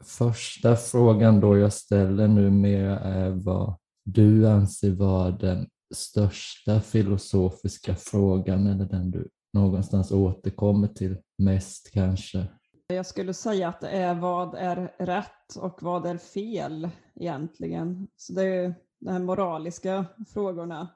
första frågan då jag ställer numera är vad du anser vara den största filosofiska frågan eller den du någonstans återkommer till mest kanske? Jag skulle säga att det är vad är rätt och vad är fel egentligen. Så det är de här moraliska frågorna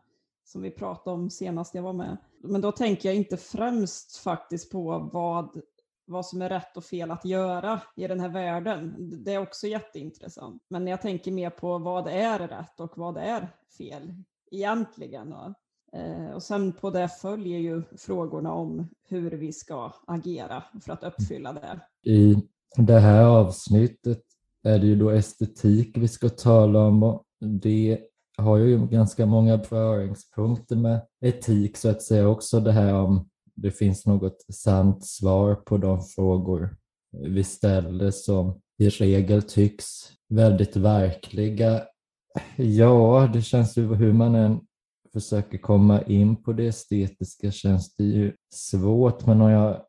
som vi pratade om senast jag var med. Men då tänker jag inte främst faktiskt på vad, vad som är rätt och fel att göra i den här världen. Det är också jätteintressant. Men jag tänker mer på vad är rätt och vad är fel egentligen. Och, eh, och sen på det följer ju frågorna om hur vi ska agera för att uppfylla det. I det här avsnittet är det ju då estetik vi ska tala om och det har ju ganska många beröringspunkter med etik så att säga också det här om det finns något sant svar på de frågor vi ställer som i regel tycks väldigt verkliga. Ja, det känns ju hur man än försöker komma in på det estetiska känns det ju svårt, men om, jag,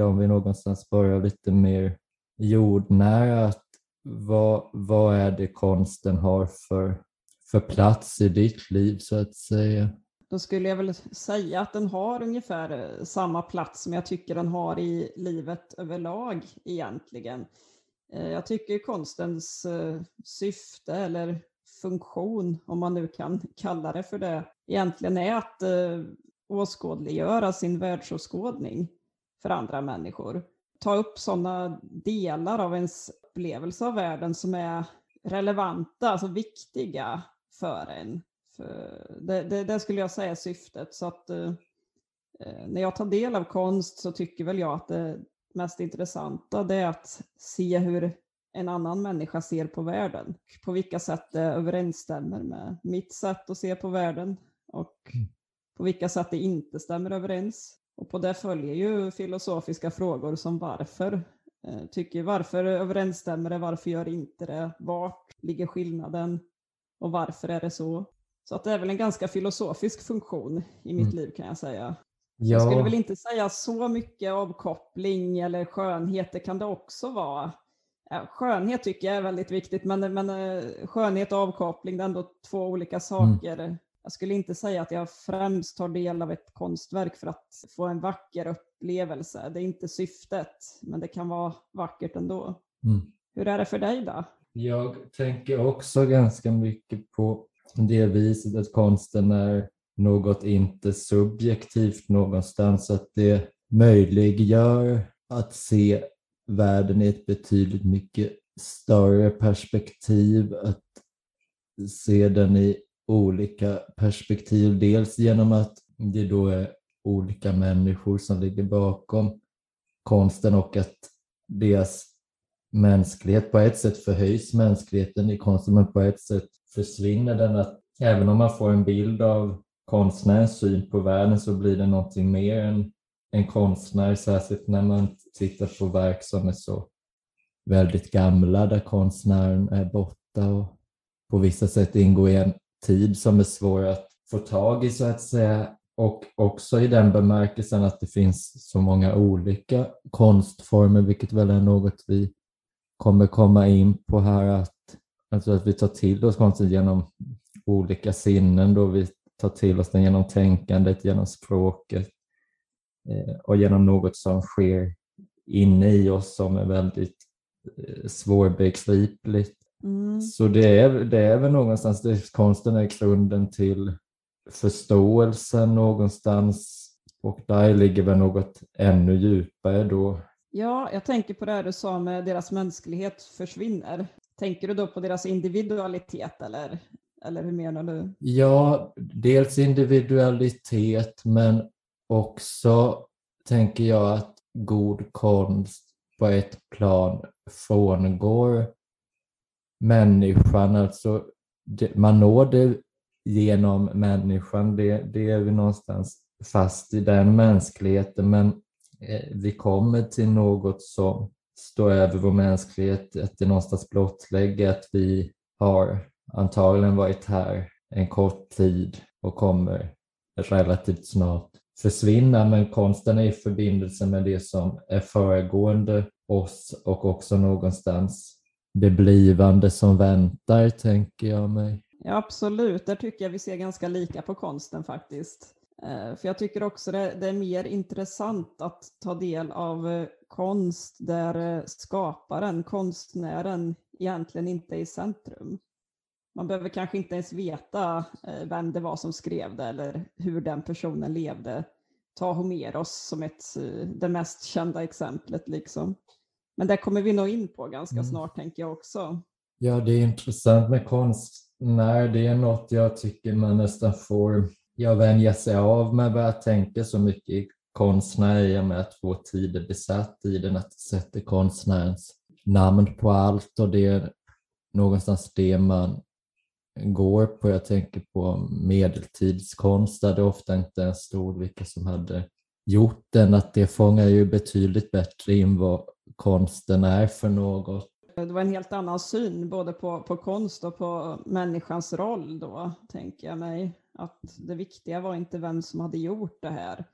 om vi någonstans börjar lite mer jordnära, att vad, vad är det konsten har för, för plats i ditt liv så att säga? Då skulle jag väl säga att den har ungefär eh, samma plats som jag tycker den har i livet överlag egentligen. Eh, jag tycker konstens eh, syfte eller funktion, om man nu kan kalla det för det, egentligen är att åskådliggöra sin världsåskådning för andra människor. Ta upp sådana delar av ens upplevelse av världen som är relevanta, alltså viktiga för en. För det, det, det, skulle jag säga är syftet. Så att eh, eh, när jag tar del av konst så tycker väl jag att det mest intressanta det är att se hur en annan människa ser på världen. På vilka sätt det överensstämmer med mitt sätt att se på världen och mm. på vilka sätt det inte stämmer överens. Och på det följer ju filosofiska frågor som varför. Eh, tycker varför överensstämmer det, varför gör det inte det, vart ligger skillnaden och varför är det så? Så att det är väl en ganska filosofisk funktion i mitt mm. liv kan jag säga. Ja. Jag skulle väl inte säga så mycket avkoppling eller skönhet, det kan det också vara. Ja, skönhet tycker jag är väldigt viktigt, men, men eh, skönhet och avkoppling, det är ändå två olika saker. Mm. Jag skulle inte säga att jag främst tar del av ett konstverk för att få en vacker upplevelse. Det är inte syftet, men det kan vara vackert ändå. Mm. Hur är det för dig då? Jag tänker också ganska mycket på det viset att konsten är något inte subjektivt någonstans, att det möjliggör att se världen i ett betydligt mycket större perspektiv, att se den i olika perspektiv. Dels genom att det då är olika människor som ligger bakom konsten och att deras mänsklighet på ett sätt förhöjs mänskligheten i konsten men på ett sätt försvinner den. Att även om man får en bild av konstnärens syn på världen så blir det någonting mer än en konstnär, särskilt när man tittar på verk som är så väldigt gamla där konstnären är borta och på vissa sätt ingår i en tid som är svår att få tag i så att säga. Och också i den bemärkelsen att det finns så många olika konstformer, vilket väl är något vi kommer komma in på här, att, alltså att vi tar till oss konsten genom olika sinnen, då vi tar till oss den genom tänkandet, genom språket eh, och genom något som sker inne i oss som är väldigt eh, svårbegripligt. Mm. Så det är, det är väl någonstans, det, konsten är grunden till förståelsen någonstans och där ligger väl något ännu djupare då. Ja, jag tänker på det här du sa med deras mänsklighet försvinner. Tänker du då på deras individualitet eller, eller hur menar du? Ja, dels individualitet men också tänker jag att god konst på ett plan frångår människan, alltså man når det genom människan, det, det är vi någonstans fast i den mänskligheten, men Eh, vi kommer till något som står över vår mänsklighet, att det någonstans blottlägger att vi har antagligen varit här en kort tid och kommer relativt snart försvinna, men konsten är i förbindelse med det som är föregående oss och också någonstans det blivande som väntar, tänker jag mig. Ja, absolut, där tycker jag vi ser ganska lika på konsten faktiskt. Eh, för jag tycker också det, det är mer intressant att ta del av eh, konst där skaparen, konstnären, egentligen inte är i centrum. Man behöver kanske inte ens veta vem det var som skrev det eller hur den personen levde ta Homeros som ett, eh, det mest kända exemplet. Liksom. Men det kommer vi nog in på ganska mm. snart tänker jag också. Ja, det är intressant med konstnär. Det är något jag tycker man nästan får jag vänjer sig av med vad jag tänker så mycket i konstnär i och med att vår tid är besatt i den, att sätta konstnärens namn på allt och det är någonstans det man går på. Jag tänker på medeltidskonst där det ofta inte ens stod vilka som hade gjort den, att det fångar ju betydligt bättre in vad konsten är för något. Det var en helt annan syn både på, på konst och på människans roll då, tänker jag mig. Att det viktiga var inte vem som hade gjort det här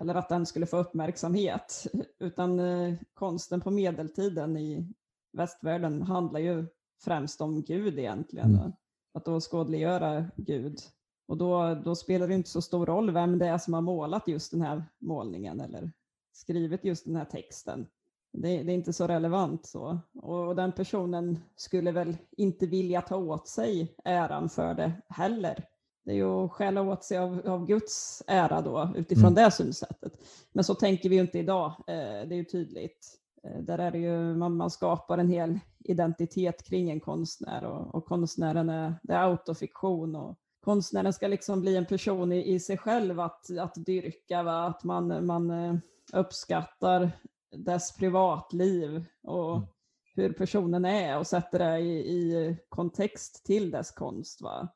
eller att den skulle få uppmärksamhet, utan eh, konsten på medeltiden i västvärlden handlar ju främst om Gud egentligen. Mm att åskådliggöra Gud. Och då, då spelar det inte så stor roll vem det är som har målat just den här målningen eller skrivit just den här texten. Det, det, är inte så relevant så. Och den personen skulle väl inte vilja ta åt sig äran för det heller. Det är ju att skälla åt sig av, av Guds ära då utifrån mm. det synsättet. Men så tänker vi ju inte idag, eh, det är ju tydligt. Eh, där är det ju, man, man skapar en hel identitet kring en konstnär och, och konstnären är, det är autofiktion och konstnären ska liksom bli en person i, i sig själv att, att dyrka, va? att man, man eh, uppskattar dess privatliv och mm. hur personen är och sätter det i, i kontext till dess konst. Va?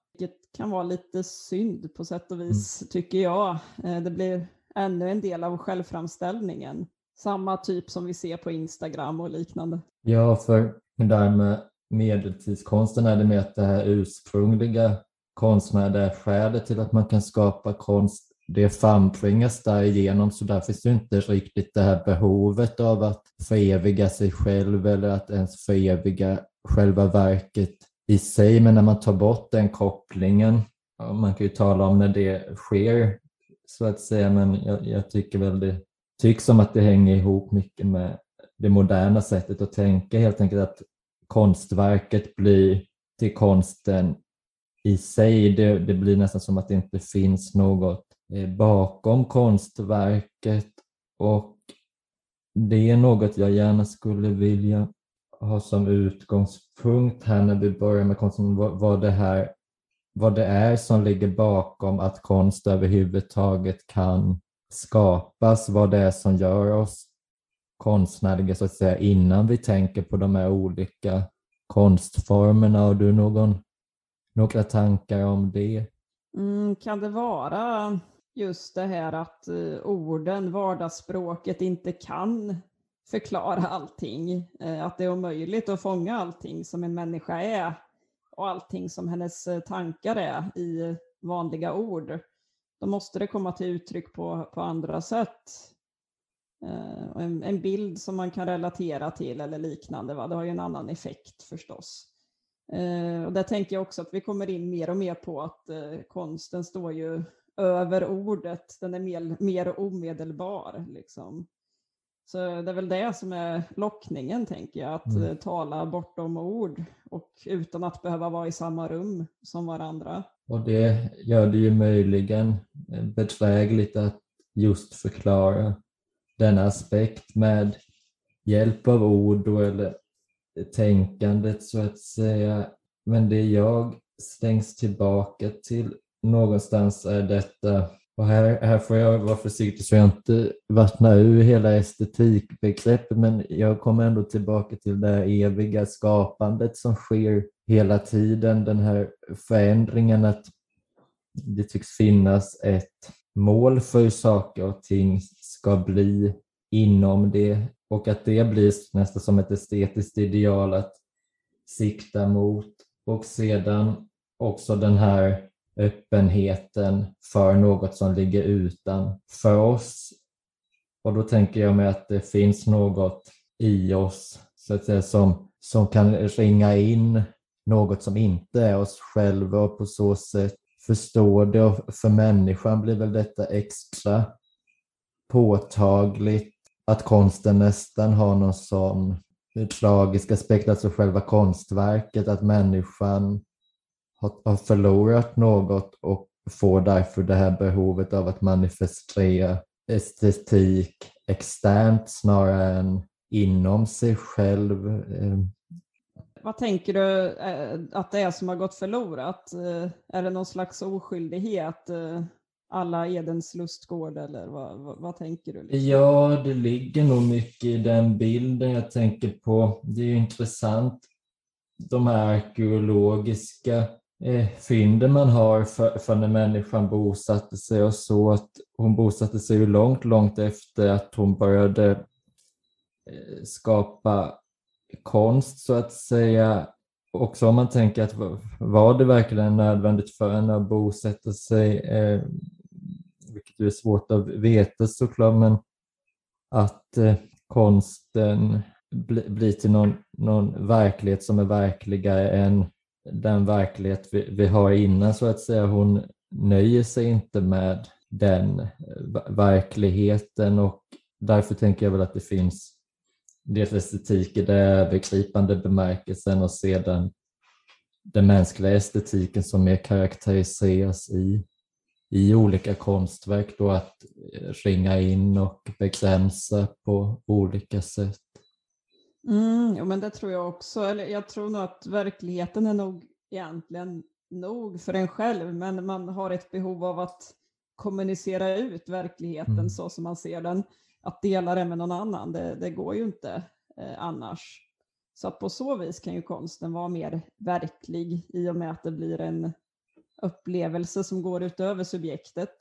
Kan vara lite synd på sätt och vis, mm. tycker jag. Eh, det blir ännu en del av självframställningen. Samma typ som vi ser på Instagram och liknande. Ja, för det där med medeltidskonsten är det med att det här ursprungliga är skälet till att man kan skapa konst. Det framtvingas därigenom så där finns det inte riktigt det här behovet av att föreviga sig själv eller att ens föreviga själva verket i sig. Men när man tar bort den kopplingen, man kan ju tala om när det sker så att säga, men jag, jag tycker väl det tycks som att det hänger ihop mycket med det moderna sättet att tänka helt enkelt att konstverket blir till konsten i sig. Det, det blir nästan som att det inte finns något eh, bakom konstverket och det är något jag gärna skulle vilja ha som utgångspunkt här när vi börjar med konsten, vad det, här, vad det är som ligger bakom att konst överhuvudtaget kan skapas, vad det är som gör oss konstnärliga så att säga innan vi tänker på de här olika konstformerna. Har du någon, några tankar om det? Mm, kan det vara just det här att eh, orden, vardagsspråket inte kan förklara allting. Eh, att det är omöjligt att fånga allting som en människa är och allting som hennes eh, tankar är i vanliga ord. Då måste det komma till uttryck på, på andra sätt. Eh, en, en, bild som man kan relatera till eller liknande, va? det har ju en annan effekt förstås. Och där tänker jag också att vi kommer in mer och mer på att konsten står ju över ordet, den är mer, mer omedelbar. Liksom. Så det är väl det som är lockningen, tänker jag, att mm. tala bortom ord och utan att behöva vara i samma rum som varandra. Och det gör det ju möjligen bedrägligt att just förklara denna aspekt med hjälp av ord och eller tänkandet så att säga. Men det jag slängs tillbaka till någonstans är detta, och här, här får jag vara försiktig så jag inte vattnar ur hela estetikbegreppet, men jag kommer ändå tillbaka till det eviga skapandet som sker hela tiden, den här förändringen att det tycks finnas ett mål för hur saker och ting ska bli inom det och att det blir nästan som ett estetiskt ideal att sikta mot. Och sedan också den här öppenheten för något som ligger utanför oss. Och då tänker jag mig att det finns något i oss så att säga, som, som kan ringa in något som inte är oss själva och på så sätt förstå det. Och för människan blir väl detta extra påtagligt att konsten nästan har någon sån tragisk aspekt, alltså själva konstverket, att människan har förlorat något och får därför det här behovet av att manifestera estetik externt snarare än inom sig själv. Eh. Vad tänker du eh, att det är som har gått förlorat? Eh, är det någon slags oskyldighet? alla Edens lustgård eller vad, vad, vad tänker du? Liksom? Ja, det ligger nog mycket i den bilden jag tänker på. Det är intressant de här arkeologiska eh, fynden man har för, för när människan bosatte sig och så att hon bosatte sig ju långt, långt efter att hon började eh, skapa konst så att säga. Också om man tänker att var det verkligen nödvändigt för henne att bosätta sig, eh, vilket är svårt att veta såklart, men att eh, konsten bli, blir till någon, någon verklighet som är verkligare än den verklighet vi, vi har innan så att säga. Hon nöjer sig inte med den eh, verkligheten och därför tänker jag väl att det finns dels estetik i den övergripande bemärkelsen och sedan den mänskliga estetiken som mer karaktäriseras i, i olika konstverk då att eh, ringa in och begränsa på olika sätt. Mm, ja, men det tror jag också. Eller jag tror nog att verkligheten är nog egentligen nog för en själv, men man har ett behov av att kommunicera ut verkligheten mm. så som man ser den. Att dela det med någon annan, det, det går ju inte eh, annars. Så att på så vis kan ju konsten vara mer verklig i och med att det blir en upplevelse som går utöver subjektet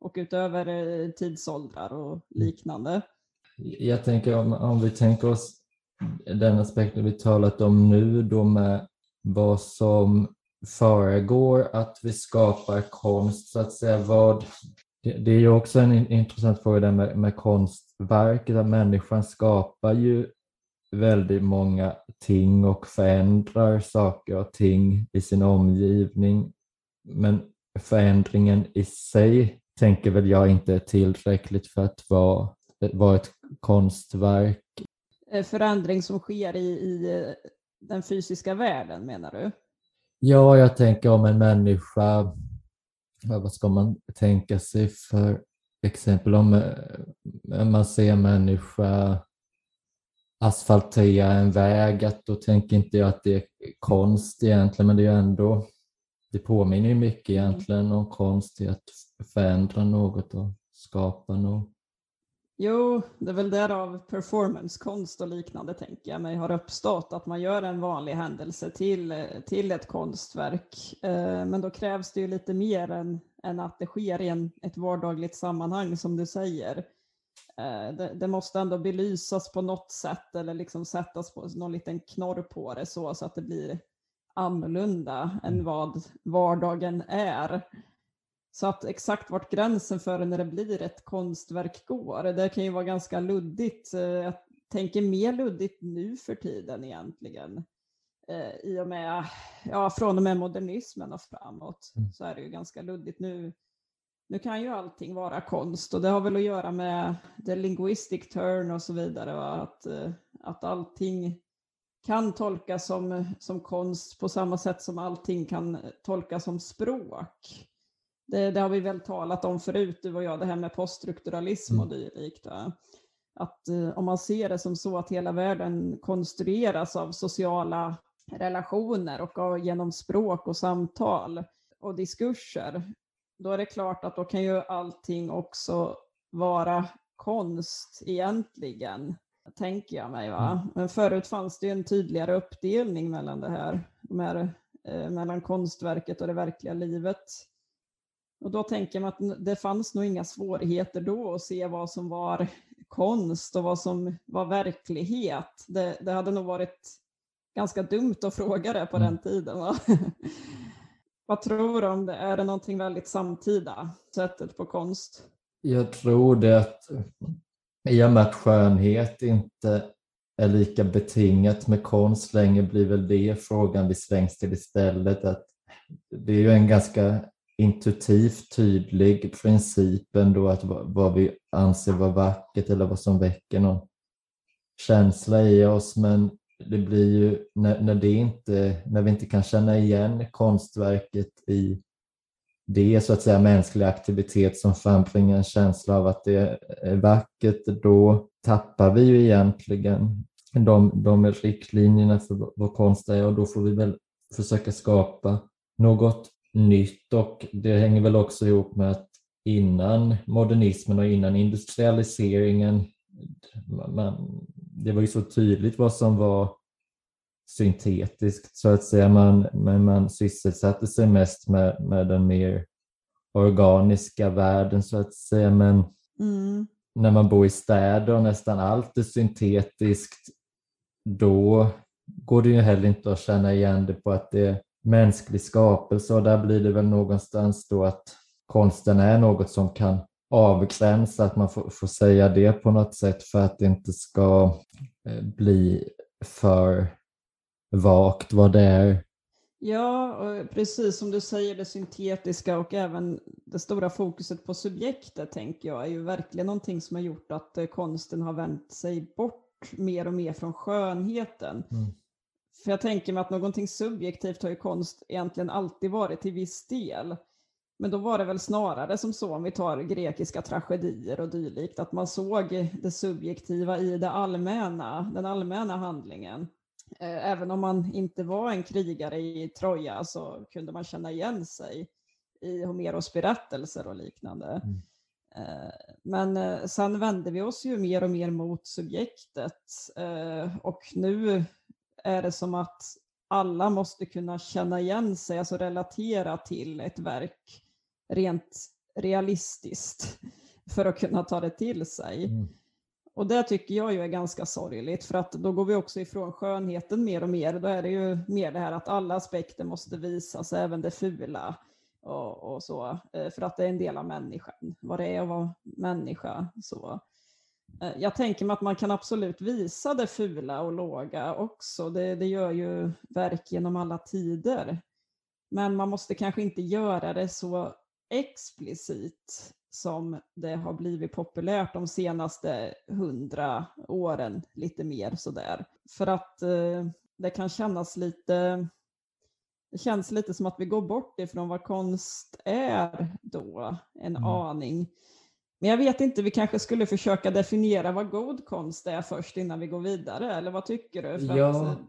och utöver eh, tidsåldrar och mm. liknande. Jag tänker om, om vi tänker oss den aspekten vi talat om nu då med vad som föregår att vi skapar konst, så att säga. Vad, det, det är ju också en intressant fråga där med, med konstverket, att människan skapar ju väldigt många ting och förändrar saker och ting i sin omgivning. Men förändringen i sig tänker väl jag inte är tillräckligt för att vara, vara ett konstverk. Eh, förändring som sker i, i eh, den fysiska världen menar du? Ja, jag tänker om en människa, vad ska man tänka sig för exempel om eh, man ser en människa asfaltera en väg, att då tänker inte jag att det är konst egentligen, men det är ändå, det påminner ju mycket mm. egentligen om konst i att förändra något och skapa något. Jo, det är väl därav performancekonst och liknande tänker jag mig har uppstått, att man gör en vanlig händelse till, till ett konstverk. Eh, men då krävs det ju lite mer än, än att det sker i en, ett vardagligt sammanhang som du säger. Eh, det, det, måste ändå belysas på något sätt eller liksom sättas på någon liten knorr på det så, så att det blir annorlunda än vad vardagen är. Så att exakt vart gränsen för när det blir ett konstverk går, det kan ju vara ganska luddigt. Eh, jag tänker mer luddigt nu för tiden egentligen. Eh, I och med, ja, från och med modernismen och framåt mm. så är det ju ganska luddigt nu. Nu kan ju allting vara konst och det har väl att göra med the linguistic turn och så vidare. Att, eh, att allting kan tolkas som, som konst på samma sätt som allting kan tolkas som språk. Det, det, har vi väl talat om förut, du och jag, det här med poststrukturalism mm. och dylikt. Att eh, om man ser det som så att hela världen konstrueras av sociala relationer och av, genom språk och samtal och diskurser, då är det klart att då kan ju allting också vara konst egentligen, tänker jag mig. Va? Mm. Men förut fanns det en tydligare uppdelning mellan det här, här eh, mellan konstverket och det verkliga livet. Och då tänker man att det fanns nog inga svårigheter då att se vad som var konst och vad som var verklighet. Det, det hade nog varit ganska dumt att fråga det på mm. den tiden. Va? vad tror du om det? Är det någonting väldigt samtida, sättet på konst? Jag tror det att i och med att skönhet inte är lika betingat med konst längre blir väl det frågan vi slängs till istället. Att det är ju en ganska intuitivt tydlig principen då, att vad vi anser vara vackert eller vad som väcker någon känsla i oss. Men det blir ju när, när, det inte, när vi inte kan känna igen konstverket i det så att säga mänsklig aktivitet som frambringar en känsla av att det är vackert, då tappar vi ju egentligen de, de riktlinjerna för vad konst är. Och då får vi väl försöka skapa något nytt och det hänger väl också ihop med att innan modernismen och innan industrialiseringen man, det var ju så tydligt vad som var syntetiskt så att säga. Man, men man sysselsatte sig mest med, med den mer organiska världen så att säga. Men mm. när man bor i städer och nästan allt är syntetiskt då går det ju heller inte att känna igen det på att det mänsklig skapelse och där blir det väl någonstans då att konsten är något som kan avgränsa, att man får, får säga det på något sätt för att det inte ska eh, bli för vagt vad det är. Ja, precis som du säger, det syntetiska och även det stora fokuset på subjektet tänker jag är ju verkligen någonting som har gjort att eh, konsten har vänt sig bort mer och mer från skönheten. Mm. För jag tänker mig att någonting subjektivt har ju konst egentligen alltid varit till viss del. Men då var det väl snarare som så, om vi tar grekiska tragedier och dylikt, att man såg det subjektiva i det allmänna, den allmänna handlingen. Eh, även om man inte var en krigare i Troja så kunde man känna igen sig i Homeros berättelser och liknande. Mm. Eh, men eh, sen vände vi oss ju mer och mer mot subjektet och nu är det som att alla måste kunna känna igen sig, alltså relatera till ett verk rent realistiskt för att kunna ta det till sig. Mm. Och det tycker jag ju är ganska sorgligt för att då går vi också ifrån skönheten mer och mer. Då är det ju mer det här att alla aspekter måste visas, även det fula och, och så, eh, för att det är en del av människan, vad det är att vara människa. Så. Eh, jag tänker mig att man kan absolut visa det fula och låga också. Det, det gör ju verk genom alla tider. Men man måste kanske inte göra det så explicit som det har blivit populärt de senaste hundra åren, lite mer sådär. För att eh, det kan kännas lite, det känns lite som att vi går bort ifrån vad konst är då, en mm. aning. Men jag vet inte, vi kanske skulle försöka definiera vad god konst är först innan vi går vidare, eller vad tycker du? För ja. att, eh,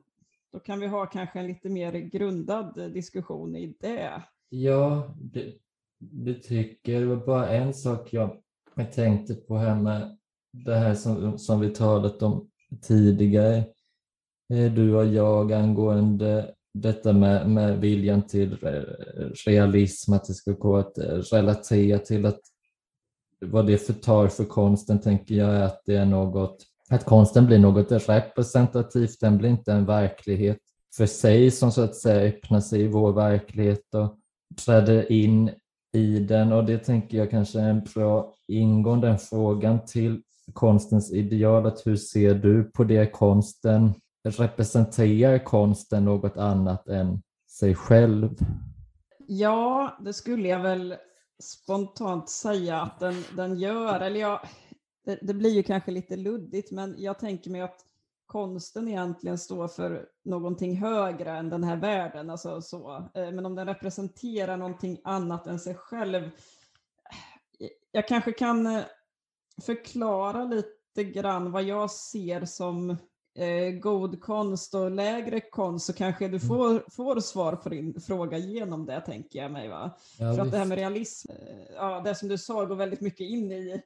då kan vi ha kanske en lite mer grundad diskussion i det. Ja, det, det tycker. Det var bara en sak jag, jag tänkte på här med det här som, som vi talat om tidigare, eh, du och jag, angående detta med, med viljan till realism, att det ska gå att relatera till att vad det förtar för konsten tänker jag är att det är något, att konsten blir något representativt, den blir inte en verklighet för sig som så att säga öppnar sig i vår verklighet och träder in i den och det tänker jag kanske är en bra ingång den frågan till konstens ideal. Att hur ser du på det konsten representerar konsten något annat än sig själv? Ja, det skulle jag väl spontant säga att den, den gör. Eller ja, det, det, blir ju kanske lite luddigt, men jag tänker mig att konsten egentligen står för någonting högre än den här världen. Alltså så. Eh, men om den representerar någonting annat än sig själv. Eh, jag kanske kan eh, förklara lite grann vad jag ser som eh, god konst och lägre konst så kanske du mm. får, får svar på din fråga genom det tänker jag mig. Va? Ja, För att det här med realism, ja, det som du sa går väldigt mycket in i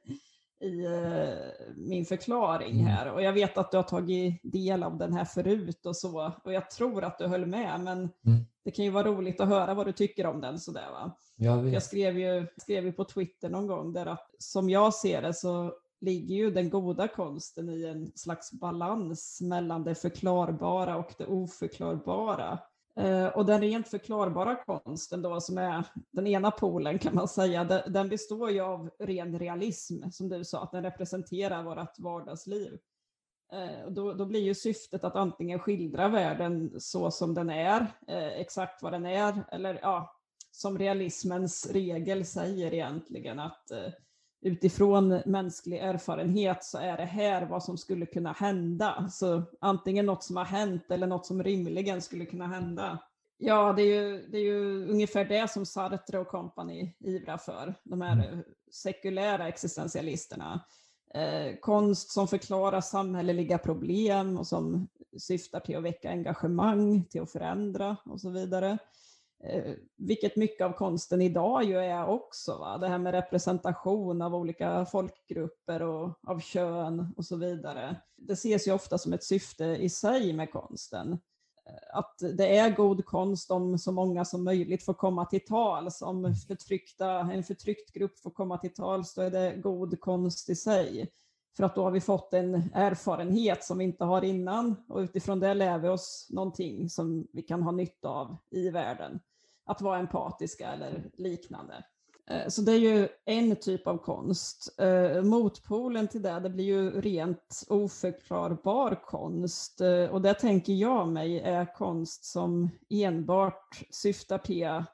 i eh, min förklaring mm. här. Och jag vet att du har tagit del av den här förut och så. Och jag tror att du höll med, men mm. det kan ju vara roligt att höra vad du tycker om den. Sådär, va? Jag, jag skrev, ju, skrev ju på Twitter någon gång där att som jag ser det så ligger ju den goda konsten i en slags balans mellan det förklarbara och det oförklarbara. Eh, och den rent förklarbara konsten då, som är den ena polen kan man säga, den består ju av ren realism, som du sa, att den representerar vårt vardagsliv. Eh, då, då, blir ju syftet att antingen skildra världen så som den är, eh, exakt vad den är, eller ja, som realismens regel säger egentligen att eh, utifrån mänsklig erfarenhet så är det här vad som skulle kunna hända. Så antingen något som har hänt eller något som rimligen skulle kunna hända. Ja, det är ju, det är ju ungefär det som Sartre och kompani ivrar för, de här mm. sekulära existentialisterna. Eh, konst som förklarar samhälleliga problem och som syftar till att väcka engagemang, till att förändra och så vidare. Eh, vilket mycket av konsten idag ju är också. Va? Det här med representation av olika folkgrupper och av kön och så vidare. Det ses ju ofta som ett syfte i sig med konsten. Eh, att det är god konst om så många som möjligt får komma till tals. Om förtryckta, en förtryckt grupp får komma till tals, då är det god konst i sig. För att då har vi fått en erfarenhet som vi inte har innan och utifrån det lär vi oss någonting som vi kan ha nytta av i världen att vara empatiska eller liknande. Eh, så det är ju en typ av konst. Eh, motpolen till det, det blir ju rent oförklarbar konst. Eh, och det tänker jag mig är konst som enbart syftar till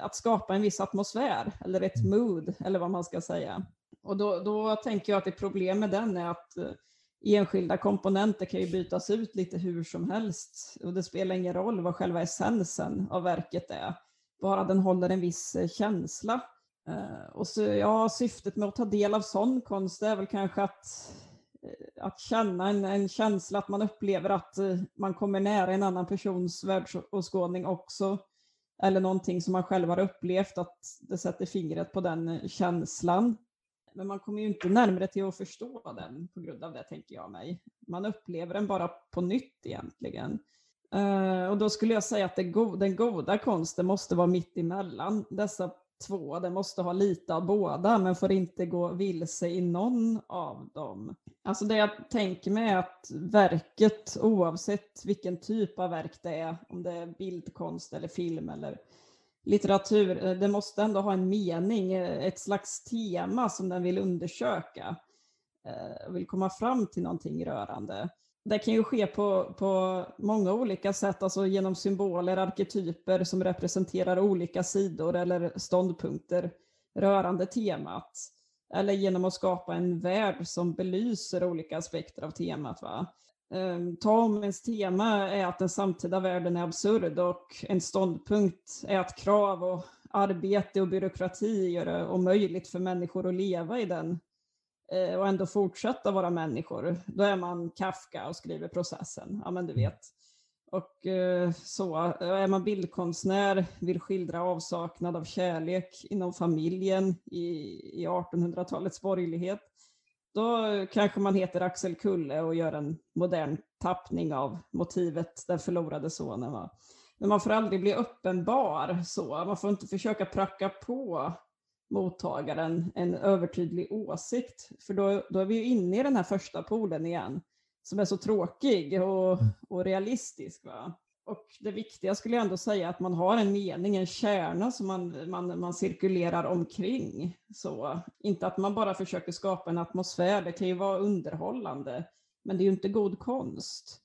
att skapa en viss atmosfär eller ett mood eller vad man ska säga. Och då, då tänker jag att ett problem med den är att enskilda komponenter kan ju bytas ut lite hur som helst och det spelar ingen roll vad själva essensen av verket är, bara den håller en viss eh, känsla. Eh, och så, ja, syftet med att ta del av sån konst är väl kanske att, eh, att känna en, en känsla att man upplever att man kommer nära en annan persons världsåskådning också. Eller någonting som man själv har upplevt, att det sätter fingret på den känslan. Men man kommer ju inte närmare till att förstå den på grund av det, tänker jag mig. Man upplever den bara på nytt egentligen. Eh, och då skulle jag säga att den goda konsten måste vara mitt emellan dessa två. Den måste ha lite av båda, men får inte gå vilse i någon av dem. Alltså det jag tänker mig är att verket, oavsett vilken typ av verk det är, om det är bildkonst eller film eller litteratur, den det måste ändå ha en mening, eh, ett slags tema som den vill undersöka eh, och vill komma fram till någonting rörande. Det kan ju ske på, på många olika sätt, alltså genom symboler, arketyper som representerar olika sidor eller ståndpunkter rörande temat. Eller genom att skapa en värld som belyser olika aspekter av temat. Va? Ehm, Tomens tema är att den samtida världen är absurd och en ståndpunkt är att krav och arbete och byråkrati gör det omöjligt för människor att leva i den eh, och ändå fortsätta vara människor. Då är man Kafka och skriver processen. Ja, men du vet. Och eh, så är man bildkonstnär, vill skildra avsaknad av kärlek inom familjen i, i 1800-talets borgerlighet då kanske man heter Axel Kulle och gör en modern tappning av motivet Den förlorade sonen. Va? Men man får aldrig bli uppenbar så. Man får inte försöka pracka på mottagaren en övertydlig åsikt. För då, då är vi inne i den här första polen igen, som är så tråkig och, och realistisk. Va? Och det viktiga skulle jag ändå säga att man har en mening, en kärna som man, man, man cirkulerar omkring. Så, inte att man bara försöker skapa en atmosfär, det kan ju vara underhållande, men det är ju inte god konst.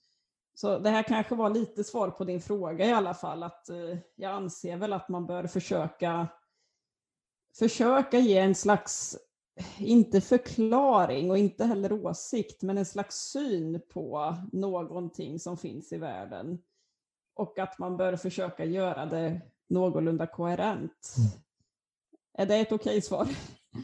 Så det här kanske var lite svar på din fråga i alla fall, att eh, jag anser väl att man bör försöka försöka ge en slags, inte förklaring och inte heller åsikt, men en slags syn på någonting som finns i världen och att man bör försöka göra det någorlunda koherent. Mm. Är det ett okej okay svar?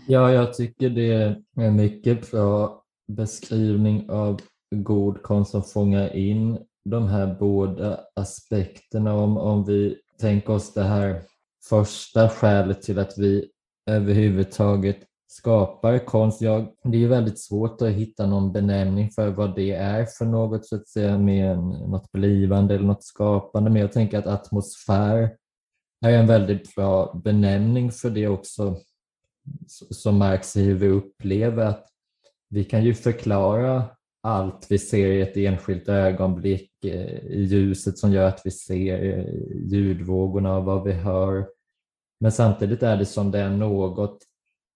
Ja, jag tycker det är en mycket bra beskrivning av god konst som fångar in de här båda aspekterna. Om, om vi tänker oss det här första skälet till att vi överhuvudtaget skapar konst. Jag, det är ju väldigt svårt att hitta någon benämning för vad det är för något, så att säga, med något blivande eller något skapande. Men jag tänker att atmosfär är en väldigt bra benämning för det också, som märks i hur vi upplever att vi kan ju förklara allt vi ser i ett enskilt ögonblick, eh, i ljuset som gör att vi ser eh, ljudvågorna och vad vi hör. Men samtidigt är det som det är något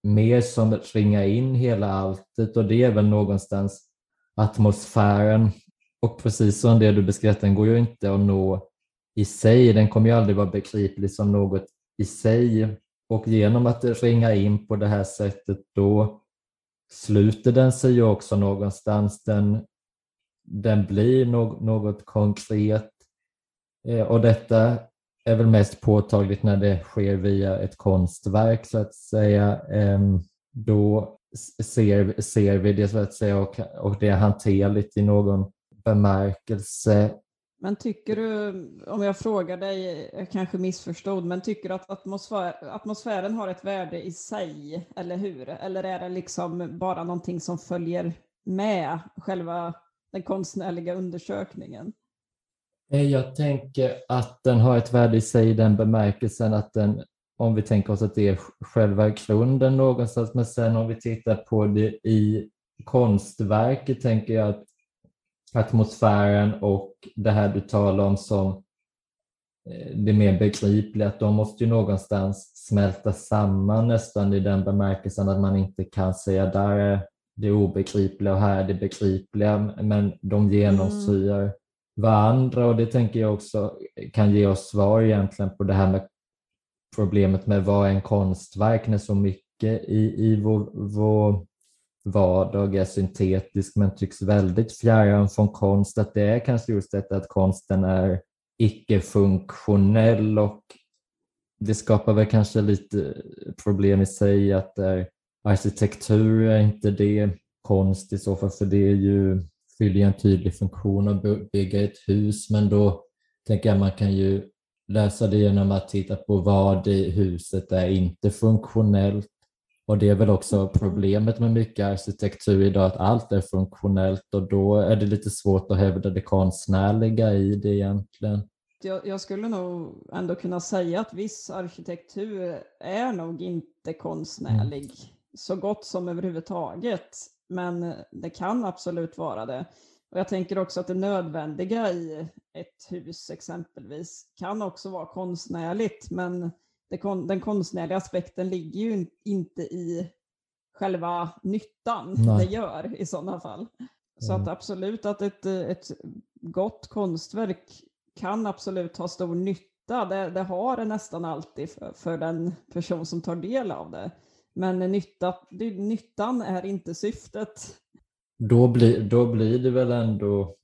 mer som ringar in hela alltet och det är väl någonstans atmosfären. Och precis som det du beskrev, den går ju inte att nå i sig. Den kommer ju aldrig vara begriplig som något i sig. Och genom att ringa in på det här sättet då sluter den sig ju också någonstans. Den, den blir no något konkret. Eh, och detta är väl mest påtagligt när det sker via ett konstverk så att säga. Ehm, då ser, ser vi det så att säga och, och det är hanterligt i någon bemärkelse. Men tycker du, om jag frågar dig, jag kanske missförstod, men tycker du att atmosfär, atmosfären har ett värde i sig, eller hur? Eller är det liksom bara någonting som följer med själva den konstnärliga undersökningen? Eh, jag tänker att den har ett värde i sig i den bemärkelsen att den, om vi tänker oss att det är själva grunden någonstans, men sen om vi tittar på det i konstverket tänker jag att atmosfären och det här du talar om som eh, det mer begripliga, att de måste ju någonstans smälta samman nästan i den bemärkelsen att man inte kan säga där är det obegripliga och här är det begripliga, men de genomsyrar mm varandra och det tänker jag också kan ge oss svar egentligen på det här med problemet med vad är en konstverk när så mycket i, i vår, vår vardag är syntetisk men tycks väldigt fjärran från konst. Att det är kanske just detta att konsten är icke-funktionell och det skapar väl kanske lite problem i sig att är arkitektur är inte det, konst i så fall, för det är ju, fyller en tydlig funktion att bygga ett hus, men då tänker jag man kan ju lösa det genom att titta på vad i huset är inte funktionellt och det är väl också problemet med mycket arkitektur idag, att allt är funktionellt och då är det lite svårt att hävda det konstnärliga i det egentligen. Jag, jag skulle nog ändå kunna säga att viss arkitektur är nog inte konstnärlig mm. så gott som överhuvudtaget. Men det kan absolut vara det. Och jag tänker också att det nödvändiga i ett hus exempelvis kan också vara konstnärligt, men det, den konstnärliga aspekten ligger ju inte i själva nyttan Nej. det gör i sådana fall. Så mm. att absolut att ett, ett gott konstverk kan absolut ha stor nytta. Det, det har det nästan alltid för, för, den person som tar del av det. Men nytta, nyttan är inte syftet. Då blir, då blir det väl ändå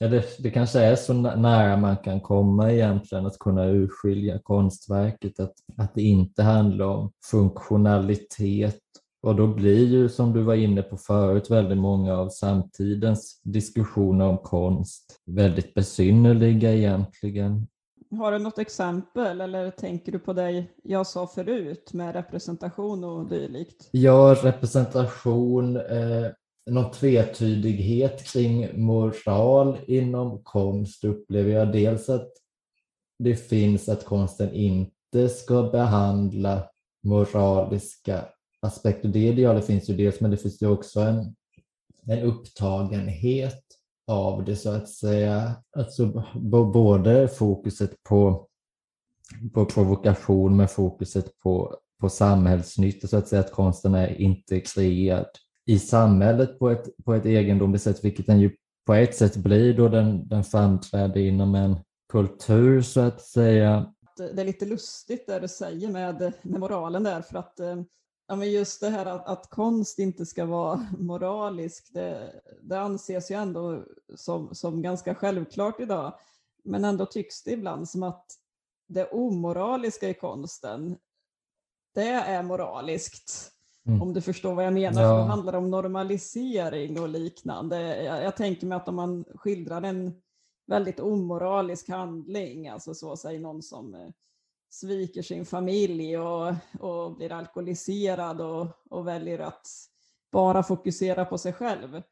Ja, det, det kanske är så nära man kan komma egentligen att kunna urskilja konstverket, att, att det inte handlar om funktionalitet och då blir ju, som du var inne på förut, väldigt många av samtidens diskussioner om konst väldigt besynnerliga egentligen. Har du något exempel eller tänker du på det jag sa förut med representation och dylikt? Ja, representation. Eh, någon tvetydighet kring moral inom konst upplever jag. Dels att det finns att konsten inte ska behandla moraliska aspekter. Det idealet finns ju dels, men det finns ju också en, en upptagenhet av det så att säga. Alltså både fokuset på, på provokation med fokuset på, på samhällsnytta så att säga att konsten är integrerad i samhället på ett, på ett egendomligt sätt, vilket den ju på ett sätt blir då den, den framträder inom en kultur så att säga. Det är lite lustigt det du säger med, med moralen där, för att eh, ja, men just det här att, att konst inte ska vara moralisk, det, det anses ju ändå som, som ganska självklart idag. Men ändå tycks det ibland som att det omoraliska i konsten, det är moraliskt. Mm. Om du förstår vad jag menar. Ja. För då handlar det om normalisering och liknande. Jag, jag, tänker mig att om man skildrar en väldigt omoralisk handling, alltså så säger någon som eh, sviker sin familj och, och blir alkoholiserad och, och väljer att bara fokusera på sig själv.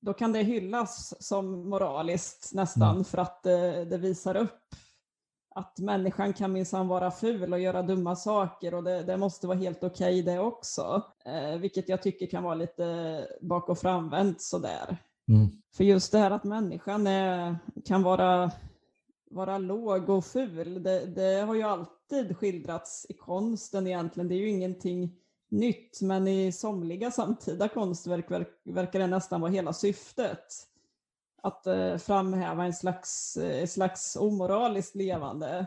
Då kan det hyllas som moraliskt nästan mm. för att det, det visar upp att människan kan minsann vara ful och göra dumma saker och det, det måste vara helt okej okay det också. Eh, vilket jag tycker kan vara lite bak och framvänt sådär. Mm. För just det här att människan är, kan vara, vara låg och ful, det, det, har ju alltid skildrats i konsten egentligen. Det är ju ingenting nytt, men i somliga samtida konstverk verkar det nästan vara hela syftet. Att eh, framhäva en slags, eh, slags omoraliskt levande,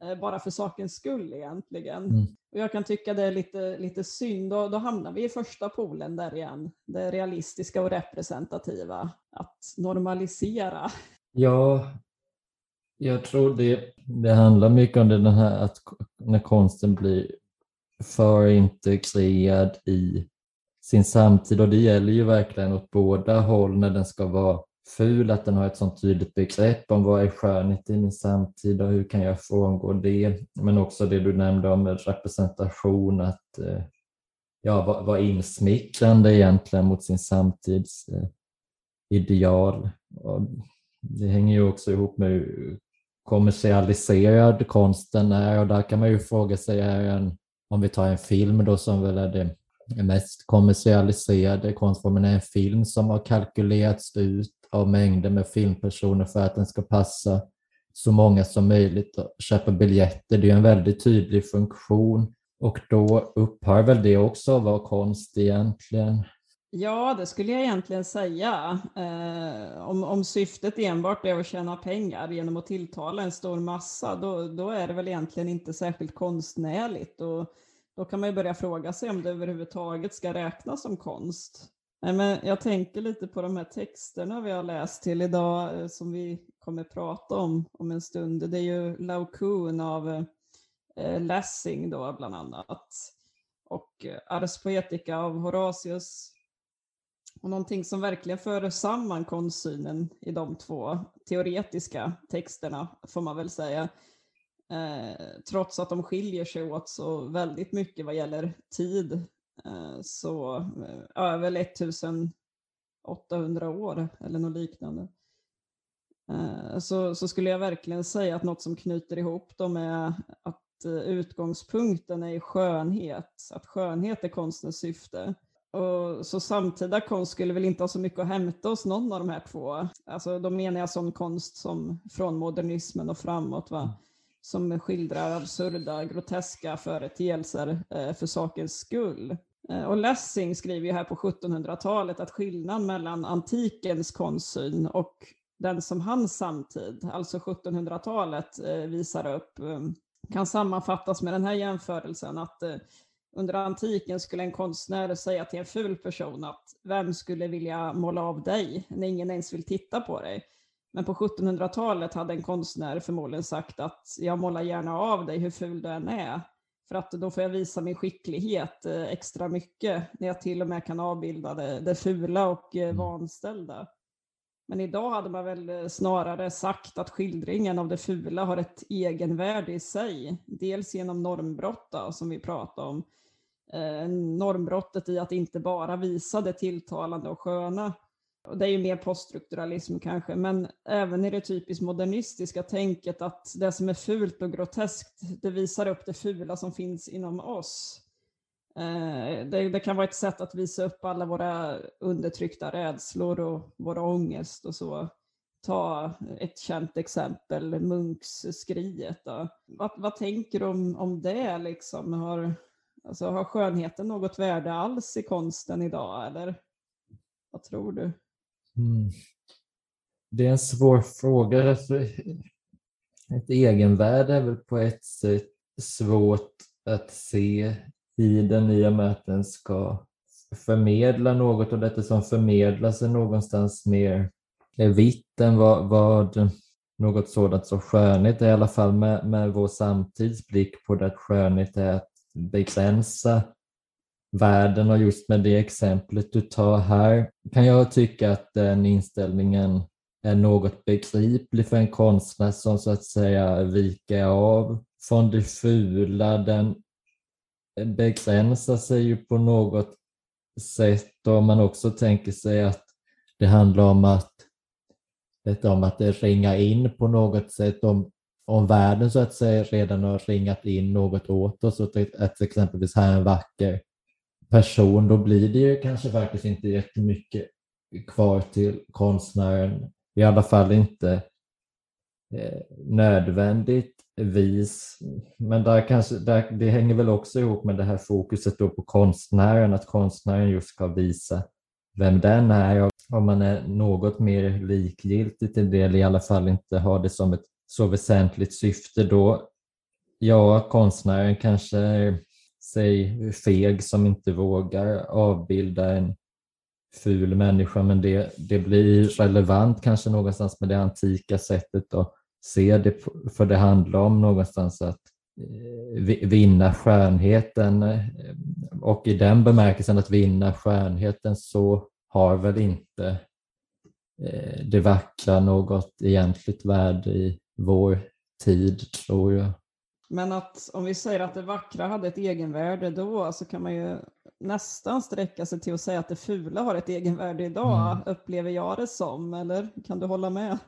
eh, bara för sakens skull egentligen. Mm. Och jag kan tycka det är lite, lite synd, och då hamnar vi i första polen där igen, det realistiska och representativa, att normalisera. Ja, jag tror det, det handlar mycket om det, den här att när konsten blir för integrerad i sin samtid och det gäller ju verkligen åt båda håll när den ska vara ful, att den har ett sånt tydligt begrepp om vad är skönhet i min samtid och hur kan jag frångå det. Men också det du nämnde om representation, att eh, ja, vara var insmickrande egentligen mot sin samtids eh, ideal. Och det hänger ju också ihop med kommersialiserad konsten är och där kan man ju fråga sig, är en om vi tar en film då som väl är det mest kommersialiserade konstformen, är en film som har kalkylerats ut av mängder med filmpersoner för att den ska passa så många som möjligt att köpa biljetter. Det är en väldigt tydlig funktion och då upphör väl det också att vara konst egentligen. Ja, det skulle jag egentligen säga. Eh, om, om syftet enbart är att tjäna pengar genom att tilltala en stor massa, då, då är det väl egentligen inte särskilt konstnärligt. Och då kan man ju börja fråga sig om det överhuvudtaget ska räknas som konst. Nej, men jag tänker lite på de här texterna vi har läst till idag, eh, som vi kommer prata om om en stund. Det är ju Laocoon av eh, Lessing då bland annat. Och eh, Ars Poetica av Horatius och någonting som verkligen för samman konstsynen i de två teoretiska texterna, får man väl säga, eh, trots att de skiljer sig åt så väldigt mycket vad gäller tid, eh, så eh, över 1800 år eller något liknande. Eh, så, så skulle jag verkligen säga att något som knyter ihop dem är att eh, utgångspunkten är skönhet, att skönhet är konstens syfte. Och, så samtida konst skulle väl inte ha så mycket att hämta hos någon av de här två. Alltså, då menar jag sån konst som från modernismen och framåt, va? Som skildrar absurda, groteska företeelser eh, för sakens skull. Eh, och Lessing skriver ju här på 1700-talet att skillnaden mellan antikens konstsyn och den som hans samtid, alltså 1700-talet, eh, visar upp eh, kan sammanfattas med den här jämförelsen att eh, under antiken skulle en konstnär säga till en ful person att vem skulle vilja måla av dig när ingen ens vill titta på dig? Men på 1700-talet hade en konstnär förmodligen sagt att jag målar gärna av dig hur ful du än är. För att då får jag visa min skicklighet eh, extra mycket när jag till och med kan avbilda det, det fula och eh, mm. vanställda. Men idag hade man väl eh, snarare sagt att skildringen av det fula har ett egenvärde i sig. Dels genom normbrott då, som vi pratade om, eh, normbrottet i att inte bara visa det tilltalande och sköna. Och det är ju mer poststrukturalism kanske, men även i det typiskt modernistiska tänket att det som är fult och groteskt, det visar upp det fula som finns inom oss. Eh, det, det, kan vara ett sätt att visa upp alla våra undertryckta rädslor och våra ångest och så. Ta ett känt exempel, Munksskriet. Vad, vad tänker du om, om det? Liksom? Har, Alltså, har skönheten något värde alls i konsten idag, eller vad tror du? Mm. Det är en svår fråga. Alltså, ett egenvärde är väl på ett sätt svårt att se i den i och med att den ska förmedla något och detta som förmedlas är någonstans mer vitt än vad, vad något sådant som skönhet är i alla fall med, med vår samtidsblick på det att skönhet är att begränsa världen och just med det exemplet du tar här kan jag tycka att den inställningen är något begriplig för en konstnär som så att säga viker av från det fula. Den begränsar sig ju på något sätt om man också tänker sig att det handlar om att detta om att ringa in på något sätt om om världen så att säga redan har ringat in något åt oss och att exempelvis här är en vacker person, då blir det ju kanske faktiskt inte jättemycket kvar till konstnären. I alla fall inte eh, nödvändigt vis. Men där kanske, där, det hänger väl också ihop med det här fokuset då på konstnären, att konstnären just ska visa vem den är. Om man är något mer likgiltig till det, eller i alla fall inte har det som ett så väsentligt syfte, då ja, konstnären kanske är, säg feg som inte vågar avbilda en ful människa, men det, det blir relevant kanske någonstans med det antika sättet att se det, för det handlar om någonstans att eh, vinna skönheten eh, och i den bemärkelsen att vinna skönheten så har väl inte eh, det vackra något egentligt värde i vår tid, tror jag. Men att om vi säger att det vackra hade ett egenvärde då så kan man ju nästan sträcka sig till att säga att det fula har ett egenvärde idag, mm. upplever jag det som, eller kan du hålla med?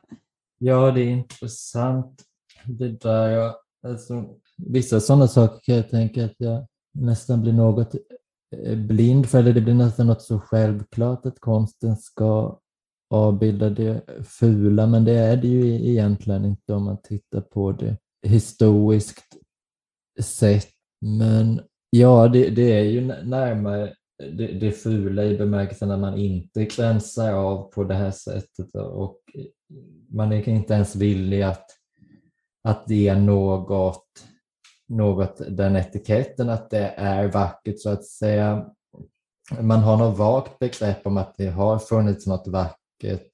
Ja, det är intressant det där. Jag, alltså, vissa sådana saker kan jag tänka att jag nästan blir något eh, blind för, eller det blir nästan något så självklart att konsten ska avbilda det fula, men det är det ju e-, egentligen inte om man tittar på det historiskt sett. Men ja, det, det är ju närmare det, det fula i bemärkelsen att man inte gränsar av på det här sättet och man är inte ens villig att, att ge något, något den etiketten att det är vackert så att säga. Man har något vagt begrepp om att det har funnits något vackert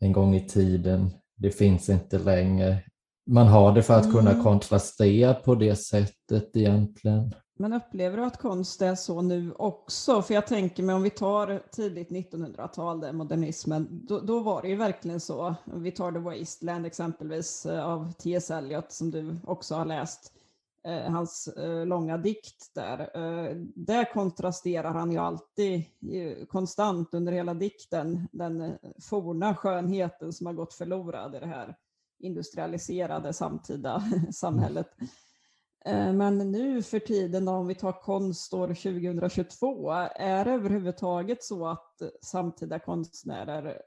en gång i tiden. Det finns inte längre. Man har det för att kunna mm. kontrastera på det sättet egentligen. Men upplever du att konst är så nu också? För jag tänker mig om vi tar tidigt 1900-tal, modernismen, då, då, var det ju verkligen så. Vi tar The Wasteland exempelvis eh, av T.S. Eliot som du också har läst. Eh, hans eh, långa dikt där. Eh, där kontrasterar han ju alltid eh, konstant under hela dikten den eh, forna skönheten som har gått förlorad i det här industrialiserade samtida samhället. Eh, men nu för tiden om vi tar konst år 2022, är det överhuvudtaget så att samtida konstnärer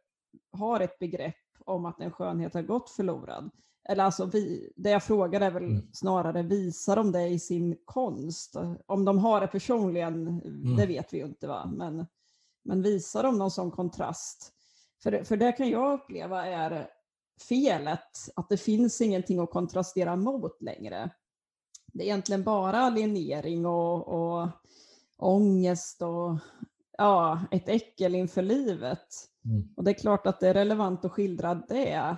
har ett begrepp om att en skönhet har gått förlorad? Eller alltså, vi, det jag frågar är väl mm. snarare, visar de det i sin konst? Om de har det personligen, mm. det vet vi ju inte, va? Men, men visar de någon sån kontrast? För, för det kan jag uppleva är felet, att det finns ingenting att kontrastera mot längre det är egentligen bara alienering och, och ångest och ja, ett äckel inför livet. Mm. Och det är klart att det är relevant att skildra det.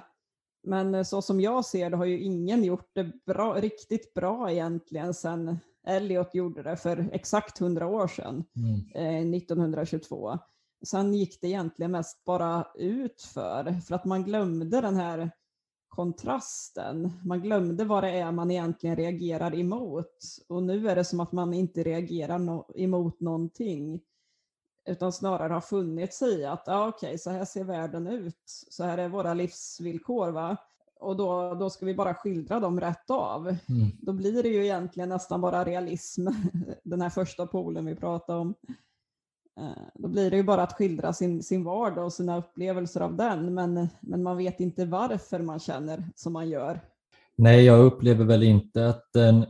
Men så som jag ser det har ju ingen gjort det bra, riktigt bra egentligen sedan Elliot gjorde det för exakt 100 år sedan, mm. eh, 1922. Sen gick det egentligen mest bara ut för, för att man glömde den här kontrasten. Man glömde vad det är man egentligen reagerar emot och nu är det som att man inte reagerar no emot någonting utan snarare har funnit sig i att ah, okej, okay, så här ser världen ut, så här är våra livsvillkor. Va? Och då, då ska vi bara skildra dem rätt av. Mm. Då blir det ju egentligen nästan bara realism, den här första polen vi pratade om. Eh, då blir det ju bara att skildra sin, sin vardag och sina upplevelser av den, men, men man vet inte varför man känner som man gör. Nej, jag upplever väl inte att den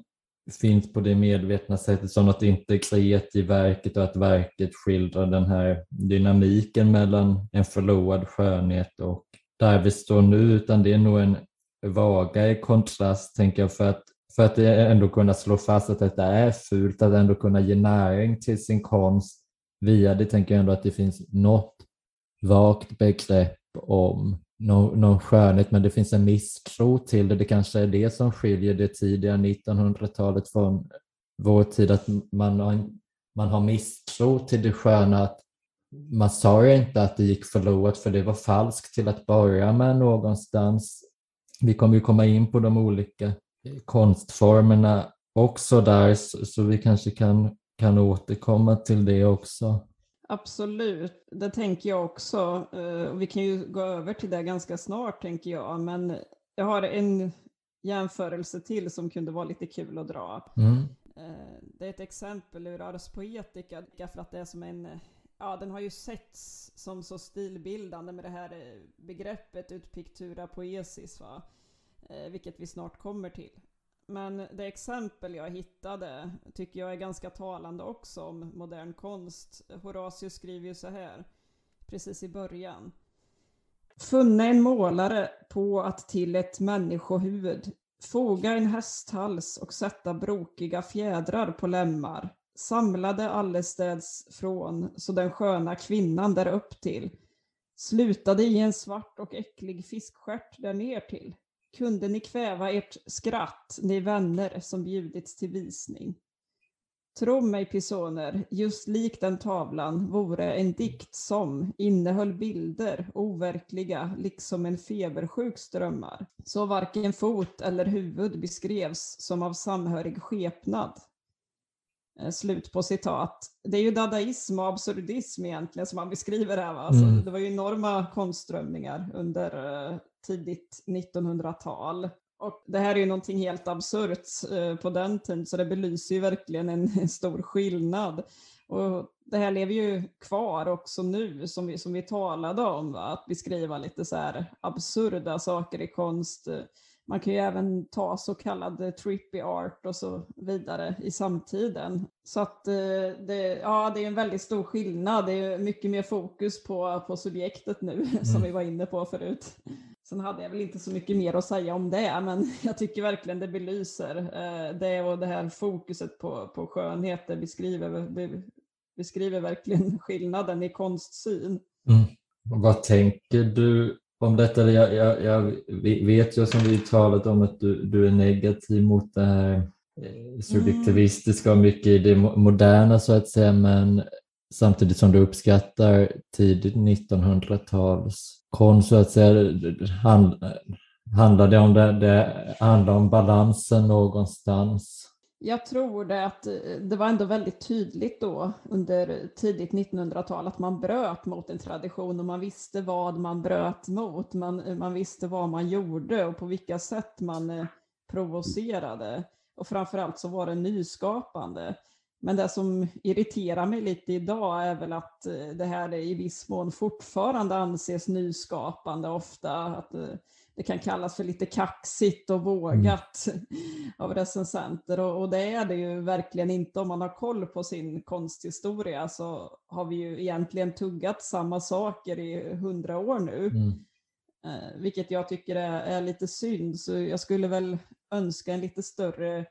finns på det medvetna sättet som något integrerat i verket och att verket skildrar den här dynamiken mellan en förlorad skönhet och där vi står nu, utan det är nog en vagare kontrast, tänker jag, för att, för att ändå kunna slå fast att detta är fult, att ändå kunna ge näring till sin konst via det tänker jag ändå att det finns något vagt begrepp om någon, någon skönhet, men det finns en misstro till det. Det kanske är det som skiljer det tidiga 1900-talet från vår tid, att man har, man har misstro till det sköna. Att man sa ju inte att det gick förlorat, för det var falskt till att börja med någonstans. Vi kommer ju komma in på de olika konstformerna också där, så vi kanske kan kan återkomma till det också. Absolut, det tänker jag också. Eh, vi kan ju gå över till det ganska snart tänker jag, men jag har en jämförelse till som kunde vara lite kul att dra. Mm. Eh, det är ett exempel ur Ars Poetica, för att det är som en Ja, den har ju setts som så stilbildande med det här eh, begreppet ut pictura poesis, va? vilket vi snart kommer till. Men det exempel jag hittade tycker jag är ganska talande också om modern konst. Horatius skriver ju så här, precis i början. Funne en målare på att till ett människohuvud foga en hästhals och sätta brokiga fjädrar på lemmar, samlade allestäds från så den sköna kvinnan där upp till slutade i en svart och äcklig fiskstjärt där ner till. Kunde ni kväva ert skratt, ni vänner som bjudits till visning? Tro mig pisoner, just lik den tavlan vore en dikt som innehöll bilder, overkliga, liksom en febersjuks drömmar. Så varken fot eller huvud beskrevs som av samhörig skepnad. Eh, slut på citat. Det är ju dadaism och absurdism egentligen som man beskriver här. Va? Alltså, mm. Det var ju enorma konstströmningar under uh, tidigt 1900-tal. Och det här är ju någonting helt absurt uh, på den tiden, så det belyser ju verkligen en, stor skillnad. Och det här lever ju kvar också nu, som vi, som vi talade om, va? att beskriva lite så här absurda saker i konst. Man kan ju även ta så kallad trippy art och så vidare i samtiden. Så att eh, det, ja, det är en väldigt stor skillnad. Det är mycket mer fokus på, på subjektet nu, mm. som vi var inne på förut. Sen hade jag väl inte så mycket mer att säga om det, men jag tycker verkligen det belyser eh, det och det här fokuset på, på skönhet. Det beskriver, beskriver verkligen skillnaden i konstsyn. Mm. Vad tänker du om detta. Jag, jag, jag, vet ju som vi talat om att du, du är negativ mot det här eh, subjektivistiska och mycket i det moderna så att säga, men samtidigt som du uppskattar tidigt 1900-tals konst så att säga, hand, handlar det om det, det handlar om balansen någonstans? Jag tror det att eh, det var ändå väldigt tydligt då under tidigt 1900-tal att man bröt mot en tradition och man visste vad man bröt mot. Man, eh, man visste vad man gjorde och på vilka sätt man eh, provocerade. Och framförallt så var det nyskapande. Men det som irriterar mig lite idag är väl att det här i viss mån fortfarande anses nyskapande ofta. Att det kan kallas för lite kaxigt och vågat mm. av recensenter och, och, det är det ju verkligen inte om man har koll på sin konsthistoria så har vi ju egentligen tuggat samma saker i hundra år nu. Mm. Eh, vilket jag tycker är, är, lite synd så jag skulle väl önska en lite större eh,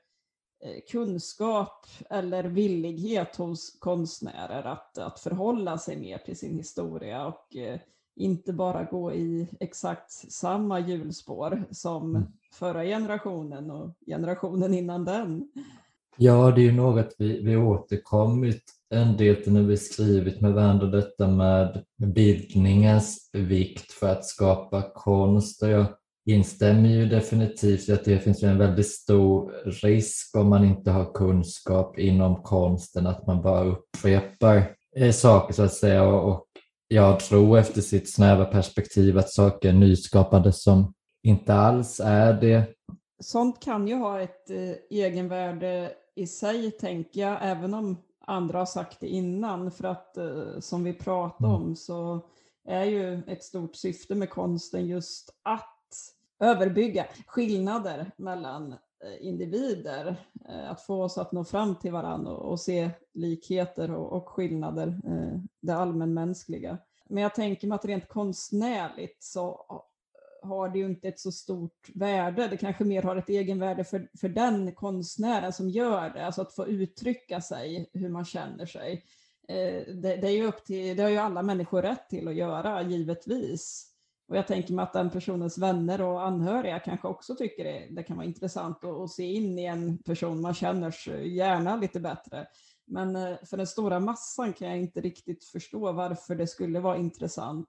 kunskap eller villighet hos konstnärer att, att förhålla sig mer till sin historia och eh, inte bara gå i exakt samma hjulspår som mm. förra generationen och generationen innan den. Ja, det är ju något vi, vi återkommit en del till när vi skrivit med varandra detta med bildningens vikt för att skapa konst. Och jag instämmer ju definitivt i att det finns en väldigt stor risk om man inte har kunskap inom konsten att man bara upprepar eh, saker så att säga och jag tror efter sitt snäva perspektiv att saker är nyskapande som inte alls är det. Sånt kan ju ha ett eh, egenvärde i sig, tänker jag, även om andra har sagt det innan. För att eh, som vi pratade mm. om så är ju ett stort syfte med konsten just att överbygga skillnader mellan eh, individer. Eh, att få oss att nå fram till varandra och, se likheter och, skillnader, eh, det allmänmänskliga. Men jag tänker mig att rent konstnärligt så har det ju inte ett så stort värde. Det kanske mer har ett egenvärde för, för den konstnären som gör det, alltså att få uttrycka sig, hur man känner sig. Det, det, är ju upp till, det har ju alla människor rätt till att göra, givetvis. Och jag tänker mig att den personens vänner och anhöriga kanske också tycker det, det kan vara intressant att, att se in i en person man känner gärna lite bättre. Men eh, för den stora massan kan jag inte riktigt förstå varför det skulle vara intressant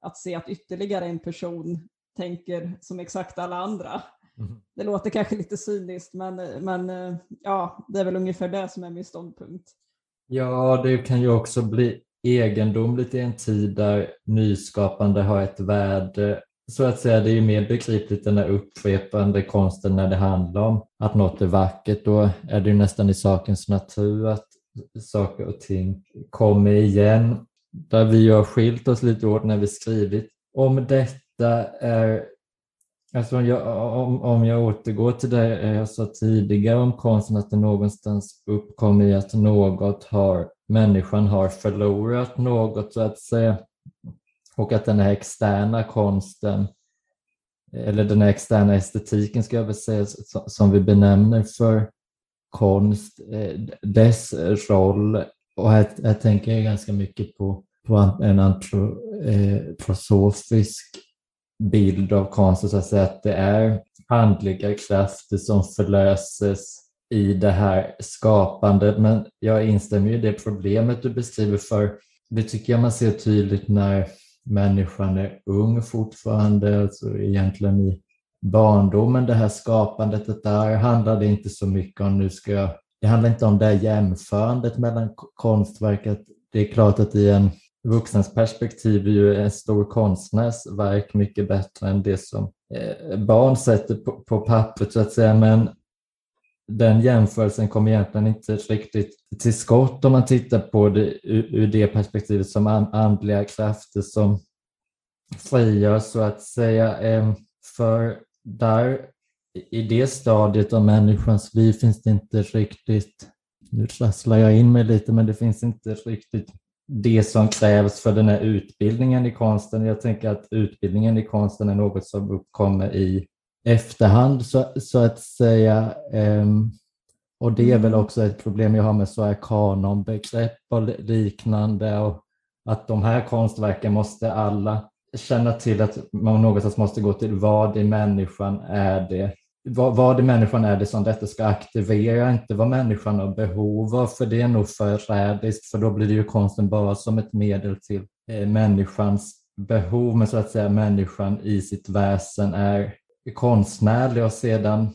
att se att ytterligare en person tänker som exakt alla andra. Mm. Det låter kanske lite cyniskt, men, men eh, ja, det är väl ungefär det som är min ståndpunkt. Ja, det kan ju också bli egendomligt i en tid där nyskapande har ett värde. Så att säga, det är ju mer begripligt den här upprepande konsten när det handlar om att något är vackert. Då är det ju nästan i sakens natur att saker och ting kommer igen. Där vi har skilt oss lite åt när vi skrivit om detta är Alltså jag, om, om jag återgår till det jag sa tidigare om konsten, att det någonstans uppkommer i att något har, människan har förlorat något så att säga. Och att den här externa konsten, eller den här externa estetiken ska jag väl säga, som vi benämner för konst, eh, dess roll, och här, här tänker jag ganska mycket på, på en antroposofisk eh, bild av konsten, så att säga, att det är andliga krafter som förlöses i det här skapandet. Men jag instämmer i det problemet du beskriver, för det tycker jag man ser tydligt när människan är ung fortfarande, alltså egentligen i barndomen, det här skapandet, det där handlar det inte så mycket om, nu ska jag, det handlar inte om det här jämförandet mellan konstverket. Det är klart att i en vuxens perspektiv är ju en stor konstnärs verk mycket bättre än det som eh, barn sätter på, på pappret så att säga, men den jämförelsen kommer egentligen inte riktigt till skott om man tittar på det ur det perspektivet som andliga krafter som frigörs så att säga. Ehm, för där i det stadiet av människans liv finns det inte riktigt, nu trasslar jag in mig lite, men det finns inte riktigt det som krävs för den här utbildningen i konsten. Jag tänker att utbildningen i konsten är något som uppkommer i efterhand så, så att säga. Ehm, och det är väl mm. också ett problem jag har med så här kanonbegrepp och liknande och att de här konstverken måste alla känna till att man någonstans måste gå till vad i människan är det vad, vad i människan är det som detta ska aktivera, inte vad människan har behov av, för det är nog förrädiskt, för då blir det ju konsten bara som ett medel till eh, människans behov, men så att säga människan i sitt väsen är konstnärlig och sedan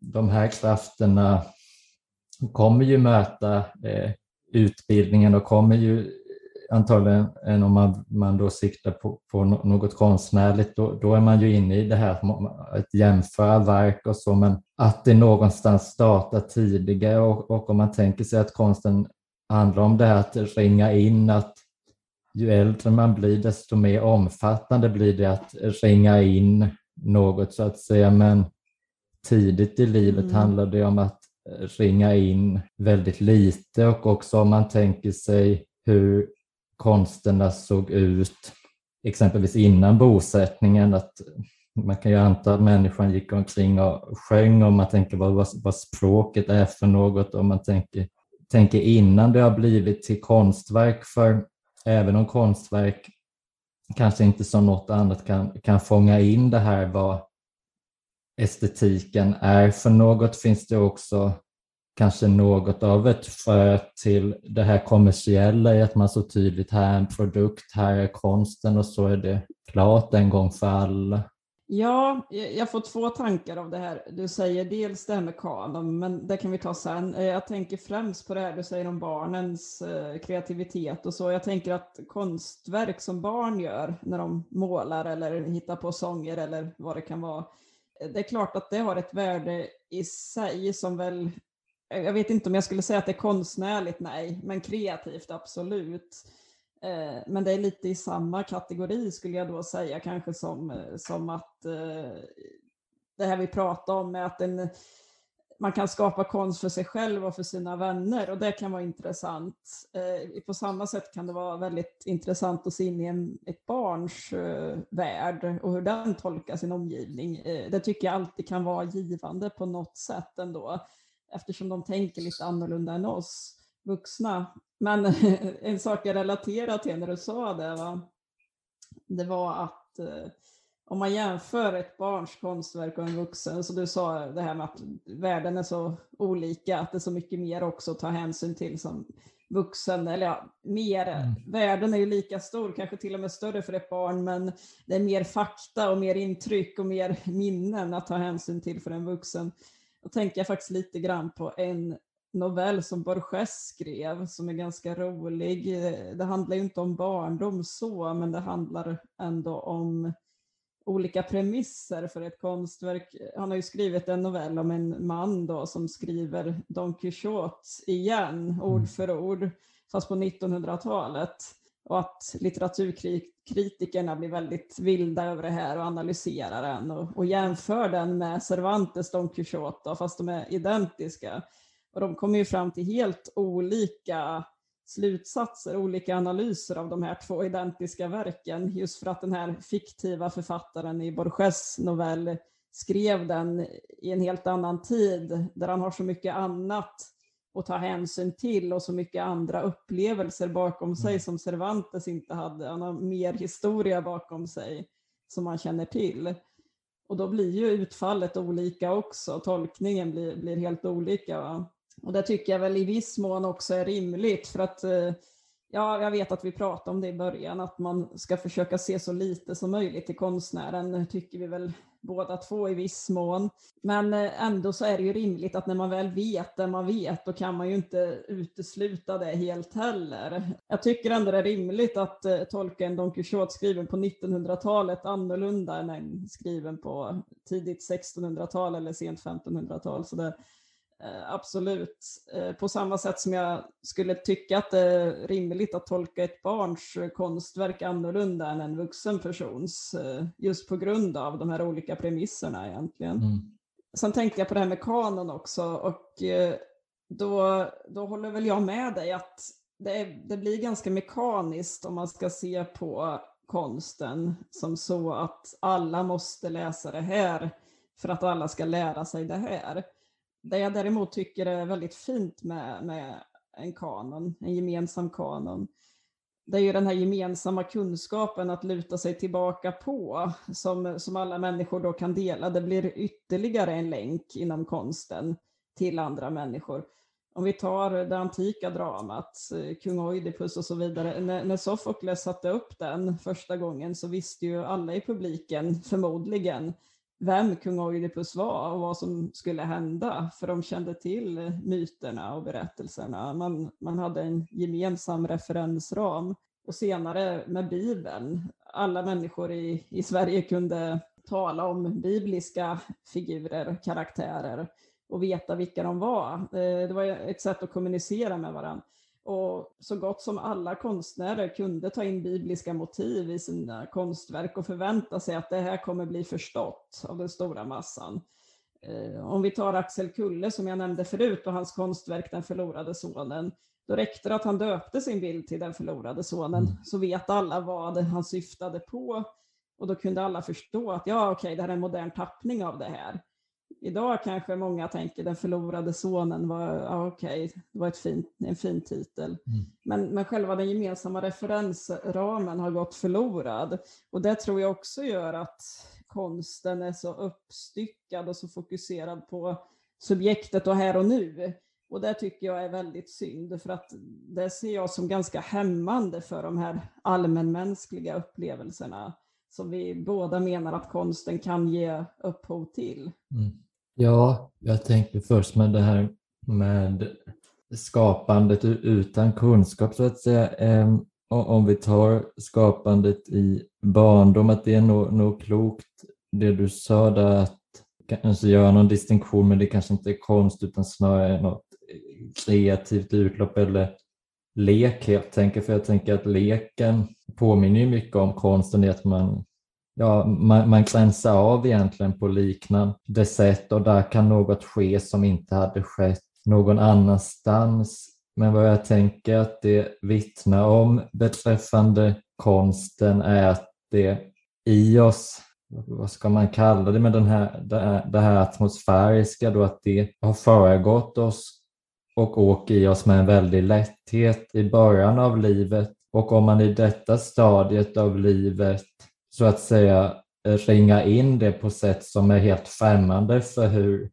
de här krafterna kommer ju möta eh, utbildningen och kommer ju antagligen än om man, man då siktar på, på något konstnärligt, då, då är man ju inne i det här att jämföra verk och så, men att det någonstans startar tidigare och, och om man tänker sig att konsten handlar om det här att ringa in, att ju äldre man blir desto mer omfattande blir det att ringa in något så att säga, men tidigt i livet mm. handlar det om att ringa in väldigt lite och också om man tänker sig hur konsterna såg ut exempelvis innan bosättningen. Att man kan ju anta att människan gick omkring och sjöng om man tänker vad, vad språket är för något, om man tänker, tänker innan det har blivit till konstverk. För även om konstverk kanske inte som något annat kan, kan fånga in det här vad estetiken är för något finns det också kanske något av ett frö till det här kommersiella i att man så tydligt, här är en produkt, här är konsten och så är det klart en gång för alla. Ja, jag får två tankar av det här. Du säger dels det här med kanon, men det kan vi ta sen. Eh, jag tänker främst på det här du säger om barnens eh, kreativitet och så. Jag tänker att konstverk som barn gör när de målar eller hittar på sånger eller vad det kan vara. Eh, det är klart att det har ett värde i sig som väl Eh, jag vet inte om jag skulle säga att det är konstnärligt, nej, men kreativt absolut. Eh, men det är lite i samma kategori skulle jag då säga, kanske som, eh, som att det här vi pratar om med att en, man kan skapa konst för sig själv och för sina vänner och det kan vara intressant. På samma sätt kan det vara väldigt intressant att se in i en, ett barns värld och hur den tolkar sin omgivning. Det tycker jag alltid kan vara givande på något sätt ändå eftersom de tänker lite annorlunda än oss vuxna. Men en sak jag relaterar till när du sa det, va? det var att eh, om man jämför ett barns konstverk och en vuxen, så du sa det här med att världen är så olika, att det är så mycket mer också att ta hänsyn till som vuxen, eller ja, mer, mm. världen är ju lika stor, kanske till och med större för ett barn, men det är mer fakta och mer intryck och mer minnen att ta hänsyn till för en vuxen. Då tänker jag faktiskt lite grann på en novell som Borges skrev som är ganska rolig. Det handlar ju inte om barndom så, men det handlar ändå om olika premisser för ett konstverk. Han har ju skrivit en novell om en man då som skriver Don Quixote igen, ord mm. för ord, fast på 1900-talet och att litteraturkritikerna blir väldigt vilda över det här och analyserar den och, och jämför den med Cervantes Don Quixote, fast de är identiska. Och de kommer ju fram till helt olika slutsatser, olika analyser av de här två identiska verken, just för att den här fiktiva författaren i Borges novell skrev den i en helt annan tid, där han har så mycket annat att ta hänsyn till och så mycket andra upplevelser bakom sig mm. som Cervantes inte hade. Han har mer historia bakom sig som man känner till. Och då blir ju utfallet olika också, tolkningen blir, blir helt olika. Va? Och det tycker jag väl i viss mån också är rimligt för att eh, Ja, jag vet att vi pratade om det i början, att man ska försöka se så lite som möjligt till konstnären, tycker vi väl båda två i viss mån. Men eh, ändå så är det ju rimligt att när man väl vet det man vet, då kan man ju inte utesluta det helt heller. Jag tycker ändå det är rimligt att eh, tolka en Don Quixote skriven på 1900-talet annorlunda än en skriven på tidigt 1600-tal eller sent 1500-tal. Så det, absolut. Eh, på samma sätt som jag skulle tycka att det är rimligt att tolka ett barns konstverk annorlunda än en vuxen persons. Eh, just på grund av de här olika premisserna egentligen. Mm. Sen tänkte jag på det här med kanon också och då, då håller väl jag med dig att det, det blir ganska mekaniskt om man ska se på konsten som så att alla måste läsa det här för att alla ska lära sig det här. Det jag däremot tycker är väldigt fint med, med en kanon, en gemensam kanon, det är ju den här gemensamma kunskapen att luta sig tillbaka på som, som alla människor då kan dela. Det blir ytterligare en länk inom konsten till andra människor. Om vi tar det antika dramat, eh, kung Oidipus och så vidare. När, när Sofokles satte upp den första gången så visste ju alla i publiken förmodligen vem kung Oidipus var och vad som skulle hända, för de kände till myterna och berättelserna. Man, man hade en gemensam referensram. Och senare med Bibeln, alla människor i, i Sverige kunde tala om bibliska figurer, karaktärer och veta vilka de var. Eh, det var ett sätt att kommunicera med varandra. Och så gott som alla konstnärer kunde ta in bibliska motiv i sina konstverk och förvänta sig att det här kommer bli förstått av den stora massan. Eh, om vi tar Axel Kulle som jag nämnde förut och hans konstverk Den förlorade sonen. Då räckte det att han döpte sin bild till Den förlorade sonen mm. så vet alla vad han syftade på och då kunde alla förstå att ja, okej, okay, det här är en modern tappning av det här. Idag kanske många tänker Den förlorade sonen var, ja, okej, okay, det var ett fint, en fin titel. Mm. Men, men själva den gemensamma referensramen har gått förlorad. Och det tror jag också gör att konsten är så uppstyckad och så fokuserad på subjektet och här och nu. Och det tycker jag är väldigt synd, för att det ser jag som ganska hämmande för de här allmänmänskliga upplevelserna som vi båda menar att konsten kan ge upphov till. Mm. Ja, jag tänkte först med det här med skapandet utan kunskap så att säga. Ehm, om vi tar skapandet i barndom, att det är nog, nog klokt det du sa där att kanske göra någon distinktion men det kanske inte är konst utan snarare något kreativt utlopp eller lek helt enkelt. För jag tänker att leken påminner ju mycket om konsten i att man ja, man, man gränsar av egentligen på liknande sätt och där kan något ske som inte hade skett någon annanstans. Men vad jag tänker att det vittnar om beträffande konsten är att det i oss, vad ska man kalla det, med den här, det, här, det här atmosfäriska då, att det har föregått oss och åker i oss med en väldig lätthet i början av livet. Och om man i detta stadiet av livet så att säga ringa in det på sätt som är helt främmande för hur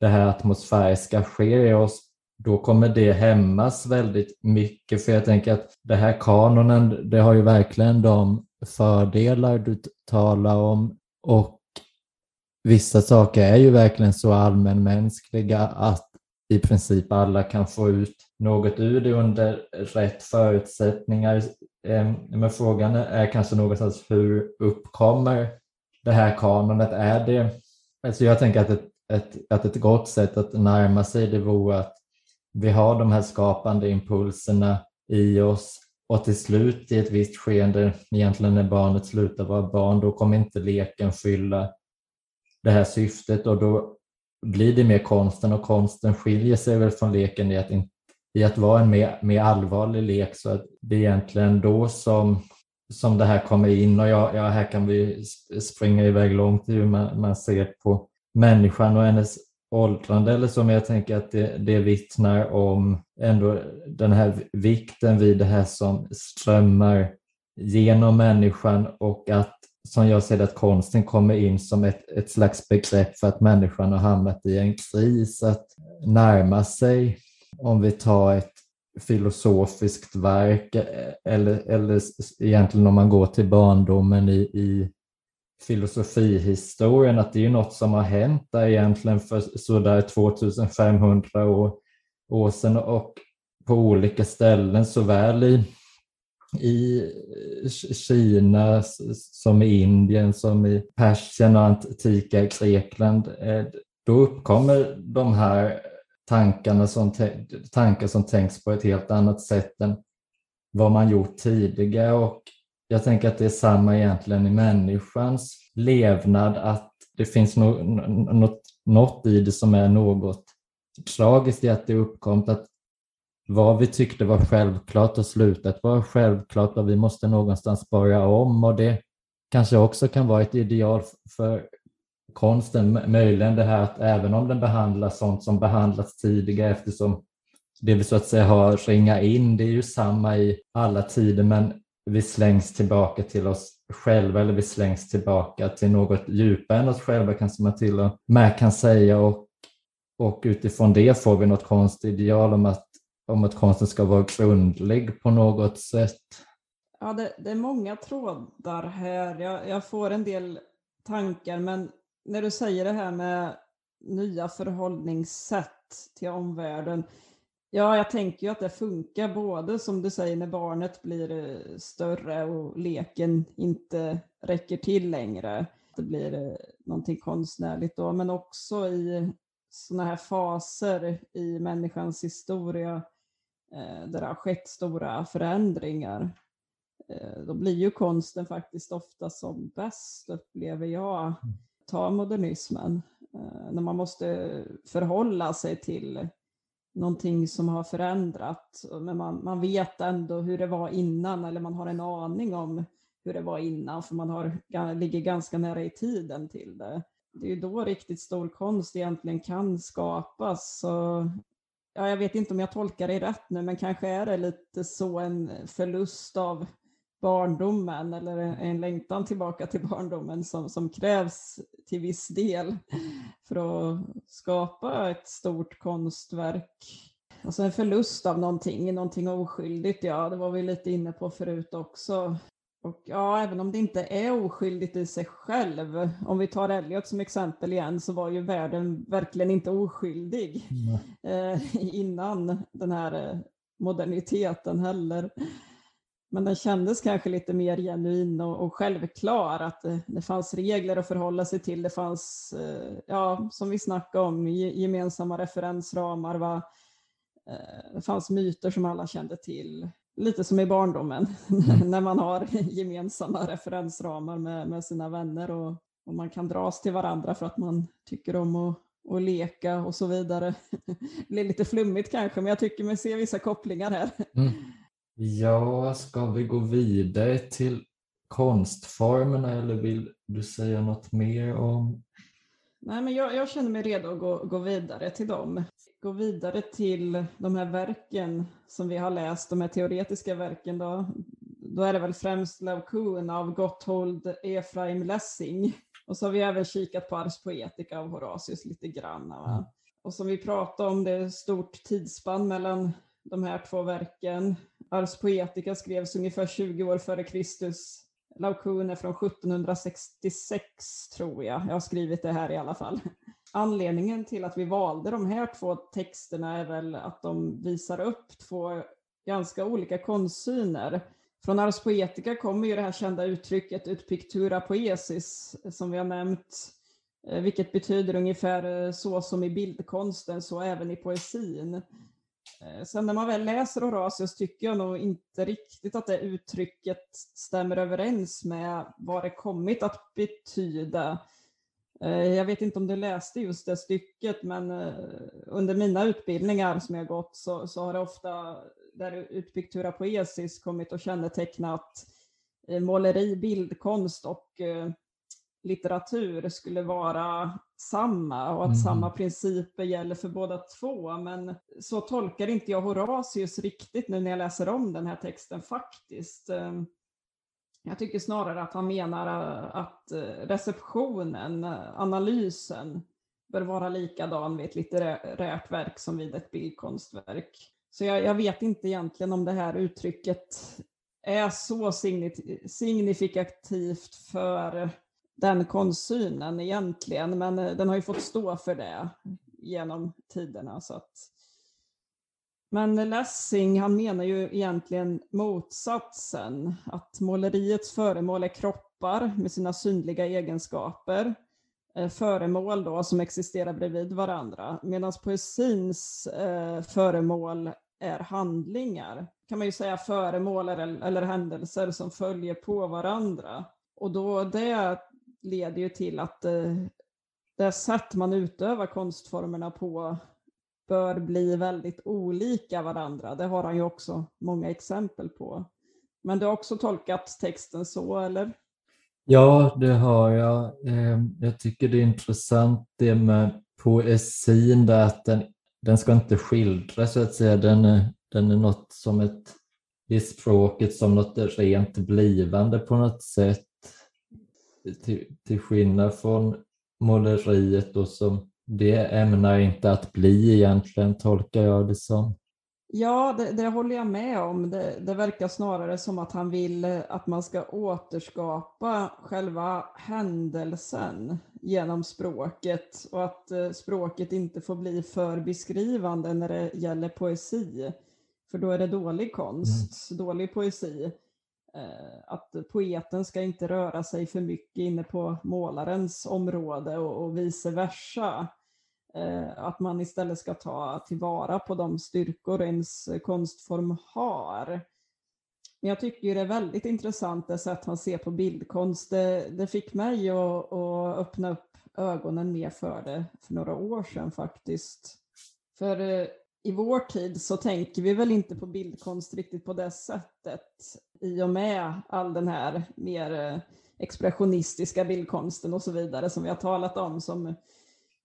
det här atmosfäriska sker i oss, då kommer det hämmas väldigt mycket. För jag tänker att det här kanonen, det har ju verkligen de fördelar du talar om och vissa saker är ju verkligen så allmänmänskliga att i princip alla kan få ut något ur det under rätt förutsättningar. Ehm, men frågan är kanske någonstans hur uppkommer det här kanonet? Är det, alltså jag tänker att ett, ett, att ett gott sätt att närma sig det vore att vi har de här skapande impulserna i oss och till slut i ett visst skeende, egentligen när barnet slutar vara barn, då kommer inte leken fylla det här syftet och då blir det mer konsten och konsten skiljer sig väl från leken i att, i att vara en mer, mer allvarlig lek. Så att det är egentligen då som, som det här kommer in. Och ja, ja här kan vi springa iväg långt i hur man, man ser på människan och hennes åldrande. Eller så, men jag tänker att det, det vittnar om ändå den här vikten vid det här som strömmar genom människan. Och att som jag ser det, att konsten kommer in som ett, ett slags begrepp för att människan har hamnat i en kris, att närma sig, om vi tar ett filosofiskt verk eh, eller, eller egentligen om man går till barndomen i, i filosofihistorien, att det är något som har hänt där egentligen för sådär 2500 år, år sedan och på olika ställen, såväl i, i eh, Kina som i Indien, som i Persien och antika Grekland. Eh, då uppkommer de här tankarna som, tankar som tänks på ett helt annat sätt än vad man gjort tidigare. Och jag tänker att det är samma egentligen i människans levnad, att det finns något, något i det som är något tragiskt i att det uppkommit, att vad vi tyckte var självklart och slutet var självklart och vi måste någonstans börja om. Och det kanske också kan vara ett ideal för konsten, möjligen det här att även om den behandlar sånt som behandlats tidigare eftersom det vi så att säga har ringa in, det är ju samma i alla tider men vi slängs tillbaka till oss själva eller vi slängs tillbaka till något djupare än oss själva kanske man till och med kan säga och, och utifrån det får vi något konstideal om att, om att konsten ska vara grundlig på något sätt. Ja, det, det är många trådar här. Jag, jag får en del tankar men när du säger det här med nya förhållningssätt till omvärlden Ja, jag tänker ju att det funkar både som du säger när barnet blir eh, större och leken inte räcker till längre. Det blir eh, någonting konstnärligt då, men också i sådana här faser i människans historia eh, där det har skett stora förändringar. Eh, då blir ju konsten faktiskt ofta som bäst, upplever jag. Mm. Ta modernismen, eh, när man måste förhålla sig till någonting som har förändrat, men man, man vet ändå hur det var innan eller man har en aning om hur det var innan för man har, ligger ganska nära i tiden till det. Det är ju då riktigt stor konst egentligen kan skapas. Så, ja, jag vet inte om jag tolkar det rätt nu, men kanske är det lite så en förlust av barndomen eller en längtan tillbaka till barndomen som, som krävs till viss del för att skapa ett stort konstverk. Alltså en förlust av någonting, någonting oskyldigt, ja det var vi lite inne på förut också. Och ja, även om det inte är oskyldigt i sig själv, om vi tar Elliot som exempel igen, så var ju världen verkligen inte oskyldig eh, innan den här eh, moderniteten heller. Men den kändes kanske lite mer genuin och, och självklar, att det, det, fanns regler att förhålla sig till. Det fanns, eh, ja, som vi snackade om, gemensamma referensramar. Va? Eh, det fanns myter som alla kände till. Lite som i barndomen, mm. när man har gemensamma referensramar med, med sina vänner och, och, man kan dras till varandra för att man tycker om att och leka och så vidare. Det blir lite flummigt kanske, men jag tycker mig se vissa kopplingar här. Mm. Ja, ska vi gå vidare till konstformerna eller vill du säga något mer om? Nej, men jag, jag känner mig redo att gå, gå vidare till dem. Gå vidare till de här verken som vi har läst, de här teoretiska verken. Då, då är det väl främst Laocoon av Gotthold Efraim Lessing. Och så har vi även kikat på Ars Poetica av Horatius lite grann. Mm. Och som vi pratade om, det är stort tidsspann mellan de här två verken. Ars Poetica skrevs ungefär 20 år före Kristus. Laocoon är från 1766 tror jag. Jag har skrivit det här i alla fall. Anledningen till att vi valde de här två texterna är väl att de visar upp två ganska olika konstsyner. Från Ars Poetica kommer ju det här kända uttrycket ut pictura poesis som vi har nämnt, eh, vilket betyder ungefär eh, så som i bildkonsten, så även i poesin. Eh, sen när man väl läser Horatius tycker jag nog inte riktigt att det uttrycket stämmer överens med vad det kommit att betyda. Eh, jag vet inte om du läste just det stycket, men eh, under mina utbildningar som jag gått så, så har det ofta, där utpictura poesis, kommit att känneteckna att måleri, bildkonst och litteratur skulle vara samma och att mm. samma principer gäller för båda två. Men så tolkar inte jag Horatius riktigt nu när jag läser om den här texten faktiskt. Ehm, jag tycker snarare att han menar eh, att eh, receptionen, analysen, bör vara likadan vid ett litterärt verk som vid ett bildkonstverk. Så jag, jag vet inte egentligen om det här uttrycket är så signifikativt för den konstsynen egentligen, men eh, den har ju fått stå för det genom tiderna. Så att... Men Lessing han menar ju egentligen motsatsen, att måleriets föremål är kroppar med sina synliga egenskaper, eh, föremål då som existerar bredvid varandra, medan poesins eh, föremål är handlingar. Kan man ju säga föremål eller, eller händelser som följer på varandra. Och då det leder ju till att eh, det sätt man utövar konstformerna på bör bli väldigt olika varandra. Det har han ju också många exempel på. Men du har också tolkat texten så, eller? Ja, det har jag. Ehm, jag tycker det är intressant det med poesin, där att den, den ska inte skildra så att säga. Den är, den är något som ett, i språket som något rent blivande på något sätt till, till skillnad från måleriet då som det ämnar inte att bli egentligen, tolkar jag det som. Ja, det, det håller jag med om. Det, det, verkar snarare som att han vill att man ska återskapa själva händelsen genom språket och att eh, språket inte får bli för beskrivande när det gäller poesi. För då är det dålig konst, mm. dålig poesi. Eh, att poeten ska inte röra sig för mycket inne på målarens område och, och vice versa. Eh, att man istället ska ta tillvara på de styrkor ens konstform har. Men jag tycker det är väldigt intressant det sätt han ser på bildkonst. Det, det fick mig att, att, öppna upp ögonen mer för det för några år sedan faktiskt. För eh, i vår tid så tänker vi väl inte på bildkonst riktigt på det sättet i och med all den här mer eh, expressionistiska bildkonsten och så vidare som vi har talat om som,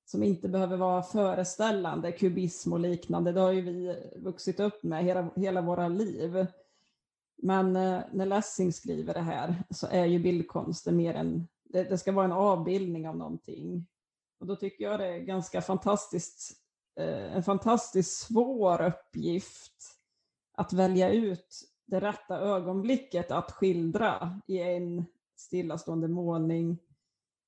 som inte behöver vara föreställande, kubism och liknande. Det har ju vi vuxit upp med hela, hela våra liv. Men eh, när Lessing skriver det här så är ju bildkonsten mer en, det, det ska vara en avbildning av någonting. Och då tycker jag det är ganska fantastiskt eh, en fantastiskt svår uppgift att välja ut det rätta ögonblicket att skildra i en stillastående målning.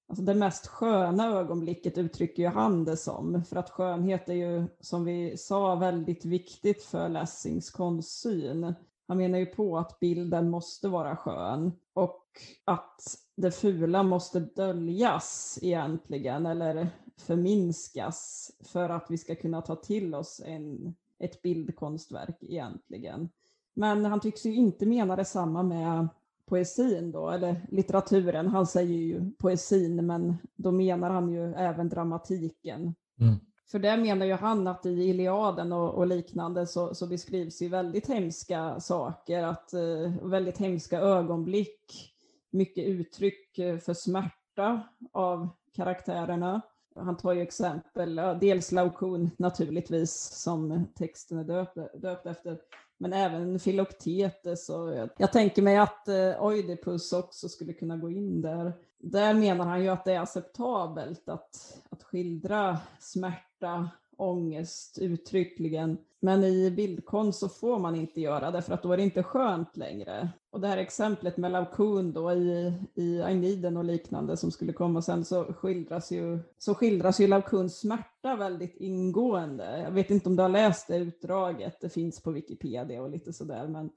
Alltså det mest sköna ögonblicket uttrycker ju han det som, för att skönhet är ju, som vi sa, väldigt viktigt för Lessings konstsyn. Han menar ju på att bilden måste vara skön och att det fula måste döljas egentligen, eller förminskas för att vi ska kunna ta till oss en, ett bildkonstverk egentligen. Men han tycks ju inte mena detsamma med poesin då, eller litteraturen. Han säger ju poesin, men då menar han ju även dramatiken. Mm. För det menar ju han att i Iliaden och, och liknande så, så, beskrivs ju väldigt hemska saker, att, uh, väldigt hemska ögonblick, mycket uttryck för smärta av karaktärerna han tar ju exempel, dels Laukon naturligtvis som texten är döpt, döpt efter, men även Filoktetes och jag, jag tänker mig att eh, Oidipus också skulle kunna gå in där. Där menar han ju att det är acceptabelt att, att skildra smärta ångest uttryckligen. Men i bildkonst så får man inte göra det för att då är det inte skönt längre. Och det här exemplet med Laocoon då i, i Agniden och liknande som skulle komma sen så skildras ju, så skildras ju Laocoons smärta väldigt ingående. Jag vet inte om du har läst det utdraget, det finns på Wikipedia och lite sådär men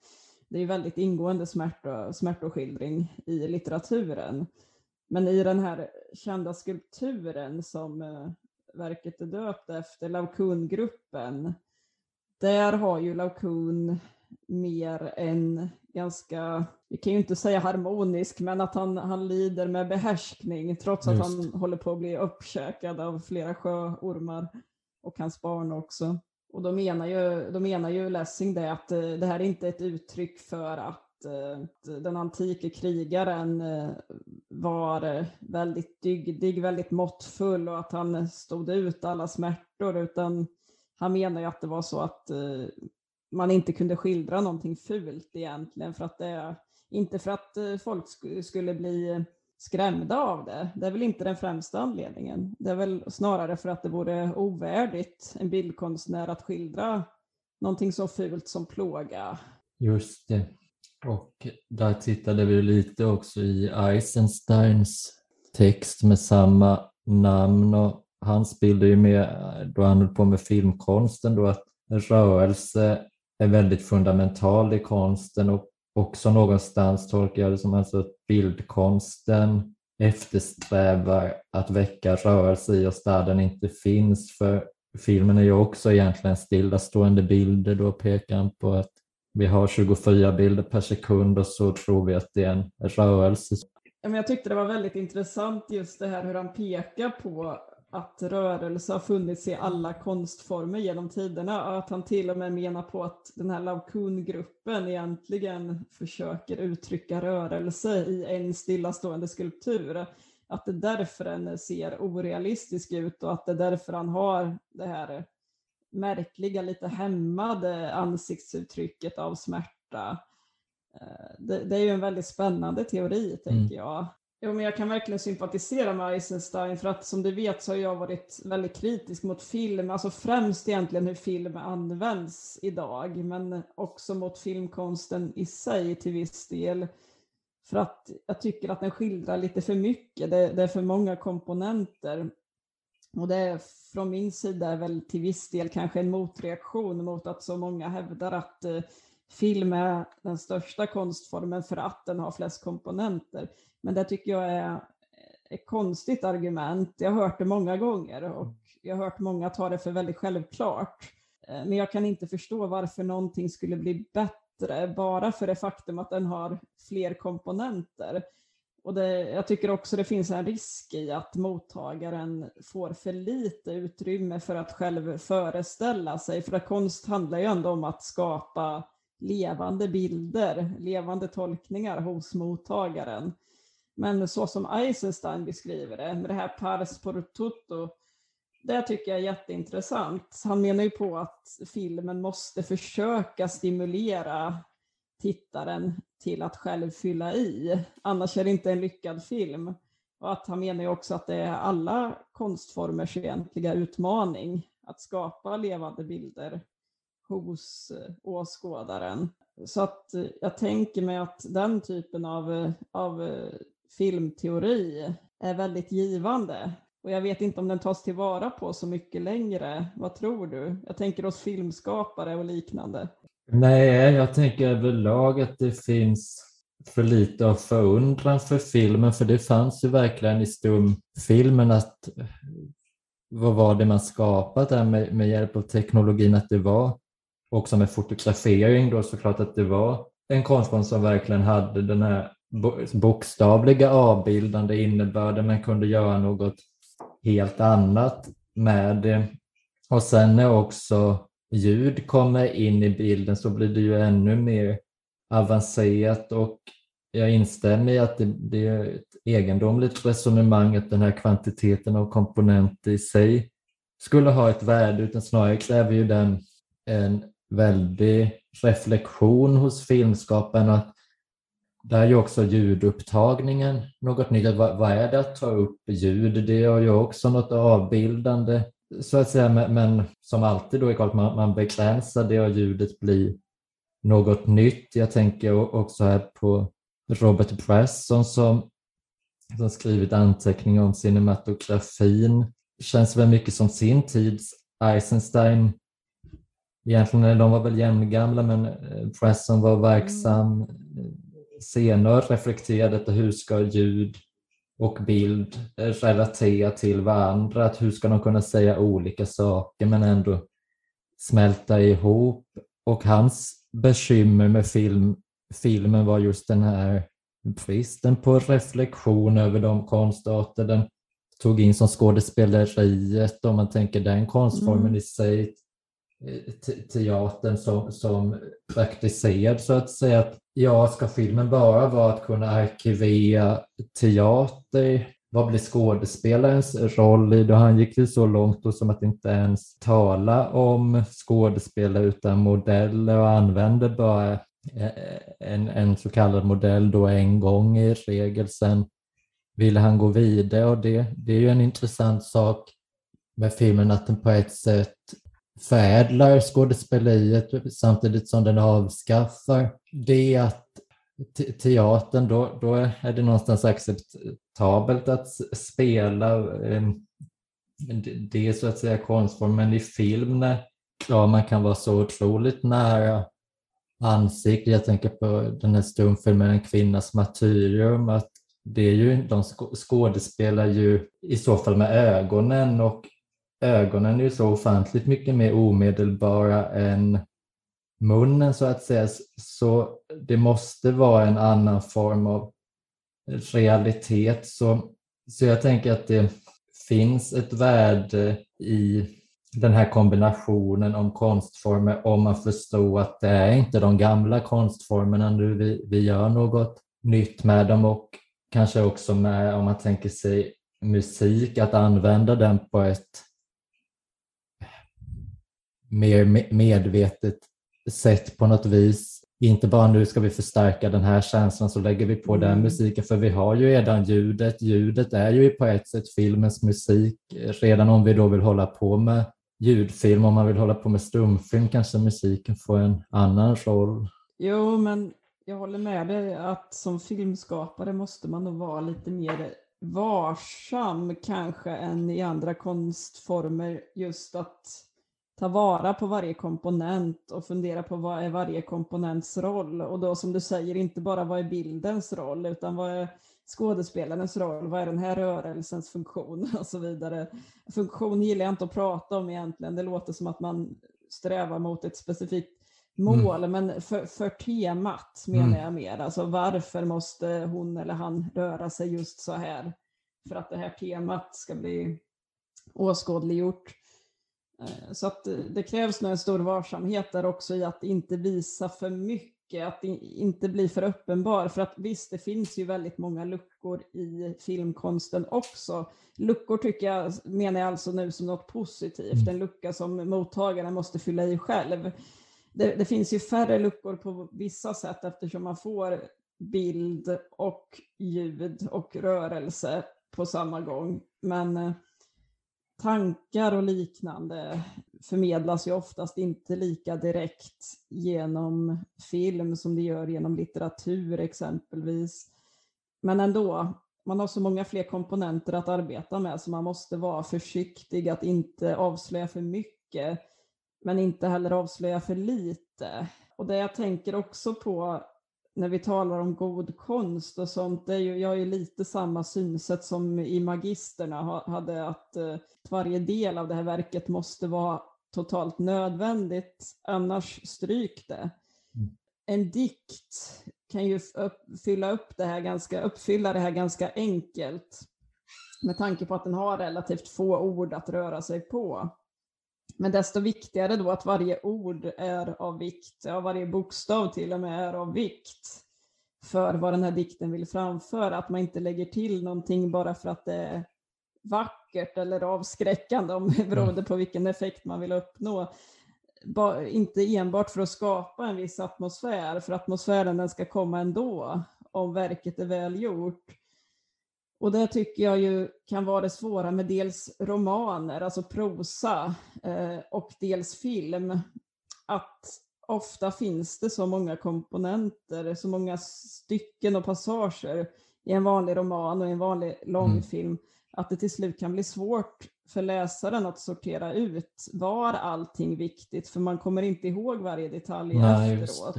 det är väldigt ingående smärta, smärtoskildring i litteraturen. Men i den här kända skulpturen som eh, verket är döpt efter, Laocoon-gruppen, där har ju Laocoon mer en ganska, vi kan ju inte säga harmonisk, men att han, han lider med behärskning trots Just. att han håller på att bli uppkäkad av flera sjöormar och hans barn också. Och då menar ju, då menar ju Lessing det att eh, det här är inte ett uttryck för att Eh, den antike krigaren eh, var eh, väldigt dygdig, väldigt måttfull och att han stod ut alla smärtor, utan han menar ju att det var så att man inte kunde skildra någonting fult egentligen, för att det, inte för att folk skulle bli skrämda av det. Det är väl inte den främsta anledningen. Det är väl snarare för att det vore ovärdigt en bildkonstnär att skildra någonting så fult som plåga. Just det. Och där tittade vi lite också i Eisensteins text med samma namn och hans bild är ju mer, då han höll på med filmkonsten, då att rörelse är väldigt fundamental i konsten och också någonstans tolkar jag det som alltså att bildkonsten eftersträvar att väcka rörelse i oss där den inte finns. För filmen är ju också egentligen stillastående bilder. Då pekar han på att vi har 24 bilder per sekund och så tror vi att det är en rörelse. Jag tyckte det var väldigt intressant just det här hur han pekar på att rörelse har funnits i alla konstformer genom tiderna och att han till och med menar på att den här Laocoon-gruppen egentligen försöker uttrycka rörelse i en stillastående skulptur. Att det är därför den ser orealistisk ut och att det är därför han har det här märkliga, lite hämmade ansiktsuttrycket av smärta. Eh, det, det är ju en väldigt spännande teori, tänker mm. jag. Jo, men jag kan verkligen sympatisera med Eisenstein för att som du vet så har jag varit väldigt kritisk mot film, alltså främst egentligen hur film används idag, men också mot filmkonsten i sig till viss del. För att jag tycker att den skildrar lite för mycket, det, det är för många komponenter. Och det är från min sida är väl till viss del kanske en motreaktion mot att så många hävdar att eh, film är den största konstformen för att den har flest komponenter. Men det tycker jag är eh, ett konstigt argument. Jag har hört det många gånger och jag har hört många ta det för väldigt självklart. Eh, men jag kan inte förstå varför någonting skulle bli bättre bara för det faktum att den har fler komponenter. Och det, jag tycker också det finns en risk i att mottagaren får för lite utrymme för att själv föreställa sig. För att konst handlar ju ändå om att skapa levande bilder, levande tolkningar hos mottagaren. Men så som Eisenstein beskriver det, med det här pars por tutto, det tycker jag är jätteintressant. Han menar ju på att filmen måste försöka stimulera tittaren till att själv fylla i, annars är det inte en lyckad film. Och att han menar ju också att det är alla konstformers egentliga utmaning att skapa levande bilder hos eh, åskådaren. Så att eh, jag tänker mig att den typen av, eh, av filmteori är väldigt givande. Och jag vet inte om den tas tillvara på så mycket längre. Vad tror du? Jag tänker oss filmskapare och liknande. Nej, jag tänker överlag att det finns för lite av förundran för filmen, för det fanns ju verkligen i stumfilmen att vad var det man skapat där med, med hjälp av teknologin, att det var också med fotografering då såklart att det var en konstform som verkligen hade den här bokstavliga avbildande innebörden men kunde göra något helt annat med det. Och sen är också ljud kommer in i bilden så blir det ju ännu mer avancerat och jag instämmer i att det, det är ett egendomligt resonemang att den här kvantiteten av komponenter i sig skulle ha ett värde utan snarare kräver ju den en väldig reflektion hos filmskaparen att där är ju också ljudupptagningen något nytt. Vad, vad är det att ta upp ljud? Det är ju också något avbildande så att säga, men, men som alltid då är klart man, man begränsar det och ljudet blir något nytt. Jag tänker också här på Robert Bresson som, som skrivit anteckningar om cinematografin. Känns väl mycket som sin tids Eisenstein. Egentligen, de var väl jämngamla men Bresson var verksam senare reflekterar detta hur ska ljud och bild relatera till varandra? Att hur ska de kunna säga olika saker men ändå smälta ihop och hans bekymmer med film, filmen var just den här bristen på reflektion över de konstarter den tog in som skådespeleriet, om man tänker den konstformen mm. i sig, teatern som, som praktiserad så att säga. Att, ja, ska filmen bara vara att kunna arkivera teater? Vad blir skådespelarens roll i det? Han gick ju så långt då som att inte ens tala om skådespelare utan modeller och använde bara eh, en, en så kallad modell då en gång i regel. Sen ville han gå vidare och det, det är ju en intressant sak med filmen att den på ett sätt förädlar skådespeleriet samtidigt som den avskaffar det att teatern, då, då är det någonstans acceptabelt att spela ehm, det är så att säga konstform, men i film när ja, man kan vara så otroligt nära ansikte, jag tänker på den här stumfilmen En kvinnas martyrium, att det är ju, de skådespelar ju i så fall med ögonen och ögonen är ju så ofantligt mycket mer omedelbara än munnen så att säga. Så det måste vara en annan form av realitet. Så, så jag tänker att det finns ett värde i den här kombinationen om konstformer om man förstår att det är inte de gamla konstformerna nu vi, vi gör något nytt med dem och kanske också med om man tänker sig musik, att använda den på ett mer medvetet sätt på något vis. Inte bara nu ska vi förstärka den här känslan så lägger vi på mm. den musiken för vi har ju redan ljudet. Ljudet är ju på ett sätt filmens musik. Redan om vi då vill hålla på med ljudfilm, om man vill hålla på med stumfilm kanske musiken får en annan roll. Jo, men jag håller med dig att som filmskapare måste man nog vara lite mer varsam kanske än i andra konstformer just att ta vara på varje komponent och fundera på vad är varje komponents roll och då som du säger inte bara vad är bildens roll utan vad är skådespelarens roll, vad är den här rörelsens funktion och så vidare. Funktion gillar jag inte att prata om egentligen, det låter som att man strävar mot ett specifikt mål, mm. men för, för temat menar mm. jag mer. Alltså varför måste hon eller han röra sig just så här för att det här temat ska bli åskådliggjort. Eh, så att eh, det krävs nog en stor varsamhet där också i att inte visa för mycket, att inte bli för uppenbar. För att visst, det finns ju väldigt många luckor i filmkonsten också. Luckor tycker jag, menar jag alltså nu som något positivt, en lucka som mottagaren måste fylla i själv det, det, finns ju färre luckor på vissa sätt eftersom man får bild och ljud och rörelse på samma gång. Men eh, tankar och liknande förmedlas ju oftast inte lika direkt genom film som det gör genom litteratur exempelvis. Men ändå, man har så många fler komponenter att arbeta med så man måste vara försiktig att inte avslöja för mycket men inte heller avslöja för lite. Och det jag tänker också på när vi talar om god konst och sånt, det är ju, jag har ju lite samma synsätt som i Magisterna hade, att, eh, varje del av det här verket måste vara totalt nödvändigt, annars stryk det. Mm. En dikt kan ju fylla upp det här ganska, uppfylla det här ganska enkelt med tanke på att den har relativt få ord att röra sig på. Men desto viktigare då att varje ord är av vikt, ja varje bokstav till och med är av vikt för vad den här dikten vill framföra. Att man inte lägger till någonting bara för att det är vackert eller avskräckande, om, beroende på vilken effekt man vill uppnå. Ba, inte enbart för att skapa en viss atmosfär, för atmosfären den ska komma ändå om verket är välgjort. Och det tycker jag ju kan vara det svåra med dels romaner, alltså prosa, eh, och dels film. Att ofta finns det så många komponenter, så många stycken och passager i en vanlig roman och i en vanlig långfilm, mm. att det till slut kan bli svårt för läsaren att sortera ut var allting viktigt, för man kommer inte ihåg varje detalj Nej, efteråt.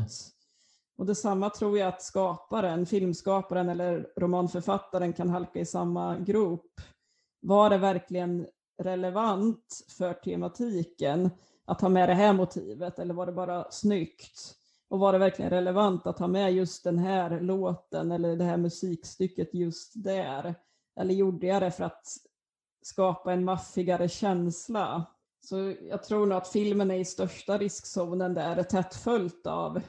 Och detsamma tror jag att skaparen, filmskaparen eller romanförfattaren kan halka i samma grop. Var det verkligen relevant för tematiken att ha med det här motivet eller var det bara snyggt? Och var det verkligen relevant att ha med just den här låten eller det här musikstycket just där? Eller gjorde jag det för att skapa en maffigare känsla? Så jag tror nog att filmen är i största riskzonen där, tätt följt av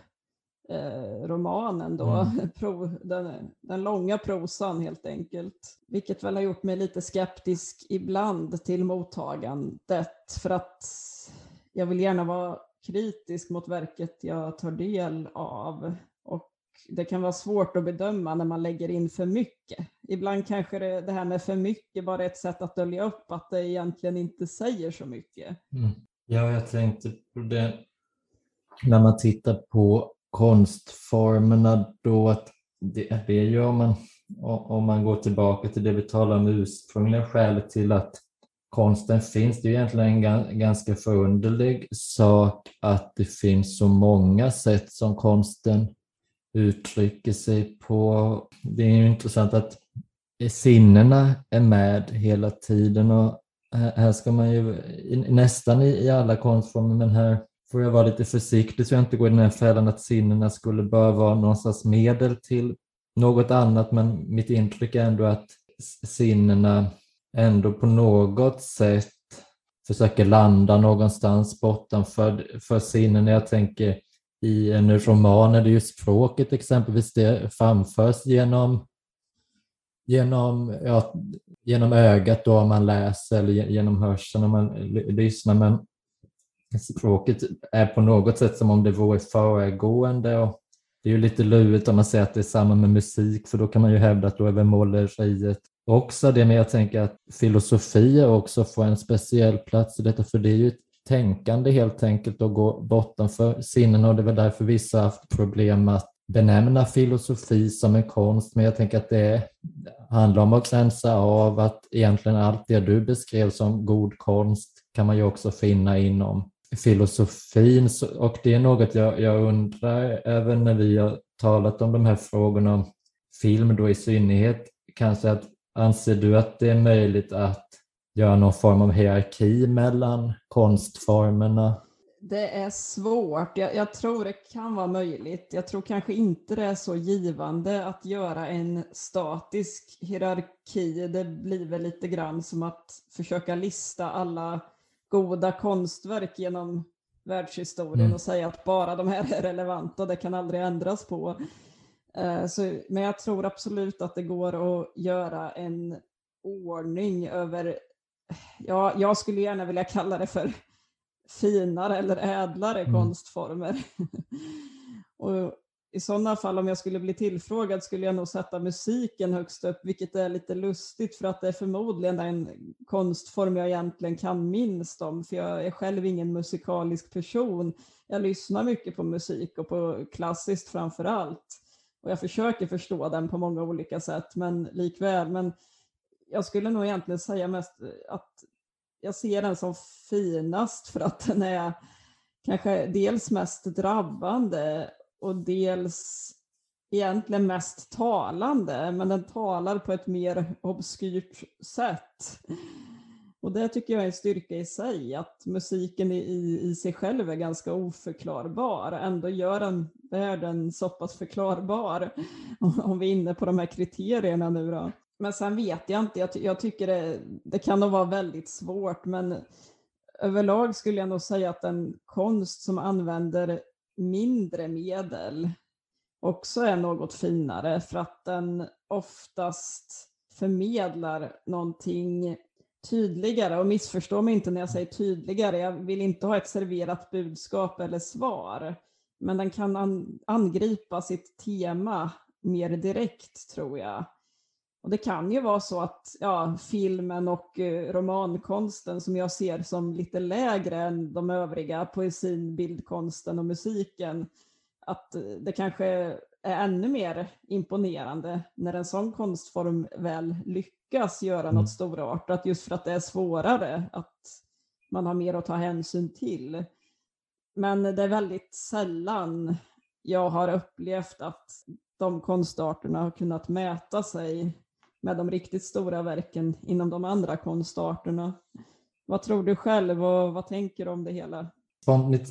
eh, romanen då, mm. Den, den, långa prosan helt enkelt. Vilket väl har gjort mig lite skeptisk ibland till mottagandet för att jag vill gärna vara kritisk mot verket jag tar del av. Och det kan vara svårt att bedöma när man lägger in för mycket. Ibland kanske det, det här med för mycket bara är ett sätt att dölja upp att det egentligen inte säger så mycket. Mm. Ja, jag tänkte på det när man tittar på konstformerna då att det, det är ju om man, om man går tillbaka till det vi talade om ursprungliga skälet till att konsten finns. Det är egentligen en ganska förunderlig sak att det finns så många sätt som konsten uttrycker sig på. Det är ju intressant att sinnena är med hela tiden och eh, här ska man ju nästan i alla konstformer men här får jag vara lite försiktig så jag inte går i den här fällan att sinnena skulle behöva vara någon slags medel till något annat men mitt intryck är ändå att sinnena ändå på något sätt försöker landa någonstans bortanför för sinnena. Jag tänker i en roman är det ju språket exempelvis, det framförs genom, genom, ja, genom ögat då om man läser eller genom hörseln om man lyssnar. Men språket är på något sätt som om det vore föregående. Och det är ju lite lurigt om man säger att det är samma med musik för då kan man ju hävda att då är väl måleriet också det, men jag tänker att filosofi också får en speciell plats i detta, för det är ju ett tänkande helt enkelt och gå bortanför sinnen och det är väl därför vissa har haft problem att benämna filosofi som en konst, men jag tänker att det handlar om att gränsa av att egentligen allt det du beskrev som god konst kan man ju också finna inom filosofin och det är något jag, jag undrar även när vi har talat om de här frågorna om film då i synnerhet, kanske att Anser du att det är möjligt att göra någon form av hierarki mellan konstformerna? Det är svårt. Jag, jag, tror det kan vara möjligt. Jag tror kanske inte det är så givande att göra en statisk hierarki. Det blir väl lite grann som att försöka lista alla goda konstverk genom världshistorien mm. och säga att bara de här är relevanta och det kan aldrig ändras på. Eh, så, men jag tror absolut att det går att göra en ordning över, ja, jag skulle gärna vilja kalla det för finare eller ädlare mm. konstformer. och i sådana fall, om jag skulle bli tillfrågad, skulle jag nog sätta musiken högst upp, vilket är lite lustigt för att det är förmodligen den konstform jag egentligen kan minst om, för jag är själv ingen musikalisk person. Jag lyssnar mycket på musik och på klassiskt framför allt. Och jag försöker förstå den på många olika sätt, men likväl. Men jag skulle nog egentligen säga mest att jag ser den som finast för att den är kanske dels mest drabbande och dels egentligen mest talande, men den talar på ett mer obskyrt sätt. Och det tycker jag är en styrka i sig, att musiken i, i sig själv är ganska oförklarbar. Ändå gör den världen så pass förklarbar, om vi är inne på de här kriterierna nu då. Men sen vet jag inte, jag, jag tycker det, det kan nog vara väldigt svårt, men överlag skulle jag nog säga att en konst som använder mindre medel också är något finare för att den oftast förmedlar någonting tydligare och missförstå mig inte när jag säger tydligare. Jag vill inte ha ett serverat budskap eller svar, men den kan angripa sitt tema mer direkt tror jag. Och det kan ju vara så att ja, filmen och eh, romankonsten som jag ser som lite lägre än de övriga, poesin, bildkonsten och musiken, att det kanske är ännu mer imponerande när en sån konstform väl lyckas lyckas göra mm. något storartat just för att det är svårare, att man har mer att ta hänsyn till. Men det är väldigt sällan jag har upplevt att de konstarterna har kunnat mäta sig med de riktigt stora verken inom de andra konstarterna. Vad tror du själv och vad tänker du om det hela?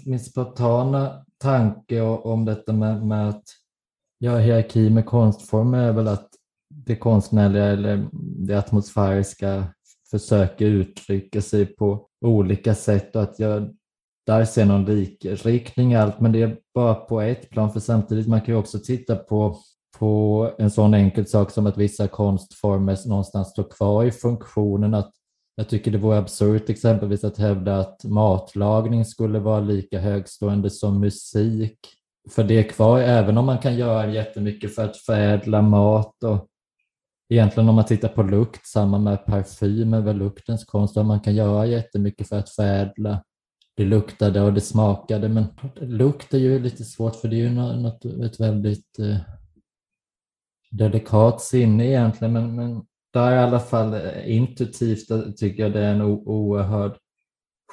min spontana tanke om detta med, med att ja, hierarki med konstformer är väl att det konstnärliga eller det atmosfäriska försöker uttrycka sig på olika sätt och att jag där ser någon likriktning i allt, men det är bara på ett plan, för samtidigt man kan ju också titta på, på en sån enkel sak som att vissa konstformer någonstans står kvar i funktionen. Att jag tycker det vore absurt exempelvis att hävda att matlagning skulle vara lika högstående som musik. För det är kvar, även om man kan göra jättemycket för att förädla mat och egentligen om man tittar på lukt, samma med parfym är väl luktens konst, man kan göra jättemycket för att förädla det luktade och det smakade. Men lukt är ju lite svårt för det är ju något, ett väldigt eh, delikat sinne egentligen. Men, men där i alla fall eh, intuitivt eh, tycker jag det är en oerhörd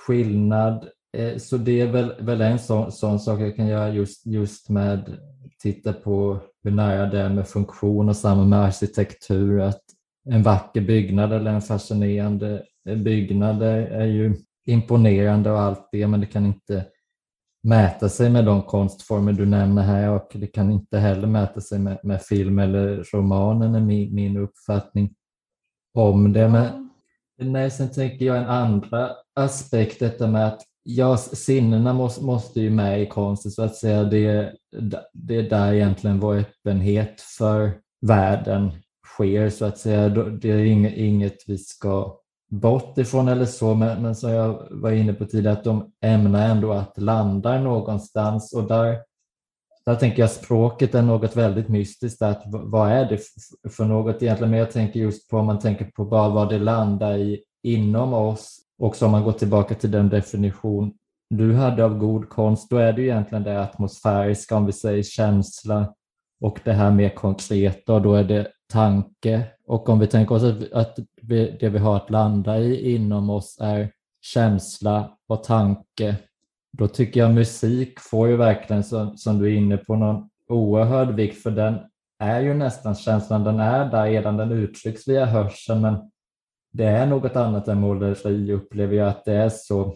skillnad. Eh, så det är väl, väl en sån, sån sak jag kan göra just, just med titta på hur nära det är med funktion och samma med arkitektur. Att en vacker byggnad eller en fascinerande byggnad är ju imponerande och allt det, men det kan inte mäta sig med de konstformer du nämner här och det kan inte heller mäta sig med, med film eller romanen är min, min uppfattning om det. Men, nej, sen tänker jag en andra aspekt, detta med att ja, sinnena måste, måste ju med i konsten så att säga. Det, det är där egentligen vår öppenhet för världen sker så att säga. Det är inget vi ska bort ifrån eller så, men, men som jag var inne på tidigare, att de ämnar ändå att landa någonstans och där, där tänker jag språket är något väldigt mystiskt. Att, vad är det för något egentligen? Men jag tänker just på om man tänker på bara vad det landar i inom oss och om man går tillbaka till den definition du hade av god konst, då är det egentligen det atmosfäriska, om vi säger känsla och det här mer konkreta och då är det tanke. Och om vi tänker oss att det vi har att landa i inom oss är känsla och tanke, då tycker jag musik får ju verkligen, som, som du är inne på, någon oerhörd vikt, för den är ju nästan känslan, den är där redan, den uttrycks via hörseln, men det är något annat än måleri upplever jag att det är så,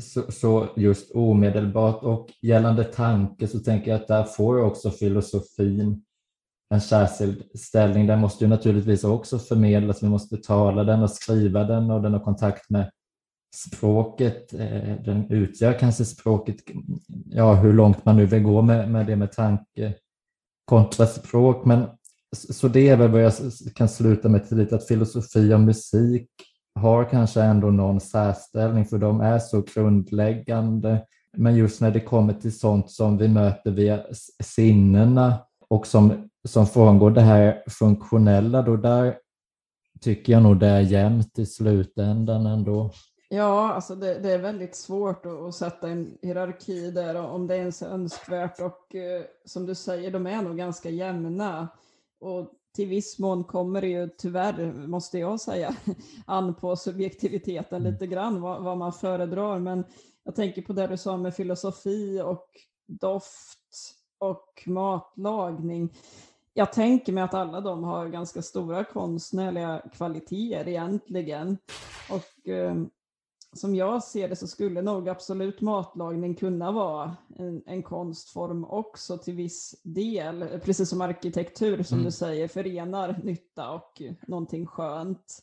så, så, just omedelbart. Och gällande tanke så tänker jag att där får också filosofin en särskild ställning. Den måste ju naturligtvis också förmedlas, vi måste tala den och skriva den och den har kontakt med språket. Eh, den utgör kanske språket, ja hur långt man nu vill gå med, med det med tanke kontra språk. Men, så det är väl vad jag kan sluta med till lite, att filosofi och musik har kanske ändå någon särställning för de är så grundläggande. Men just när det kommer till sånt som vi möter via sinnena och som som frångår det här funktionella, då där tycker jag nog det är jämnt i slutändan ändå. Ja, alltså det, det är väldigt svårt att, att, sätta en hierarki där om det ens är önskvärt och eh, som du säger, de är nog ganska jämna. Och till viss mån kommer det ju tyvärr, måste jag säga, an på subjektiviteten mm. lite grann, vad, vad man föredrar. Men jag tänker på det du sa med filosofi och doft och matlagning jag tänker mig att alla de har ganska stora konstnärliga kvaliteter egentligen. Och eh, som jag ser det så skulle nog absolut matlagning kunna vara en, en konstform också till viss del. Precis som arkitektur som mm. du säger förenar nytta och någonting skönt.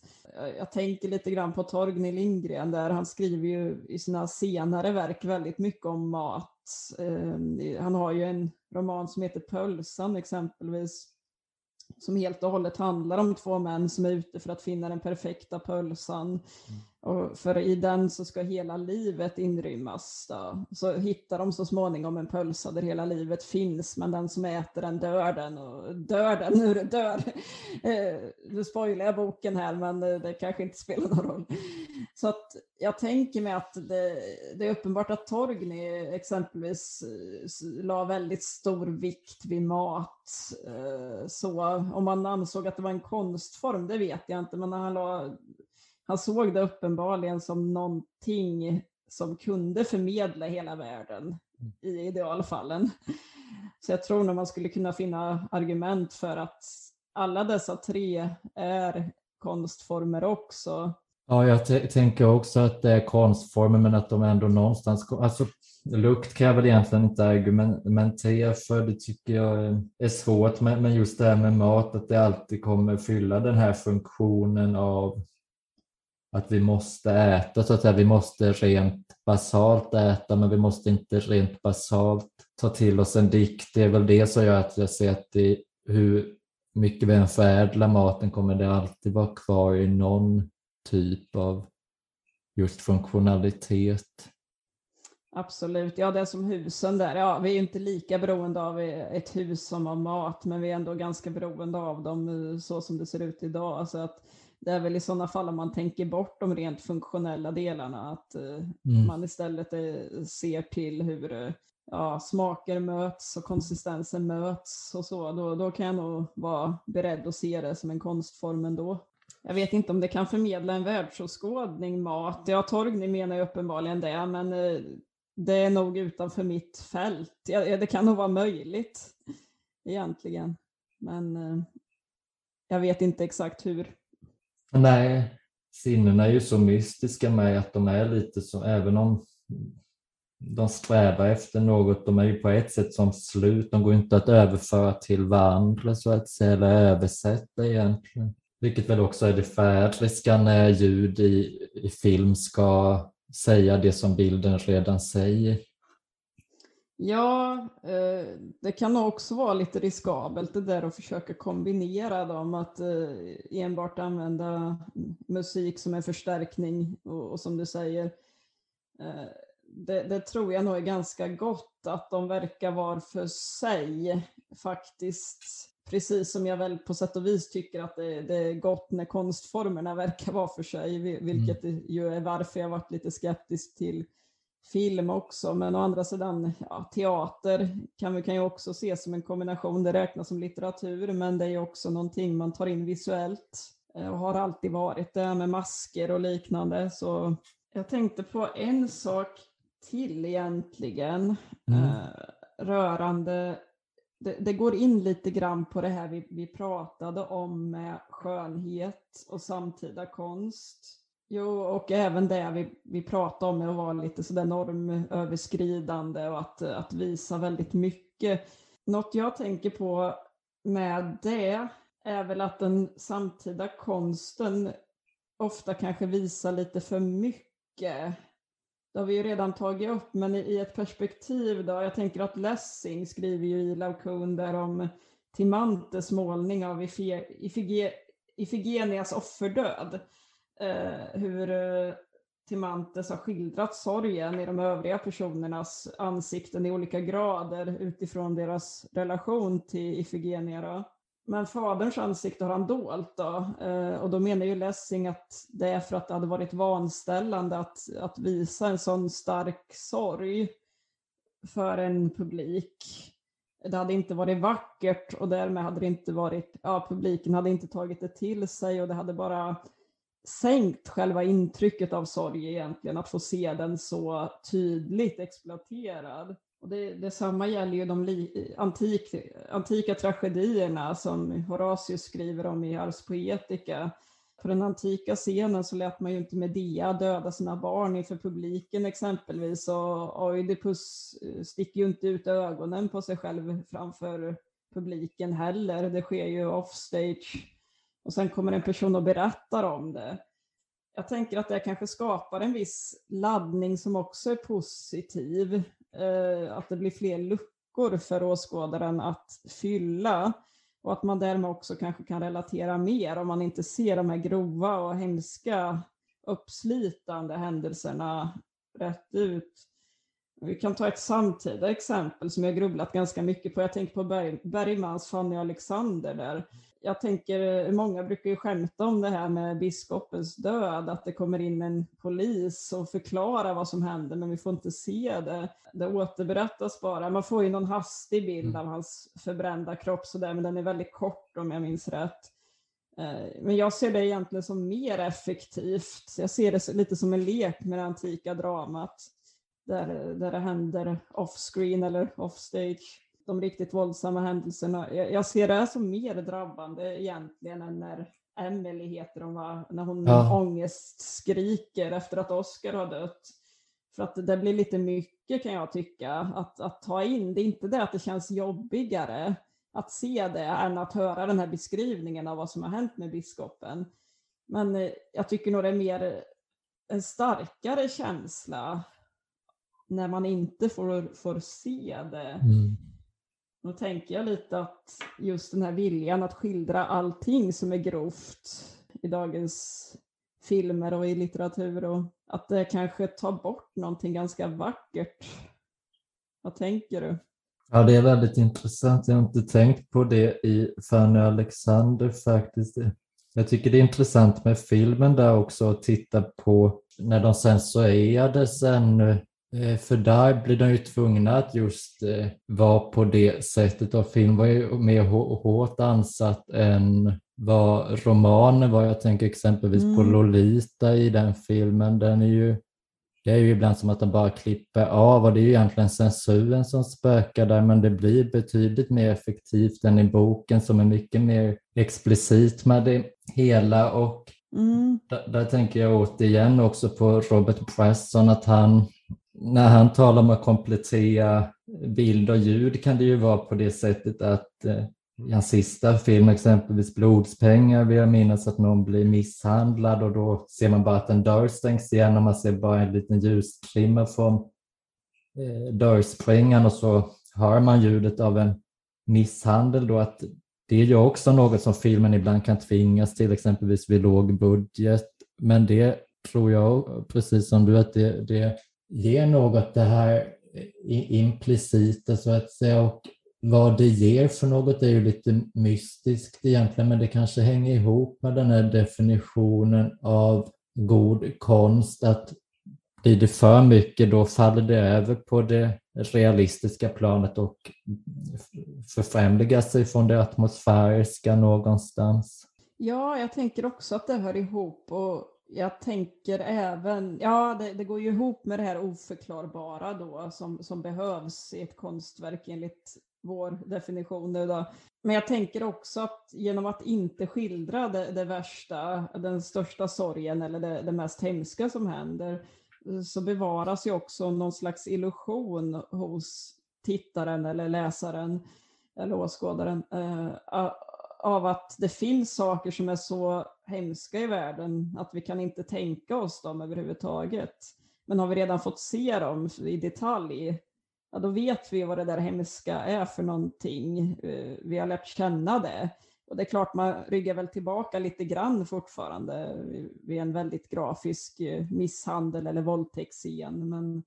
Jag tänker lite grann på Torgny Lindgren där han skriver ju i sina senare verk väldigt mycket om mat. Eh, han har ju en roman som heter Pölsan exempelvis som helt och hållet handlar om två män som är ute för att finna den perfekta pölsan. Mm. Och för i den så ska hela livet inrymmas. Då. Så hittar de så småningom en pölsa där hela livet finns, men den som äter den dör den. Och dör den, nu dör. Eh, nu spoilar jag boken här, men eh, det kanske inte spelar någon roll. Så att jag tänker mig att det, det är uppenbart att Torgny exempelvis eh, la väldigt stor vikt vid mat. Så om man ansåg att det var en konstform, det vet jag inte, men han la han såg det uppenbarligen som någonting som kunde förmedla hela världen i idealfallen. Så jag tror nog man skulle kunna finna argument för att alla dessa tre är konstformer också. Ja, jag tänker också att det är konstformer men att de ändå någonstans... Alltså, lukt kan jag väl egentligen inte argumentera för, det tycker jag är svårt. Men just det här med mat, att det alltid kommer fylla den här funktionen av att vi måste äta, så att säga. vi måste rent basalt äta, men vi måste inte rent basalt ta till oss en dikt. Det är väl det som gör att jag ser att det, hur mycket vi än förädlar maten kommer det alltid vara kvar i någon typ av just funktionalitet. Absolut, ja det är som husen där. Ja, vi är inte lika beroende av ett hus som av mat, men vi är ändå ganska beroende av dem eh, så som det ser ut idag. Så att det är väl i sådana fall om man tänker bort de rent funktionella delarna, att eh, mm. man istället eh, ser till hur ja, smaker möts och konsistenser möts och så, då, då kan jag nog vara beredd att se det som en konstform ändå. Jag vet inte om det kan förmedla en världsåskådning, mat. Ja, Torgny menar ju uppenbarligen det, men eh, det är nog utanför mitt fält. Ja, det kan nog vara möjligt egentligen, men eh, jag vet inte exakt hur. Nej, sinnena är ju så mystiska med att de är lite så, även om de strävar efter något, de är ju på ett sätt som slut, de går inte att överföra till varandra så att säga, eller översätta egentligen. Vilket väl också är det färdiska när ljud i, i film ska säga det som bilden redan säger. Ja, eh, det kan också vara lite riskabelt det där att försöka kombinera dem, att eh, enbart använda musik som en förstärkning och, som du säger, eh, det, det, tror jag nog är ganska gott att de verkar var för sig faktiskt Precis som jag väl på sätt och vis tycker att det, det är gott när konstformerna verkar vara för sig, vilket mm. ju är varför jag varit lite skeptisk till film också. Men å andra sidan, ja, teater kan vi kan ju också ses som en kombination. Det räknas som litteratur, men det är också någonting man tar in visuellt eh, och har alltid varit det med masker och liknande. Så jag tänkte på en sak till egentligen mm. eh, rörande det, det, går in lite grann på det här vi, vi pratade om med skönhet och samtida konst. Jo, och även det vi, vi pratade om med att vara lite sådär normöverskridande och att, att visa väldigt mycket. Något jag tänker på med det är väl att den samtida konsten ofta kanske visar lite för mycket det har vi ju redan tagit upp, men i ett perspektiv då, jag tänker att Lessing skriver ju i Laocoon där om Timantes målning av Ifigenias offerdöd. Eh, hur eh, Timantes har skildrat sorgen i de övriga personernas ansikten i olika grader utifrån deras relation till Ifigenia. Då. Men faderns ansikte har han dolt då. Eh, och då menar ju Lessing att det är för att det hade varit vanställande att, att visa en sån stark sorg för en publik. Det hade inte varit vackert och därmed hade det inte varit, ja publiken hade inte tagit det till sig och det hade bara sänkt själva intrycket av sorg egentligen, att få se den så tydligt exploaterad. Och det, detsamma gäller ju de li, antik, antika tragedierna som Horatius skriver om i Ars Poetica. På den antika scenen så lät man ju inte Medea döda sina barn inför publiken exempelvis och Oidipus eh, sticker ju inte ut ögonen på sig själv framför publiken heller. Det sker ju offstage och sen kommer en person och berättar om det. Jag tänker att det kanske skapar en viss laddning som också är positiv eh, att det blir fler luckor för åskådaren att fylla och att man därmed också kanske kan relatera mer om man inte ser de här grova och hemska uppslitande händelserna rätt ut. Vi kan ta ett samtida exempel som jag grubblat ganska mycket på. Jag tänker på Berg, Bergmans Fanny Alexander där jag tänker, många brukar ju skämta om det här med biskopens död, att det kommer in en polis och förklarar vad som hände, men vi får inte se det. Det återberättas bara. Man får ju någon hastig bild mm. av hans förbrända kropp, så där, men den är väldigt kort om jag minns rätt. Eh, men jag ser det egentligen som mer effektivt. Jag ser det lite som en lek med det antika dramat, där, där det händer off-screen eller off-stage de riktigt våldsamma händelserna. Jag, ser det som mer drabbande egentligen än när Emily heter hon va, när hon Ja. ångest skriker efter att Oscar har dött. För att det blir lite mycket kan jag tycka att, att ta in. Det är inte det att det känns jobbigare att se det än att höra den här beskrivningen av vad som har hänt med biskopen. Men eh, jag tycker nog det är mer en starkare känsla när man inte får, får se det. Mm. Då tänker jag lite att just den här viljan att skildra allting som är grovt i dagens filmer och i litteratur och att det kanske tar bort någonting ganska vackert. Vad tänker du? Ja, det är väldigt intressant. Jag har inte tänkt på det i Fanny Alexander faktiskt. Jag tycker det är intressant med filmen där också att titta på när de censurerades ännu. Eh, För där blir de ju tvungna att just eh, vara på det sättet och film var ju mer hå- hårt ansatt än vad romanen var. Jag tänker exempelvis på Mm. Lolita i den filmen. Den är ju det är ju ibland som att de bara klipper av och det är ju egentligen censuren som spökar där men det blir betydligt mer effektivt än i boken som är mycket mer explicit med det hela och Mm. där, där tänker jag återigen också på Robert Presson att han när han talar om att komplettera bild och ljud kan det ju vara på det sättet att eh, i hans sista film, exempelvis Blodspengar, vill jag minnas att någon blir misshandlad och då ser man bara att en dörr stängs igen och man ser bara en liten ljusstrimma från eh, dörrspringan och så hör man ljudet av en misshandel då att det är ju också något som filmen ibland kan tvingas till, exempelvis vid låg budget. Men det tror jag, precis som du, att det, det ger något det här eh, implicita så att säga. Och vad det ger för något är ju lite mystiskt egentligen, men det kanske hänger ihop med den här definitionen av god konst, att blir det för mycket då faller det över på det realistiska planet och förfrämligar sig från det atmosfäriska någonstans. Ja, jag tänker också att det hör ihop och jag tänker även, ja det, det går ju ihop med det här oförklarbara då som, som behövs i ett konstverk enligt vår definition nu då. Men jag tänker också att genom att inte skildra det, det värsta, den största sorgen eller det, det mest hemska som händer så bevaras ju också någon slags illusion hos tittaren eller läsaren eller åskådaren eh, av att det finns saker som är så hemska i världen att vi kan inte tänka oss dem överhuvudtaget. Men har vi redan fått se dem i detalj, ja, då vet vi vad det där hemska är för någonting. Eh, Vi har lärt känna det. Och det är klart, man ryggar väl tillbaka lite grann fortfarande vid en väldigt grafisk eh, misshandel eller våldtäktsscen. Men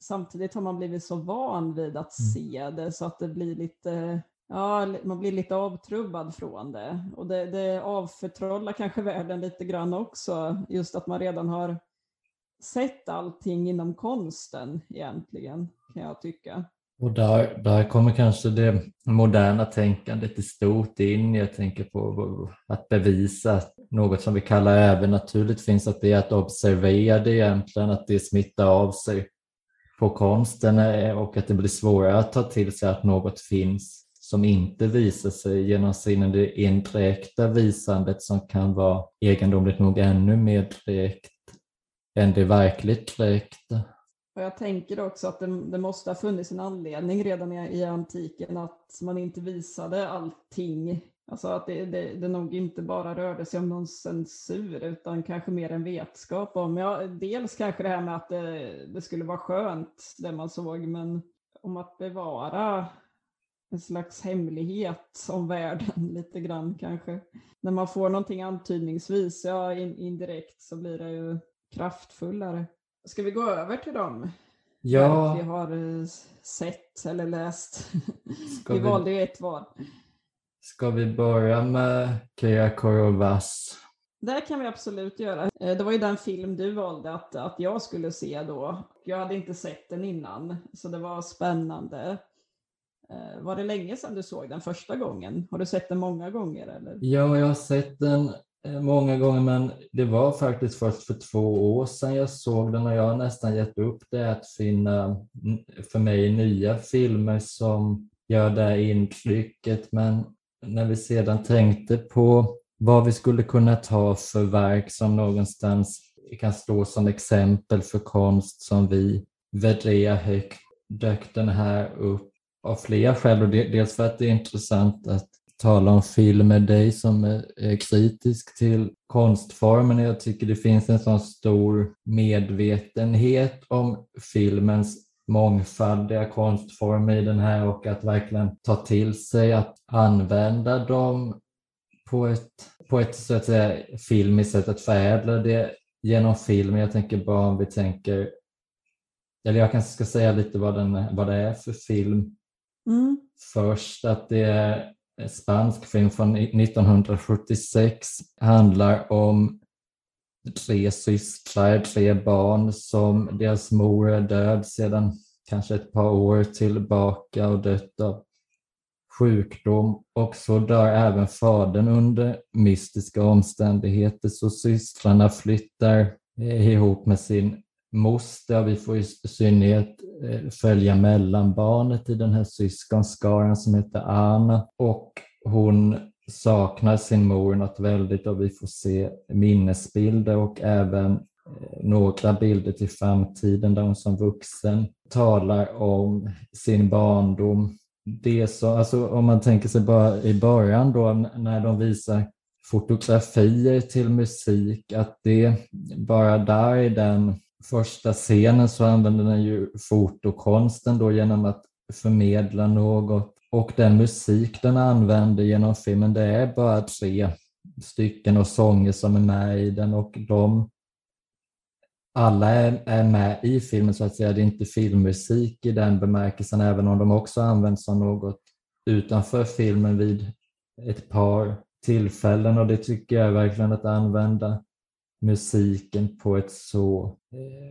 samtidigt har man blivit så van vid att Mm. se det så att det blir lite, ja, man blir lite avtrubbad från det. Och det, det avförtrollar kanske världen lite grann också, just att man redan har sett allting inom konsten egentligen, kan jag tycka. Och där, där kommer kanske det moderna tänkandet i stort in. Jag tänker på att bevisa att något som vi kallar övernaturligt finns, att det är att observera det egentligen, att det smittar av sig på konsten eh, och att det blir svårare att ta till sig att något finns som inte visar sig genom sin det indirekta visandet som kan vara egendomligt nog ännu mer direkt än det verkligt direkta. Och jag tänker också att det, det måste ha funnits en anledning redan i, i antiken att man inte visade allting. Alltså att det, det, det nog inte bara rörde sig om någon censur utan kanske mer en vetskap om, ja, dels kanske det här med att det, det skulle vara skönt det man såg, men om att bevara en slags hemlighet om världen lite grann kanske. När man får någonting antydningsvis, ja in, indirekt så blir det ju kraftfullare. Ska vi gå över till dem? Ja, vi har eh, sett eller läst. Vi vi- valde ju ett var. ska vi börja med Kira Korovas? Det kan vi absolut göra. Eh, Det var ju den film du valde att, att jag skulle se då. Jag hade inte sett den innan, så det var spännande. Eh, var det länge sedan du såg den första gången? Har du sett den många gånger? Eller? Ja, jag har sett den eh, många gånger men det var faktiskt först för två år sedan jag såg den och jag har nästan gett upp det att finna för mig nya filmer som gör det här intrycket. Men när vi sedan tänkte på vad vi skulle kunna ta för verk som någonstans kan stå som exempel för konst som vi värderar högt dök den här upp av flera skäl. Och dels för att det är intressant att tala om film med dig som är kritisk till konstformen. Jag tycker det finns en sån stor medvetenhet om filmens mångfaldiga konstformer i den här och att verkligen ta till sig att använda dem på ett, på ett så att säga filmiskt sätt, att förädla det genom film. Jag tänker bara om vi tänker, eller jag kanske ska säga lite vad, den, vad det är för film mm. först, att det är en spansk film från 1976, handlar om tre systrar, tre barn som deras mor är död sedan kanske ett par år tillbaka och dött av sjukdom och så dör även fadern under mystiska omständigheter så systrarna flyttar ihop med sin moster. Vi får i synnerhet eh, följa mellanbarnet i den här syskonskaran som heter Anna och hon saknar sin mor något väldigt och vi får se minnesbilder och även eh, några bilder till framtiden där hon som vuxen talar om sin barndom. Det så, alltså om man tänker sig bara i början då när de visar fotografier till musik, att det bara där i den första scenen så använder den ju fotokonsten då genom att förmedla något. Och den musik den använder genom filmen, det är bara tre stycken och sånger som är med i den. Och de alla är, är med i filmen så att säga. Det är inte filmmusik i den bemärkelsen, även om de också används som något utanför filmen vid ett par tillfällen. Och det tycker jag är verkligen att använda musiken på ett så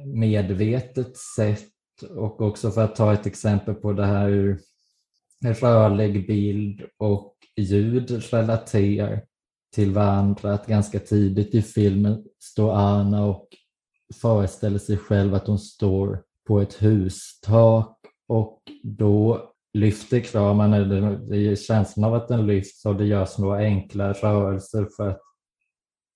medvetet sätt och också för att ta ett exempel på det här ur rörlig bild och ljud relaterar till varandra. Att ganska tidigt i filmen står Anna och föreställer sig själv att hon står på ett hustak och då lyfter kramen, eller det är känslan av att den lyfts och det görs några enkla rörelser för att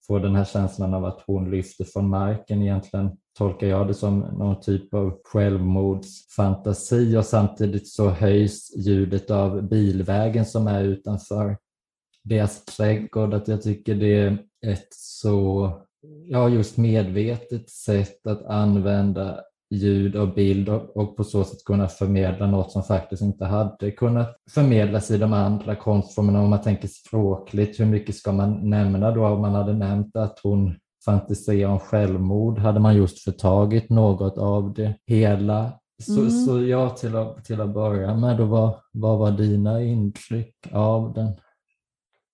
få den här känslan av att hon lyfter från marken. Egentligen tolkar jag det som någon typ av självmordsfantasi och samtidigt så höjs ljudet av bilvägen som är utanför deras trädgård. Att jag tycker det är ett så, ja just medvetet sätt att använda ljud och bild och på så sätt kunna förmedla något som faktiskt inte hade kunnat förmedlas i de andra konstformerna. Om man tänker språkligt, hur mycket ska man nämna då? Om man hade nämnt att hon fantiserar om självmord, hade man just förtagit något av det hela? Så, mm. så ja, till att, till att börja med, då, vad, vad var dina intryck av den?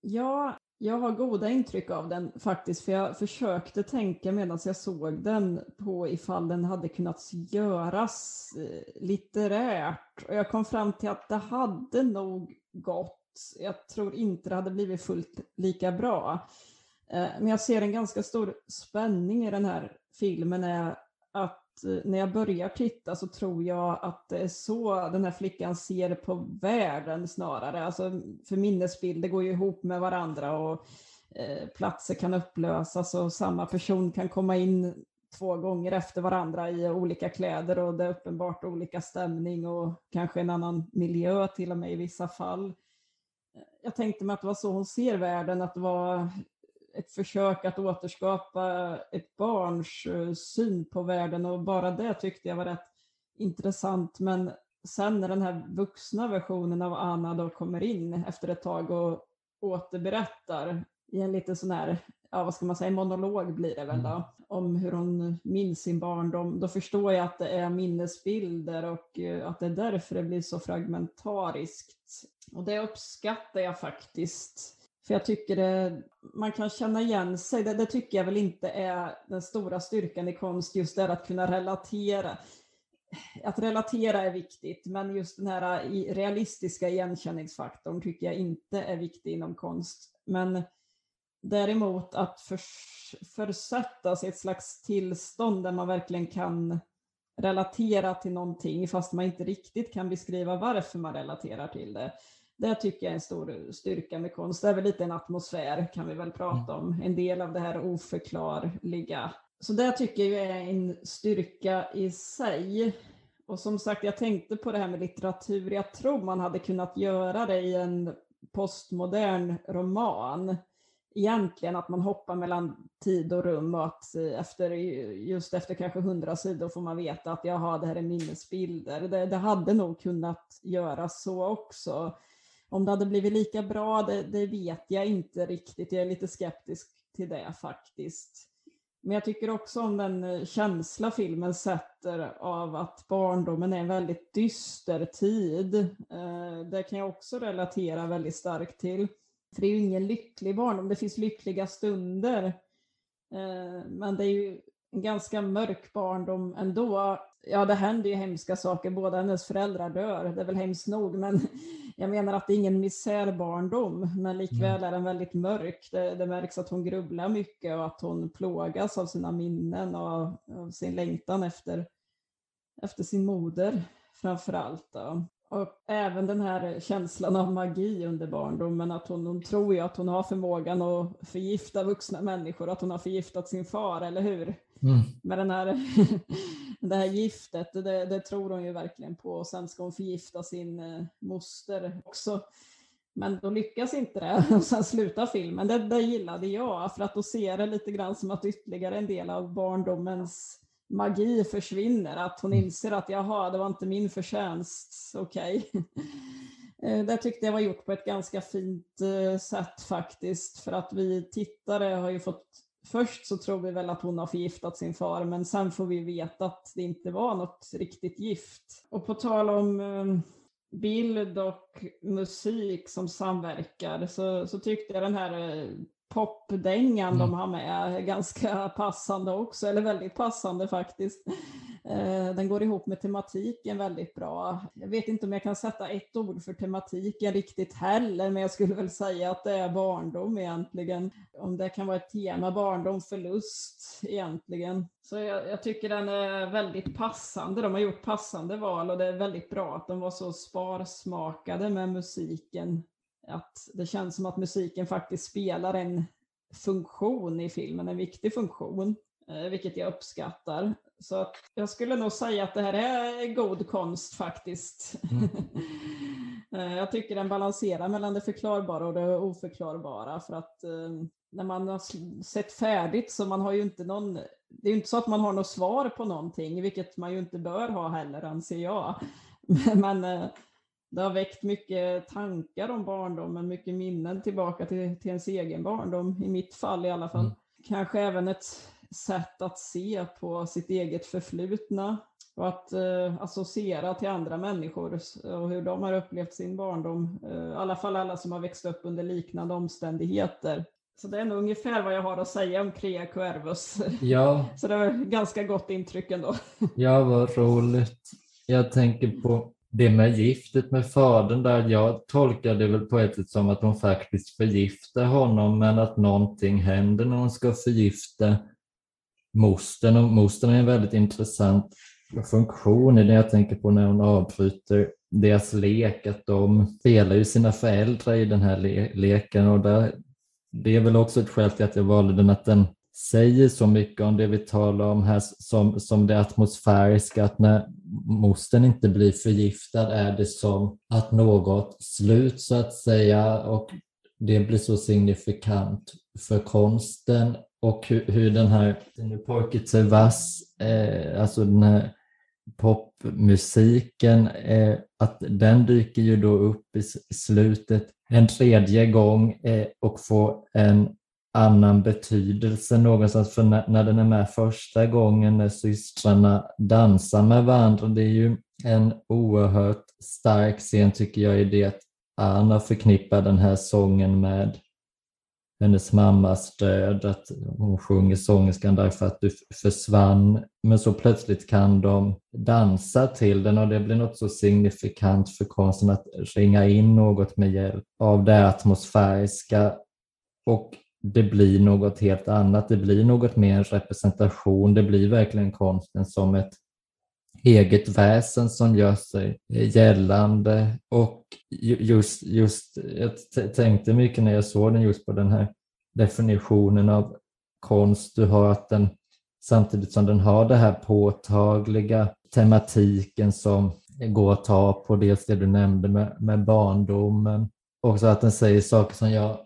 Ja, jag har goda intryck av den faktiskt, för jag försökte tänka medan jag såg den på ifall den hade kunnat göras eh, litterärt. Och jag kom fram till att det hade nog gått. Jag tror inte det hade blivit fullt lika bra. Eh, men jag ser en ganska stor spänning i den här filmen är att Eh, när jag börjar titta så tror jag att det är så den här flickan ser på världen snarare. Alltså, för minnesbilder går ju ihop med varandra och eh, platser kan upplösas och samma person kan komma in två gånger efter varandra i olika kläder och det är uppenbart olika stämning och kanske en annan miljö till och med i vissa fall. Jag tänkte mig att det var så hon ser världen, att det var ett försök att återskapa ett barns eh, syn på världen och bara det tyckte jag var rätt intressant. Men sen när den här vuxna versionen av Anna då kommer in efter ett tag och återberättar i en lite sån här, ja vad ska man säga, monolog blir det väl då, mm. om hur hon minns sin barndom, då förstår jag att det är minnesbilder och eh, att det är därför det blir så fragmentariskt. Och det uppskattar jag faktiskt. För jag tycker det, man kan känna igen sig, det, det, tycker jag väl inte är den stora styrkan i konst, just det att kunna relatera. Att relatera är viktigt, men just den här realistiska igenkänningsfaktorn tycker jag inte är viktig inom konst. Men däremot att försätta sig i ett slags tillstånd där man verkligen kan relatera till någonting fast man inte riktigt kan beskriva varför man relaterar till det det tycker jag är en stor styrka med konst. Det är väl lite en atmosfär kan vi väl prata om. En del av det här oförklarliga. Så det tycker jag är en styrka i sig. Och som sagt, jag tänkte på det här med litteratur. Jag tror man hade kunnat göra det i en postmodern roman. Egentligen att man hoppar mellan tid och rum och att efter, just efter kanske hundra sidor får man veta att jaha, det här är minnesbilder. Det, det hade nog kunnat göras så också. Om det hade blivit lika bra, det, det vet jag inte riktigt. Jag är lite skeptisk till det faktiskt. Men jag tycker också om den eh, känsla filmen sätter av att barndomen är en väldigt dyster tid. Eh, det kan jag också relatera väldigt starkt till. För det är ju ingen lycklig barndom, det finns lyckliga stunder. Eh, men det är ju en ganska mörk barndom ändå. Ja, det händer ju hemska saker, båda hennes föräldrar dör, det är väl hemskt nog, men jag menar att det är ingen misärbarndom, men likväl mm. är den väldigt mörk. Det, det, märks att hon grubblar mycket och att hon plågas av sina minnen och av sin längtan efter, efter sin moder framför allt. Och även den här känslan av magi under barndomen, att hon, hon tror ju att hon har förmågan att förgifta vuxna människor, att hon har förgiftat sin far, eller hur? Mm. Med den här, det här giftet, det, det, tror hon ju verkligen på. Och sen ska hon förgifta sin eh, moster också. Men då lyckas inte det och sen slutar filmen. Det, det gillade jag, för att då ser det lite grann som att ytterligare en del av barndomens magi försvinner, att hon mm. inser att jaha, det var inte min förtjänst, okej. Okay. Eh, det tyckte jag var gjort på ett ganska fint eh, sätt faktiskt, för att vi tittare har ju fått Först så tror vi väl att hon har förgiftat sin far, men sen får vi veta att det inte var något riktigt gift. Och på tal om eh, bild och musik som samverkar så, så tyckte jag den här popdängan mm. de har med är ganska passande också, eller väldigt passande faktiskt. Eh, den går ihop med tematiken väldigt bra. Jag vet inte om jag kan sätta ett ord för tematiken riktigt heller, men jag skulle väl säga att det är barndom egentligen. Om det kan vara ett tema, barndom, förlust egentligen. Så jag, jag tycker den är väldigt passande. De har gjort passande val och det är väldigt bra att de var så sparsmakade med musiken att det känns som att musiken faktiskt spelar en funktion i filmen, en viktig funktion, eh, vilket jag uppskattar. Så att jag skulle nog säga att det här är god konst faktiskt. Mm. Eh, jag tycker den balanserar mellan det förklarbara och det oförklarbara för att eh, när man har sett färdigt så man har ju inte någon, det är ju inte så att man har något svar på någonting, vilket man ju inte bör ha heller anser jag. Men det har väckt mycket tankar om barndomen, mycket minnen tillbaka till, till ens egen barndom, i mitt fall i alla fall. Mm. Kanske även ett sätt att se på sitt eget förflutna och att eh, associera till andra människor och hur de har upplevt sin barndom. Eh, I alla fall alla som har växt upp under liknande omständigheter. Så det är nog ungefär vad jag har att säga om Crea Cuervus. Ja. Så det var ganska gott intryck ändå. Ja, vad roligt. Jag tänker på det med giftet med fadern där, jag tolkar det väl på ett sätt som att hon faktiskt förgiftar honom men att någonting händer när hon ska förgifta mostern. Och mostern är en väldigt intressant funktion i det jag tänker på när hon avbryter deras lek, att de spelar ju sina föräldrar i den här le leken och där, det är väl också ett skäl till att jag valde den, att den säger så mycket om det vi talar om här som, som det atmosfäriska, att när mostern inte blir förgiftad är det som att något slut så att säga och det blir så signifikant för konsten och hur, hur den här Porky vass, eh, alltså den här popmusiken, eh, att den dyker ju då upp i slutet en tredje gång eh, och får en annan betydelse någonstans. För när, när den är med första gången när systrarna dansar med varandra, det är ju en oerhört stark scen tycker jag i det att Anna förknippar den här sången med hennes mammas död, att hon sjunger sångerskan därför att du försvann. Men så plötsligt kan de dansa till den och det blir något så signifikant för konsten att ringa in något med hjälp av det atmosfäriska. Och det blir något helt annat. Det blir något mer representation. Det blir verkligen konsten som ett eget väsen som gör sig gällande. Och just, just jag tänkte mycket när jag såg den just på den här definitionen av konst du har, att den samtidigt som den har det här påtagliga tematiken som går att ta på, dels det du nämnde med, med barndomen, också att den säger saker som jag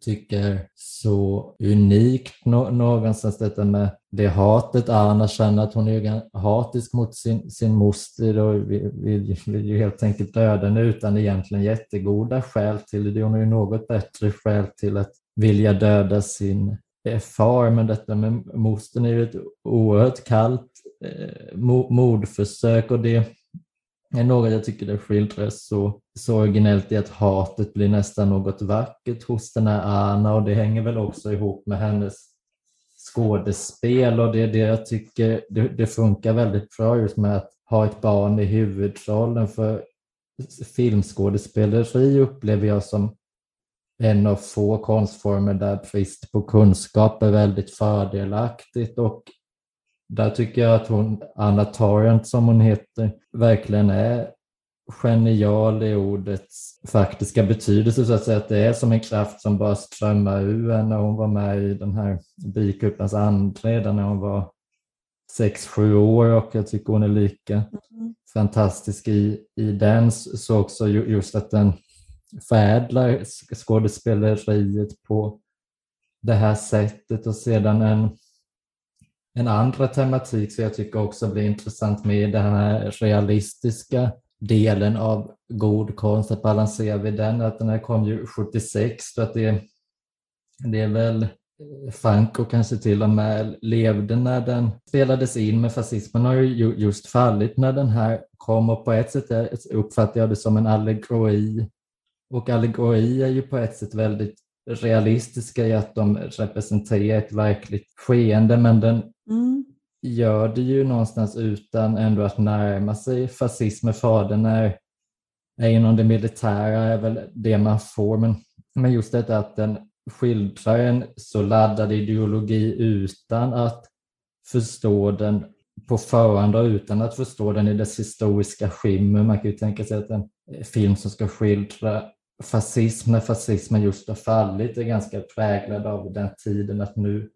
tycker så unikt någonstans detta med det hatet. Anna känner att hon är hatisk mot sin, sin moster och vill, vill, vill ju helt enkelt döda henne utan egentligen jättegoda skäl till det. Hon har ju något bättre skäl till att vilja döda sin eh, far, men detta med mostern är ju ett oerhört kallt eh, mordförsök och det är något jag tycker det skildras så, så originellt i att hatet blir nästan något vackert hos den här Anna och det hänger väl också ihop med hennes skådespel och det är det jag tycker det, det funkar väldigt bra just med att ha ett barn i huvudrollen för filmskådespeleri upplever jag som en av få konstformer där brist på kunskap är väldigt fördelaktigt och där tycker jag att hon, Anna Torrent som hon heter, verkligen är genial i ordets faktiska betydelse så att säga. Att det är som en kraft som bara strömmar ur henne. Hon var med i den här Bikupens ande redan när hon var sex, sju år och jag tycker hon är lika mm. fantastisk i, i den. Så också just att den förädlar skådespeleriet på det här sättet och sedan en en andra tematik som jag tycker också blir intressant med den här realistiska delen av god konst, att balansera vid den, att den här kom ju 76, så att det, det är väl eh, Franco kanske till och med levde när den spelades in, men fascismen har ju just fallit när den här kom och på ett sätt uppfattar jag det som en allegori. Och allegori är ju på ett sätt väldigt realistiska i att de representerar ett verkligt skeende, men den mm. gör det ju någonstans utan ändå att närma sig fascismen. Fadern är, är inom det militära, är väl det man får, men, men just detta att den skildrar en så laddad ideologi utan att förstå den på förhand och utan att förstå den i dess historiska skimmer. Man kan ju tänka sig att en film som ska skildra fascism, när fascismen just har fallit, är ganska präglad av den tiden att nu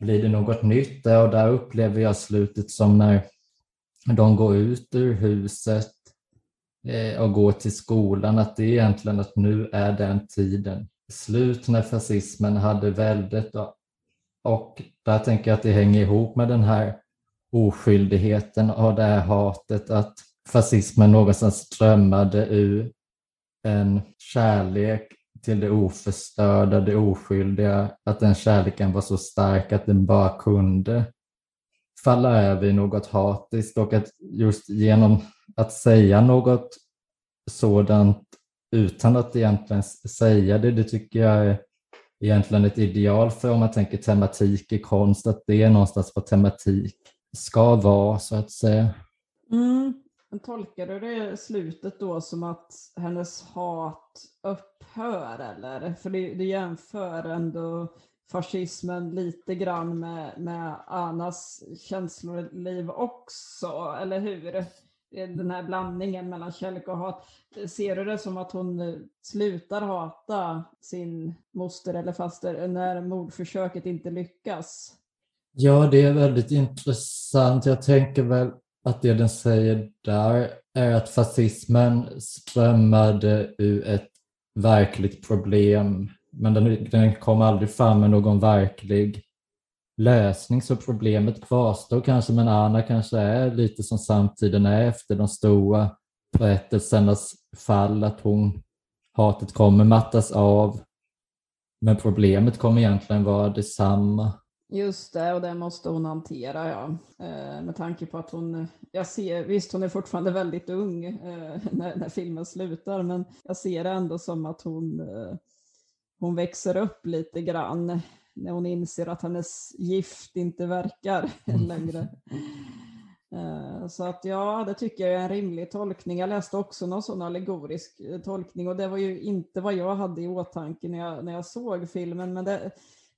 blir det något nytt. Och där upplever jag slutet som när de går ut ur huset eh, och går till skolan, att det är egentligen att nu är den tiden slut när fascismen hade väldet. Och där tänker jag att det hänger ihop med den här oskyldigheten och det här hatet att fascismen någonstans strömmade ur en kärlek till det oförstörda, det oskyldiga, att den kärleken var så stark att den bara kunde falla över i något hatiskt och att just genom att säga något sådant utan att egentligen säga det, det tycker jag är egentligen ett ideal för om man tänker tematik i konst, att det är någonstans vad tematik ska vara så att säga. Mm. Men tolkar du det slutet då som att hennes hat upphör eller? För det, det jämför ändå fascismen lite grann med, med Annas känsloliv också, eller hur? Den här blandningen mellan kärlek och hat. Ser du det som att hon slutar hata sin moster eller faster när mordförsöket inte lyckas? Ja, det är väldigt intressant. Jag tänker väl att det den säger där är att fascismen strömmade ur ett verkligt problem, men den, den kom aldrig fram med någon verklig lösning, så problemet kvarstår kanske, men Anna kanske är lite som samtiden är efter de stora berättelsernas fall, att hon, hatet kommer mattas av, men problemet kommer egentligen vara detsamma. Just det, och det måste hon hantera, ja. Eh, med tanke på att hon, jag ser, visst hon är fortfarande väldigt ung eh, när, när, filmen slutar, men jag ser det ändå som att hon, eh, hon växer upp lite grann när hon inser att hennes gift inte verkar längre. Eh, så att ja, det tycker jag är en rimlig tolkning. Jag läste också någon sån allegorisk tolkning och det var ju inte vad jag hade i åtanke när jag, när jag såg filmen, men det,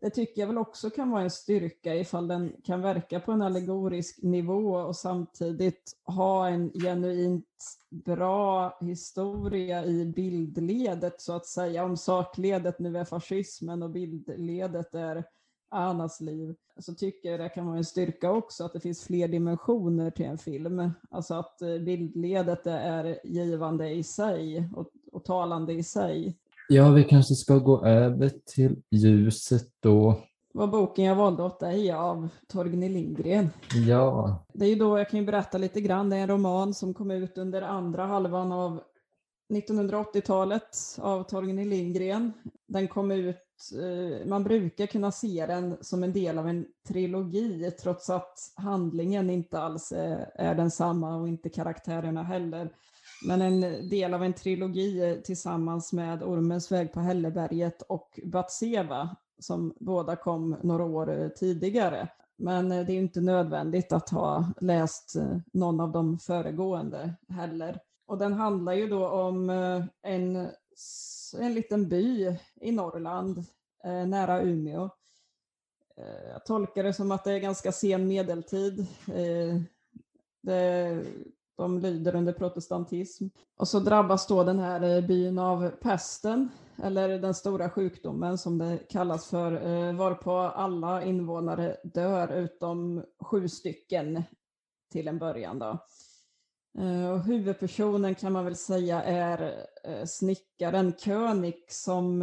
det tycker jag väl också kan vara en styrka ifall den kan verka på en allegorisk nivå och samtidigt ha en genuint bra historia i bildledet så att säga. Om sakledet nu är fascismen och bildledet är Anas liv så tycker jag det kan vara en styrka också att det finns fler dimensioner till en film. Alltså att eh, bildledet är givande i sig och, och talande i sig. Ja, vi kanske ska gå över till ljuset då. Det var boken jag valde åt dig av Torgny Lindgren. Ja. Det är ju då, jag kan ju berätta lite grann, det är en roman som kom ut under andra halvan av 1980-talet av Torgny Lindgren. Den kom ut, eh, man brukar kunna se den som en del av en trilogi trots att handlingen inte alls är, är densamma och inte karaktärerna heller men en del av en trilogi tillsammans med Ormens väg på Hälleberget och Batseva som båda kom några år tidigare. Men det är inte nödvändigt att ha läst eh, någon av de föregående heller. Och den handlar ju då om eh, en, en liten by i Norrland eh, nära Umeå. Jag tolkar det som att det är ganska sen medeltid. Det de lyder under protestantism. Och så drabbas då den här eh, byn av pesten, eller den stora sjukdomen som det kallas för, eh, varpå alla invånare dör utom sju stycken till en början. Då. Eh, och huvudpersonen kan man väl säga är snickaren König som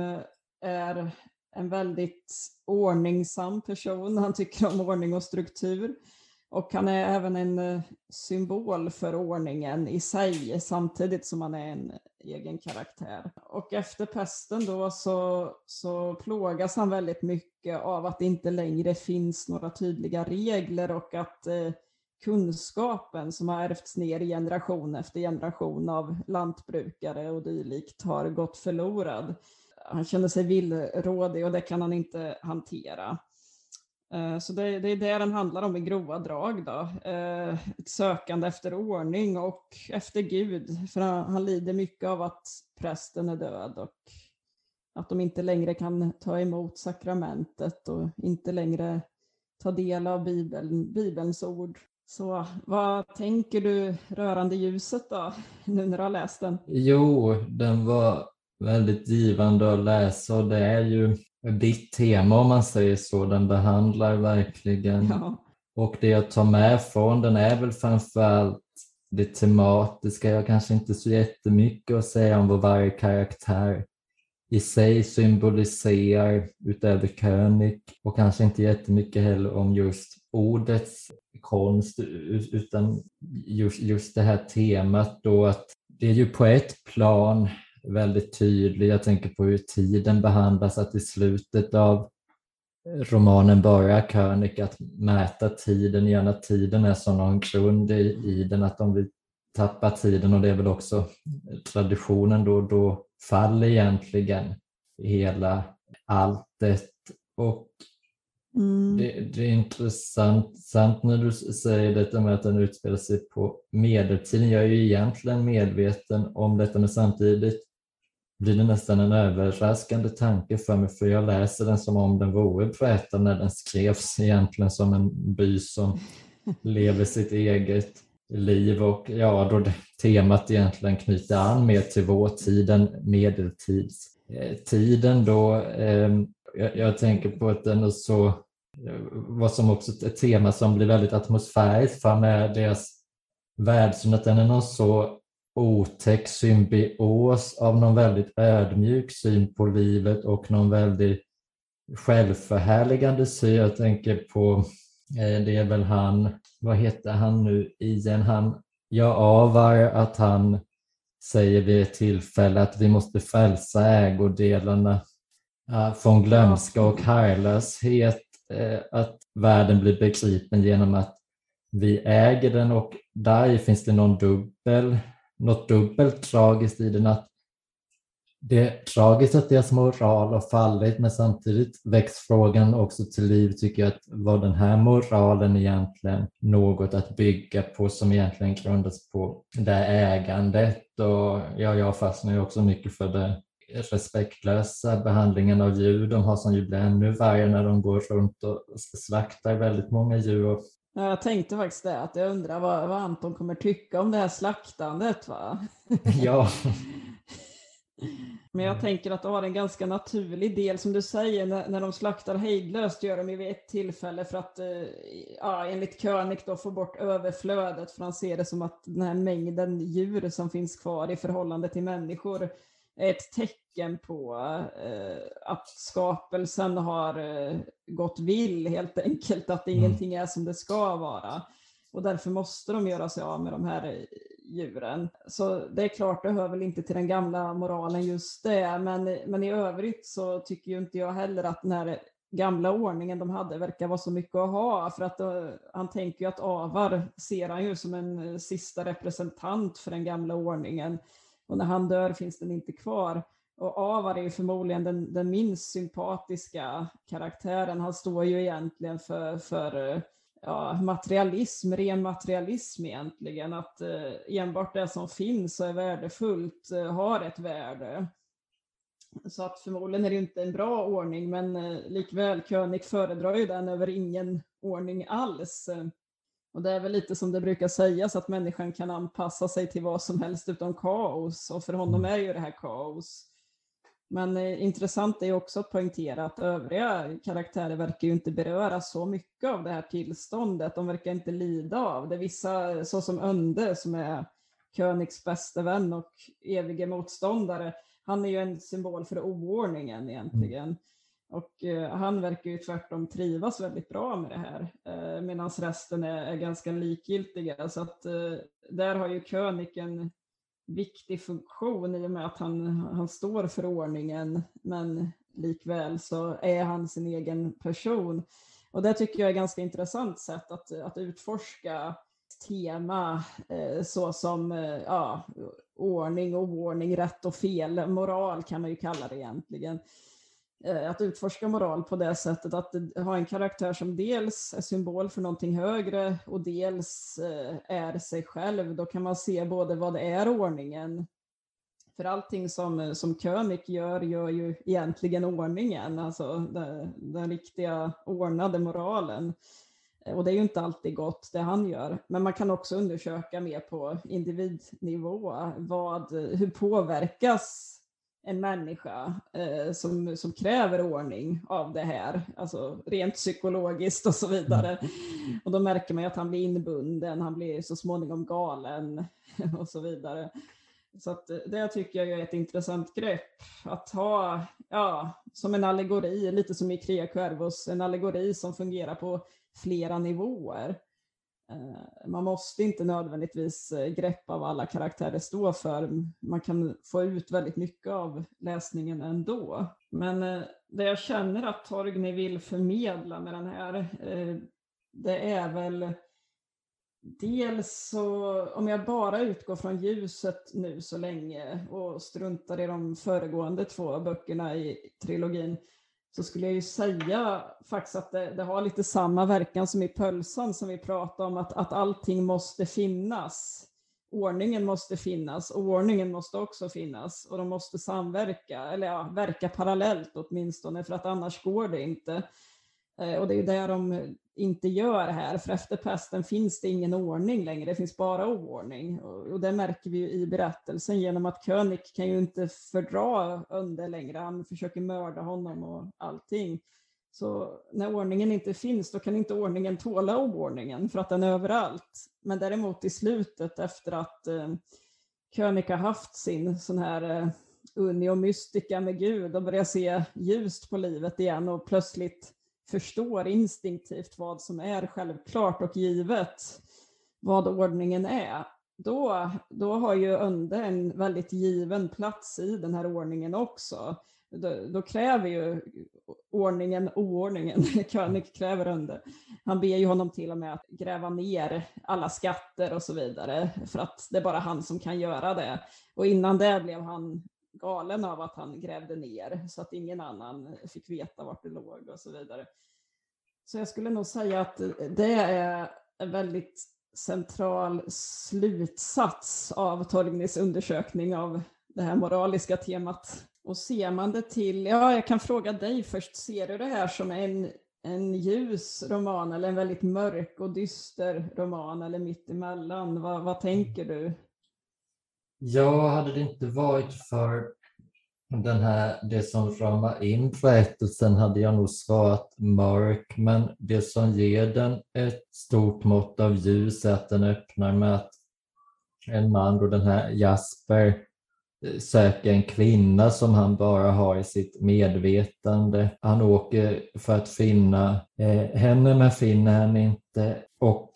är en väldigt ordningsam person. Han tycker om ordning och struktur. Och han är även en eh, symbol för ordningen i sig samtidigt som han är en egen karaktär. Och efter pesten då så, så plågas han väldigt mycket av att det inte längre finns några tydliga regler och att eh, kunskapen som har ärvts ner generation efter generation av lantbrukare och dylikt har gått förlorad. Han känner sig villrådig och det kan han inte hantera. Eh, så det, det, är det den handlar om i grova drag. Då. Eh, ett sökande efter ordning och efter Gud. För han, han lider mycket av att prästen är död och att de inte längre kan ta emot sakramentet och inte längre ta del av Bibeln, Bibelns ord. Så vad tänker du rörande ljuset då, nu när du har läst den? Jo, den var väldigt givande att läsa och det är ju ditt tema om man säger så. Den behandlar verkligen. Ja. Och det jag tar med från den är väl framförallt det tematiska. Jag kanske inte så jättemycket att säga om vad varje karaktär i sig symboliserar utöver König och kanske inte jättemycket heller om just ordets konst utan just, just det här temat då att det är ju på ett plan väldigt tydlig. Jag tänker på hur tiden behandlas, att i slutet av romanen börjar König att mäta tiden, gärna tiden är som någon grund i, i den, att om vi tappar tiden och det är väl också traditionen då, då faller egentligen hela alltet. Och mm. det, det, är intressant sant när du säger detta med att den utspelar sig på medeltiden. Jag är ju egentligen medveten om detta men samtidigt blir det nästan en överraskande tanke för mig för jag läser den som om den vore poeta när den skrevs egentligen som en by som lever sitt eget liv och ja, då det, temat egentligen knyter an mer till vår tid än medeltidstiden då. Eh, jag, jag, tänker på att den är så, vad som också ett tema som blir väldigt atmosfäriskt för med deras världssyn, att den är någon så otäck symbios av någon väldigt ödmjuk syn på livet och någon väldigt självförhärligande syn. Jag tänker på, eh, det är väl han, vad heter han nu igen, han, jag avar att han säger vid ett tillfälle att vi måste frälsa ägodelarna eh, från glömska och härlöshet, eh, att världen blir begripen genom att vi äger den och där finns det någon dubbel något dubbelt tragiskt i den att det är tragiskt att deras moral har fallit men samtidigt väcks frågan också till liv tycker jag att var den här moralen egentligen något att bygga på som egentligen grundas på det här ägandet och ja, jag fastnar ju också mycket för det respektlösa behandlingen av djur de har som ju blir ännu värre när de går runt och slaktar väldigt många djur. Jag tänkte faktiskt det, att jag undrar vad, vad Anton kommer tycka om det här slaktandet. Va? Ja. Men jag tänker att det har en ganska naturlig del, som du säger, när, när de slaktar hejdlöst gör de ju vid ett tillfälle för att, eh, ja, enligt König då, få bort överflödet, för han ser det som att den här mängden djur som finns kvar i förhållande till människor ett tecken på eh, att skapelsen har eh, gått vill helt enkelt, att mm. ingenting är som det ska vara. Och därför måste de göra sig av med de här djuren. Så det är klart, det hör väl inte till den gamla moralen just det, men, men i övrigt så tycker ju inte jag heller att den här gamla ordningen de hade verkar vara så mycket att ha, för att uh, han tänker ju att Avar ser han ju som en sista representant för den gamla ordningen och när han dör finns den inte kvar. Och Avar är ju förmodligen den, den minst sympatiska karaktären. Han står ju egentligen för, för ja, materialism, ren materialism egentligen, att eh, enbart det som finns och är värdefullt eh, har ett värde. Så att förmodligen är det inte en bra ordning, men eh, likväl, König föredrar ju den över ingen ordning alls. Och det är väl lite som det brukar sägas, att människan kan anpassa sig till vad som helst utom kaos, och för honom mm. är ju det här kaos. Men eh, intressant är också att poängtera att övriga karaktärer verkar ju inte beröra så mycket av det här tillståndet. De verkar inte lida av det. Vissa, såsom Önde som är Königs bäste vän och evige motståndare, han är ju en symbol för oordningen egentligen. Och eh, han verkar ju tvärtom trivas väldigt bra med det här, eh, medan resten är, är, ganska likgiltiga. Så att eh, där har ju König en viktig funktion i och med att han, han står för ordningen, men likväl så är han sin egen person. Och det tycker jag är ett ganska intressant sätt att, att utforska tema såsom så som eh, ja, ordning och oordning, rätt och fel, moral kan man ju kalla det egentligen. Eh, att utforska moral på det sättet att ha en karaktär som dels är symbol för någonting högre och dels eh, är sig själv. Då kan man se både vad det är ordningen, för allting som, eh, som König gör, gör ju egentligen ordningen, alltså den, den riktiga ordnade moralen. Och det är ju inte alltid gott det han gör, men man kan också undersöka mer på individnivå. Vad, hur påverkas en människa eh, som, som kräver ordning av det här, alltså rent psykologiskt och så vidare. Mm. Och då märker man att han blir inbunden, han blir så småningom galen och så vidare. Så att det tycker jag är ett intressant grepp, att ha, ja, som en allegori, lite som i Crea Cuervos, en allegori som fungerar på flera nivåer. Eh, man måste inte nödvändigtvis eh, greppa vad alla karaktärer står för. Man kan få ut väldigt mycket av läsningen ändå. Men eh, det jag känner att Torgny vill förmedla med den här, det är väl Dels så, om jag bara utgår från ljuset nu så länge och struntar i de föregående två böckerna i trilogin, så skulle jag ju säga faktiskt att det, det, har lite samma verkan som i pölsan som vi pratade om, att, att allting måste finnas. Ordningen måste finnas och ordningen måste också finnas och de måste samverka, eller ja, verka parallellt åtminstone, för att annars går det inte. Eh, och det är där de inte gör här, för efter pesten finns det ingen ordning längre, det finns bara oordning. Och det märker vi ju i berättelsen genom att König kan ju inte fördra Önde längre, han försöker mörda honom och allting. Så när ordningen inte finns, då kan inte ordningen tåla oordningen för att den är överallt. Men däremot i slutet efter att eh, König har haft sin sån här eh, unio mystica med Gud och börjar se ljust på livet igen och plötsligt förstår instinktivt vad som är självklart och givet, vad ordningen är, då, då har ju Önde en väldigt given plats i den här ordningen också. Då, då kräver ju ordningen oordningen, König kräver Önde. Han ber ju honom till och med att gräva ner alla skatter och så vidare, för att det är bara han som kan göra det. Och innan det blev han galen av att han grävde ner så att ingen annan fick veta vart det låg och så vidare. Så jag skulle nog säga att det är en väldigt central slutsats av Torgnys undersökning av det här moraliska temat Och ser man det till, ja jag kan fråga dig först, ser du det här som en, en ljus roman eller en väldigt mörk och dyster roman eller mitt emellan? Vad, vad tänker du? Ja, hade det inte varit för den här, det som ramar in berättelsen hade jag nog svarat mörk, men det som ger den ett stort mått av ljus är att den öppnar med att en man, då den här Jasper, eh, söker en kvinna som han bara har i sitt medvetande. Han åker för att finna eh, henne men finner henne inte och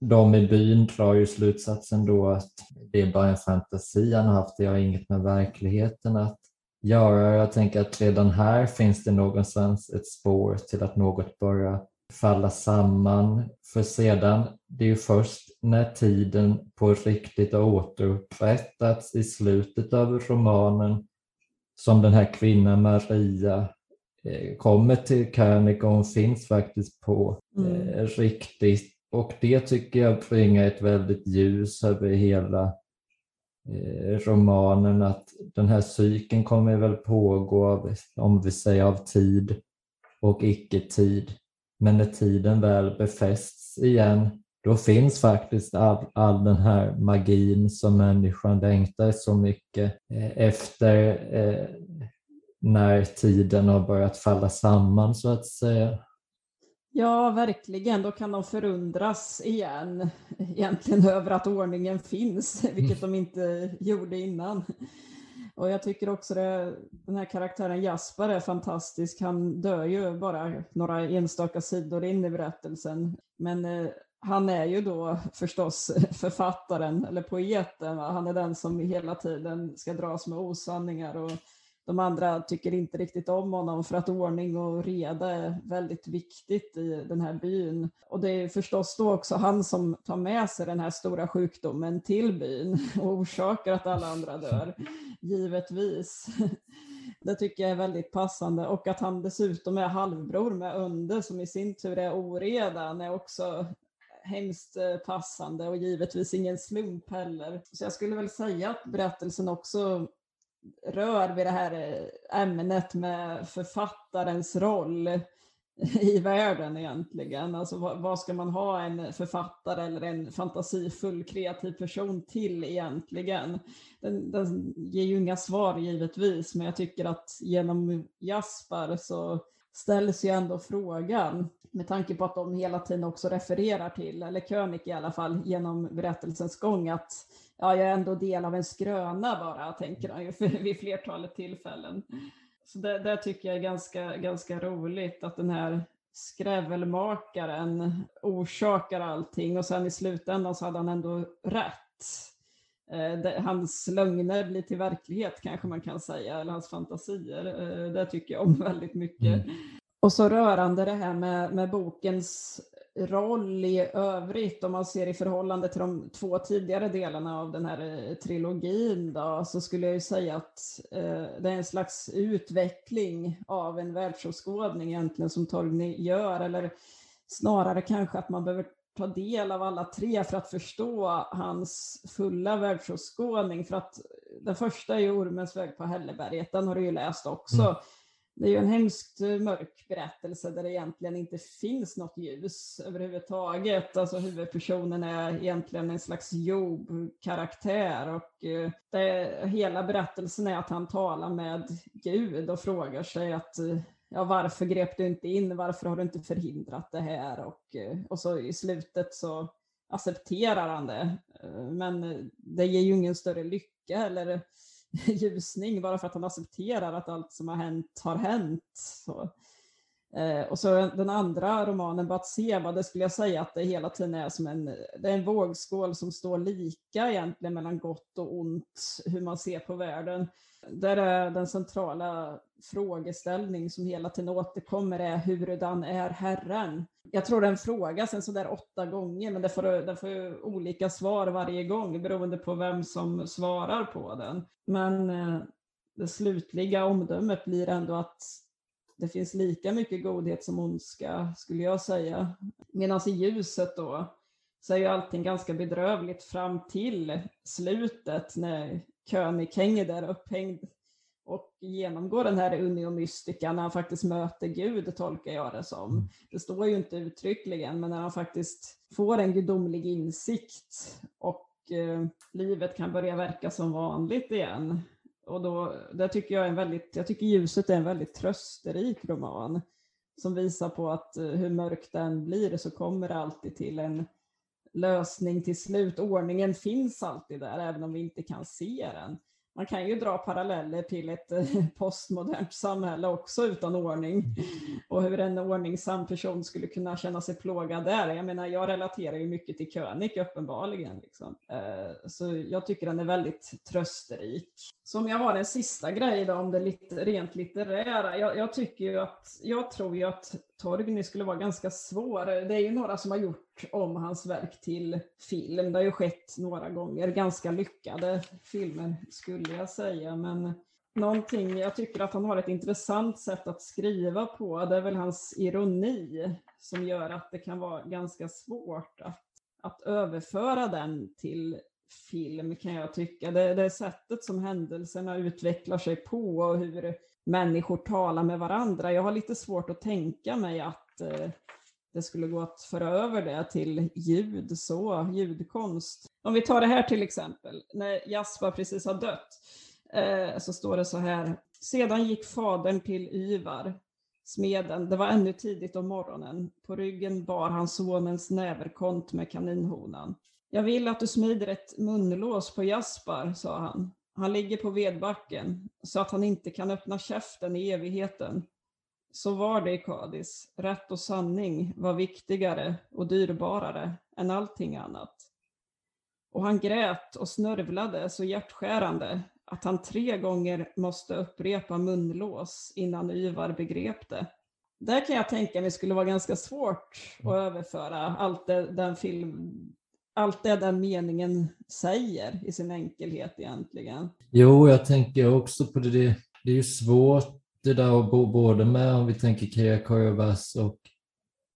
de i byn drar ju slutsatsen då att det är bara en fantasi han har haft, det har inget med verkligheten att göra. Jag tänker att redan här finns det någonstans ett spår till att något börjar falla samman. För sedan, det är ju först när tiden på riktigt har återupprättats i slutet av romanen som den här kvinnan Maria eh, kommer till König och hon finns faktiskt på mm. eh, riktigt. Och det tycker jag bringar ett väldigt ljus över hela eh, romanen att den här cykeln kommer väl pågå av, om vi säger av tid och icke-tid. Men när tiden väl befästs igen, då finns faktiskt all, all den här magin som människan längtar så mycket eh, efter eh, när tiden har börjat falla samman så att säga. Ja, verkligen. Då kan de förundras igen egentligen över att ordningen finns, vilket de inte gjorde innan. Och jag tycker också att den här karaktären Jasper är fantastisk. Han dör ju bara några enstaka sidor in i berättelsen. Men eh, han är ju då förstås författaren eller poeten. Va? Han är den som hela tiden ska dras med osanningar och de andra tycker inte riktigt om honom för att ordning och reda är väldigt viktigt i den här byn. Och det är förstås då också han som tar med sig den här stora sjukdomen till byn och orsakar att alla andra dör, givetvis. Det tycker jag är väldigt passande och att han dessutom är halvbror med Unde som i sin tur är oredan är också hemskt eh, passande och givetvis ingen slump heller. Så jag skulle väl säga att berättelsen också rör vid det här eh, ämnet med författarens roll i världen egentligen. Alltså vad, ska man ha en författare eller en fantasifull kreativ person till egentligen? Den, den ger ju inga svar givetvis, men jag tycker att genom Jaspar så ställs ju ändå frågan med tanke på att de hela tiden också refererar till, eller König i alla fall, genom berättelsens gång att ja, jag är ändå del av en skröna bara, tänker han ju vid flertalet tillfällen. Så det, det tycker jag är ganska, ganska roligt att den här skrävelmakaren orsakar allting och sen i slutändan så hade han ändå rätt. Eh, hans lögner blir till verklighet kanske man kan säga, eller hans fantasier. Eh, det tycker jag om väldigt mycket. Mm. Och så rörande det här med, med bokens roll i övrigt, om man ser i förhållande till de två tidigare delarna av den här eh, trilogin, då, så skulle jag ju säga att eh, det är en slags utveckling av en världsåskådning egentligen som Torgny gör, eller snarare kanske att man behöver ta del av alla tre för att förstå hans fulla världsåskådning. För att eh, den första är ju Ormens väg på Hälleberget, den har du ju läst också. Mm det är ju en hemskt mörk berättelse där det egentligen inte finns något ljus överhuvudtaget. Alltså huvudpersonen är egentligen en slags Job-karaktär och eh, det, hela berättelsen är att han talar med Gud och frågar sig att eh, ja, varför grep du inte in? Varför har du inte förhindrat det här? Och, eh, och så i slutet så accepterar han det. Men det ger ju ingen större lycka eller ljusning bara för att han accepterar att allt som har hänt har hänt. Så. Eh, och så den andra romanen, Batseba, det skulle jag säga att det hela tiden är som en, det är en vågskål som står lika egentligen mellan gott och ont, hur man ser på världen. Där är den centrala frågeställning som hela tiden återkommer är hurudan är Herren? Jag tror den frågas en sådär åtta gånger, men den får, den får ju olika svar varje gång beroende på vem som svarar på den. Men eh, det slutliga omdömet blir ändå att det finns lika mycket godhet som ondska, skulle jag säga. Medan i ljuset då, så är ju allting ganska bedrövligt fram till slutet när König hänger där upphängd och genomgår den här uniomystika när han faktiskt möter Gud, tolkar jag det som. Mm. Det står ju inte uttryckligen, men när han faktiskt får en gudomlig insikt och eh, livet kan börja verka som vanligt igen. Och då, det tycker jag en väldigt, jag tycker ljuset är en väldigt trösterik roman som visar på att eh, hur mörkt den blir så kommer det alltid till en lösning till slut. Ordningen finns alltid där, även om vi inte kan se den man kan ju dra paralleller till ett eh, postmodernt samhälle också utan ordning och hur en ordningsam person skulle kunna känna sig plågad där. Jag menar, jag relaterar ju mycket till König uppenbarligen. Liksom. Eh, så jag tycker den är väldigt trösterik. Så om jag har en sista grej då om det lite, rent litterära. Jag, jag tycker ju att, jag tror ju att Torgny skulle vara ganska svår. Det är ju några som har gjort om hans verk till film. Det har ju skett några gånger. Ganska lyckade filmer skulle jag säga. Men någonting, jag tycker att han har ett intressant sätt att skriva på. Det är väl hans ironi som gör att det kan vara ganska svårt att, att överföra den till film kan jag tycka. Det, det sättet som händelserna utvecklar sig på och hur människor talar med varandra. Jag har lite svårt att tänka mig att eh, det skulle gå att föra över det till ljud, så ljudkonst. Om vi tar det här till exempel, när Jasper precis har dött, eh, så står det så här. Sedan gick fadern till Ivar, smeden. Det var ännu tidigt om morgonen. På ryggen bar han sonens näverkont med kaninhonan. Jag vill att du smider ett munlås på Jaspar, sa han. Han ligger på vedbacken så att han inte kan öppna käften i evigheten. Så var det i Kadis. Rätt och sanning var viktigare och dyrbarare än allting annat. Och han grät och snörvlade så hjärtskärande att han tre gånger måste upprepa munlås innan Yvar begrep det. Där kan jag tänka mig skulle vara ganska svårt att överföra allt det, den film, allt det den meningen säger i sin enkelhet egentligen. Jo, jag tänker också på det. Det, det är ju svårt det där att bo både med, om vi tänker Kiriakoyovas och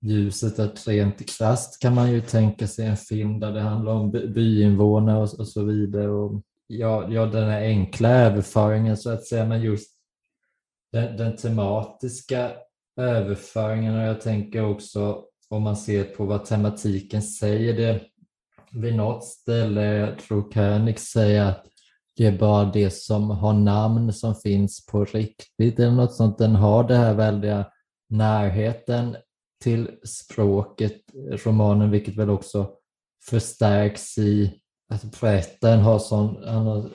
ljuset, att rent krasst kan man ju tänka sig en film där det handlar om byinvånare och, och så vidare. Och, ja, ja, den här enkla överföringen så att säga, men just den, den tematiska överföringen och jag tänker också om man ser på vad tematiken säger, det vid något ställe, jag tror König säger att det är bara det som har namn som finns på riktigt eller något sånt. Den har den här väldiga närheten till språket, romanen, vilket väl också förstärks i att berättaren har sån, han har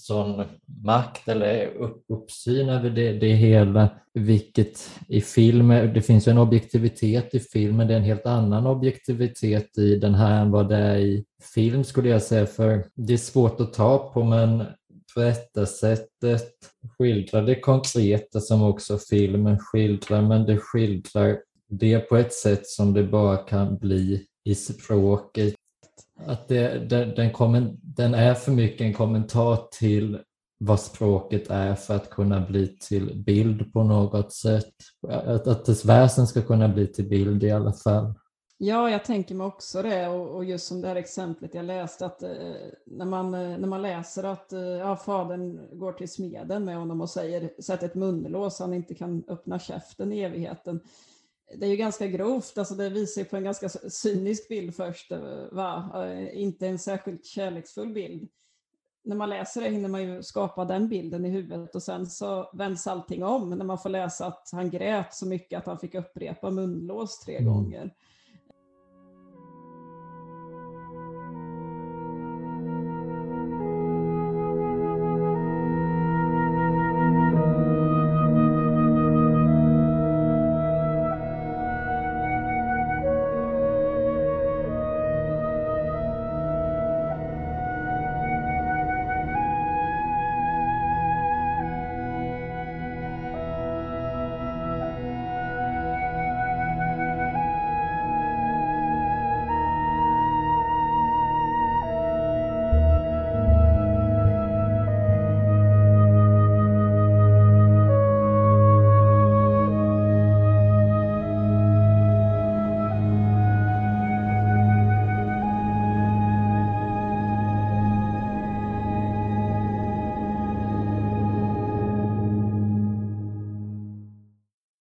sån makt eller upp, uppsyn över det, det hela, vilket i film, det finns ju en objektivitet i filmen, det är en helt annan objektivitet i den här än vad det är i film skulle jag säga, för det är svårt att ta på men berättarsättet skildrar det konkreta som också filmen skildrar, men det skildrar det på ett sätt som det bara kan bli i språket att det, den, den, komment, den är för mycket en kommentar till vad språket är för att kunna bli till bild på något sätt. Att, att dess väsen ska kunna bli till bild i alla fall. Ja, jag tänker mig också det och, och just som det här exemplet jag läste att eh, när, man, eh, när man läser att eh, ja, fadern går till smeden med honom och säger sätt ett munlås så han inte kan öppna käften i evigheten det är ju ganska grovt, alltså det visar på en ganska cynisk bild först, eh, va? Eh, inte en särskilt kärleksfull bild. När man läser det hinner man ju skapa den bilden i huvudet och sen så vänds allting om när man får läsa att han grät så mycket att han fick upprepa munlås tre mm. gånger.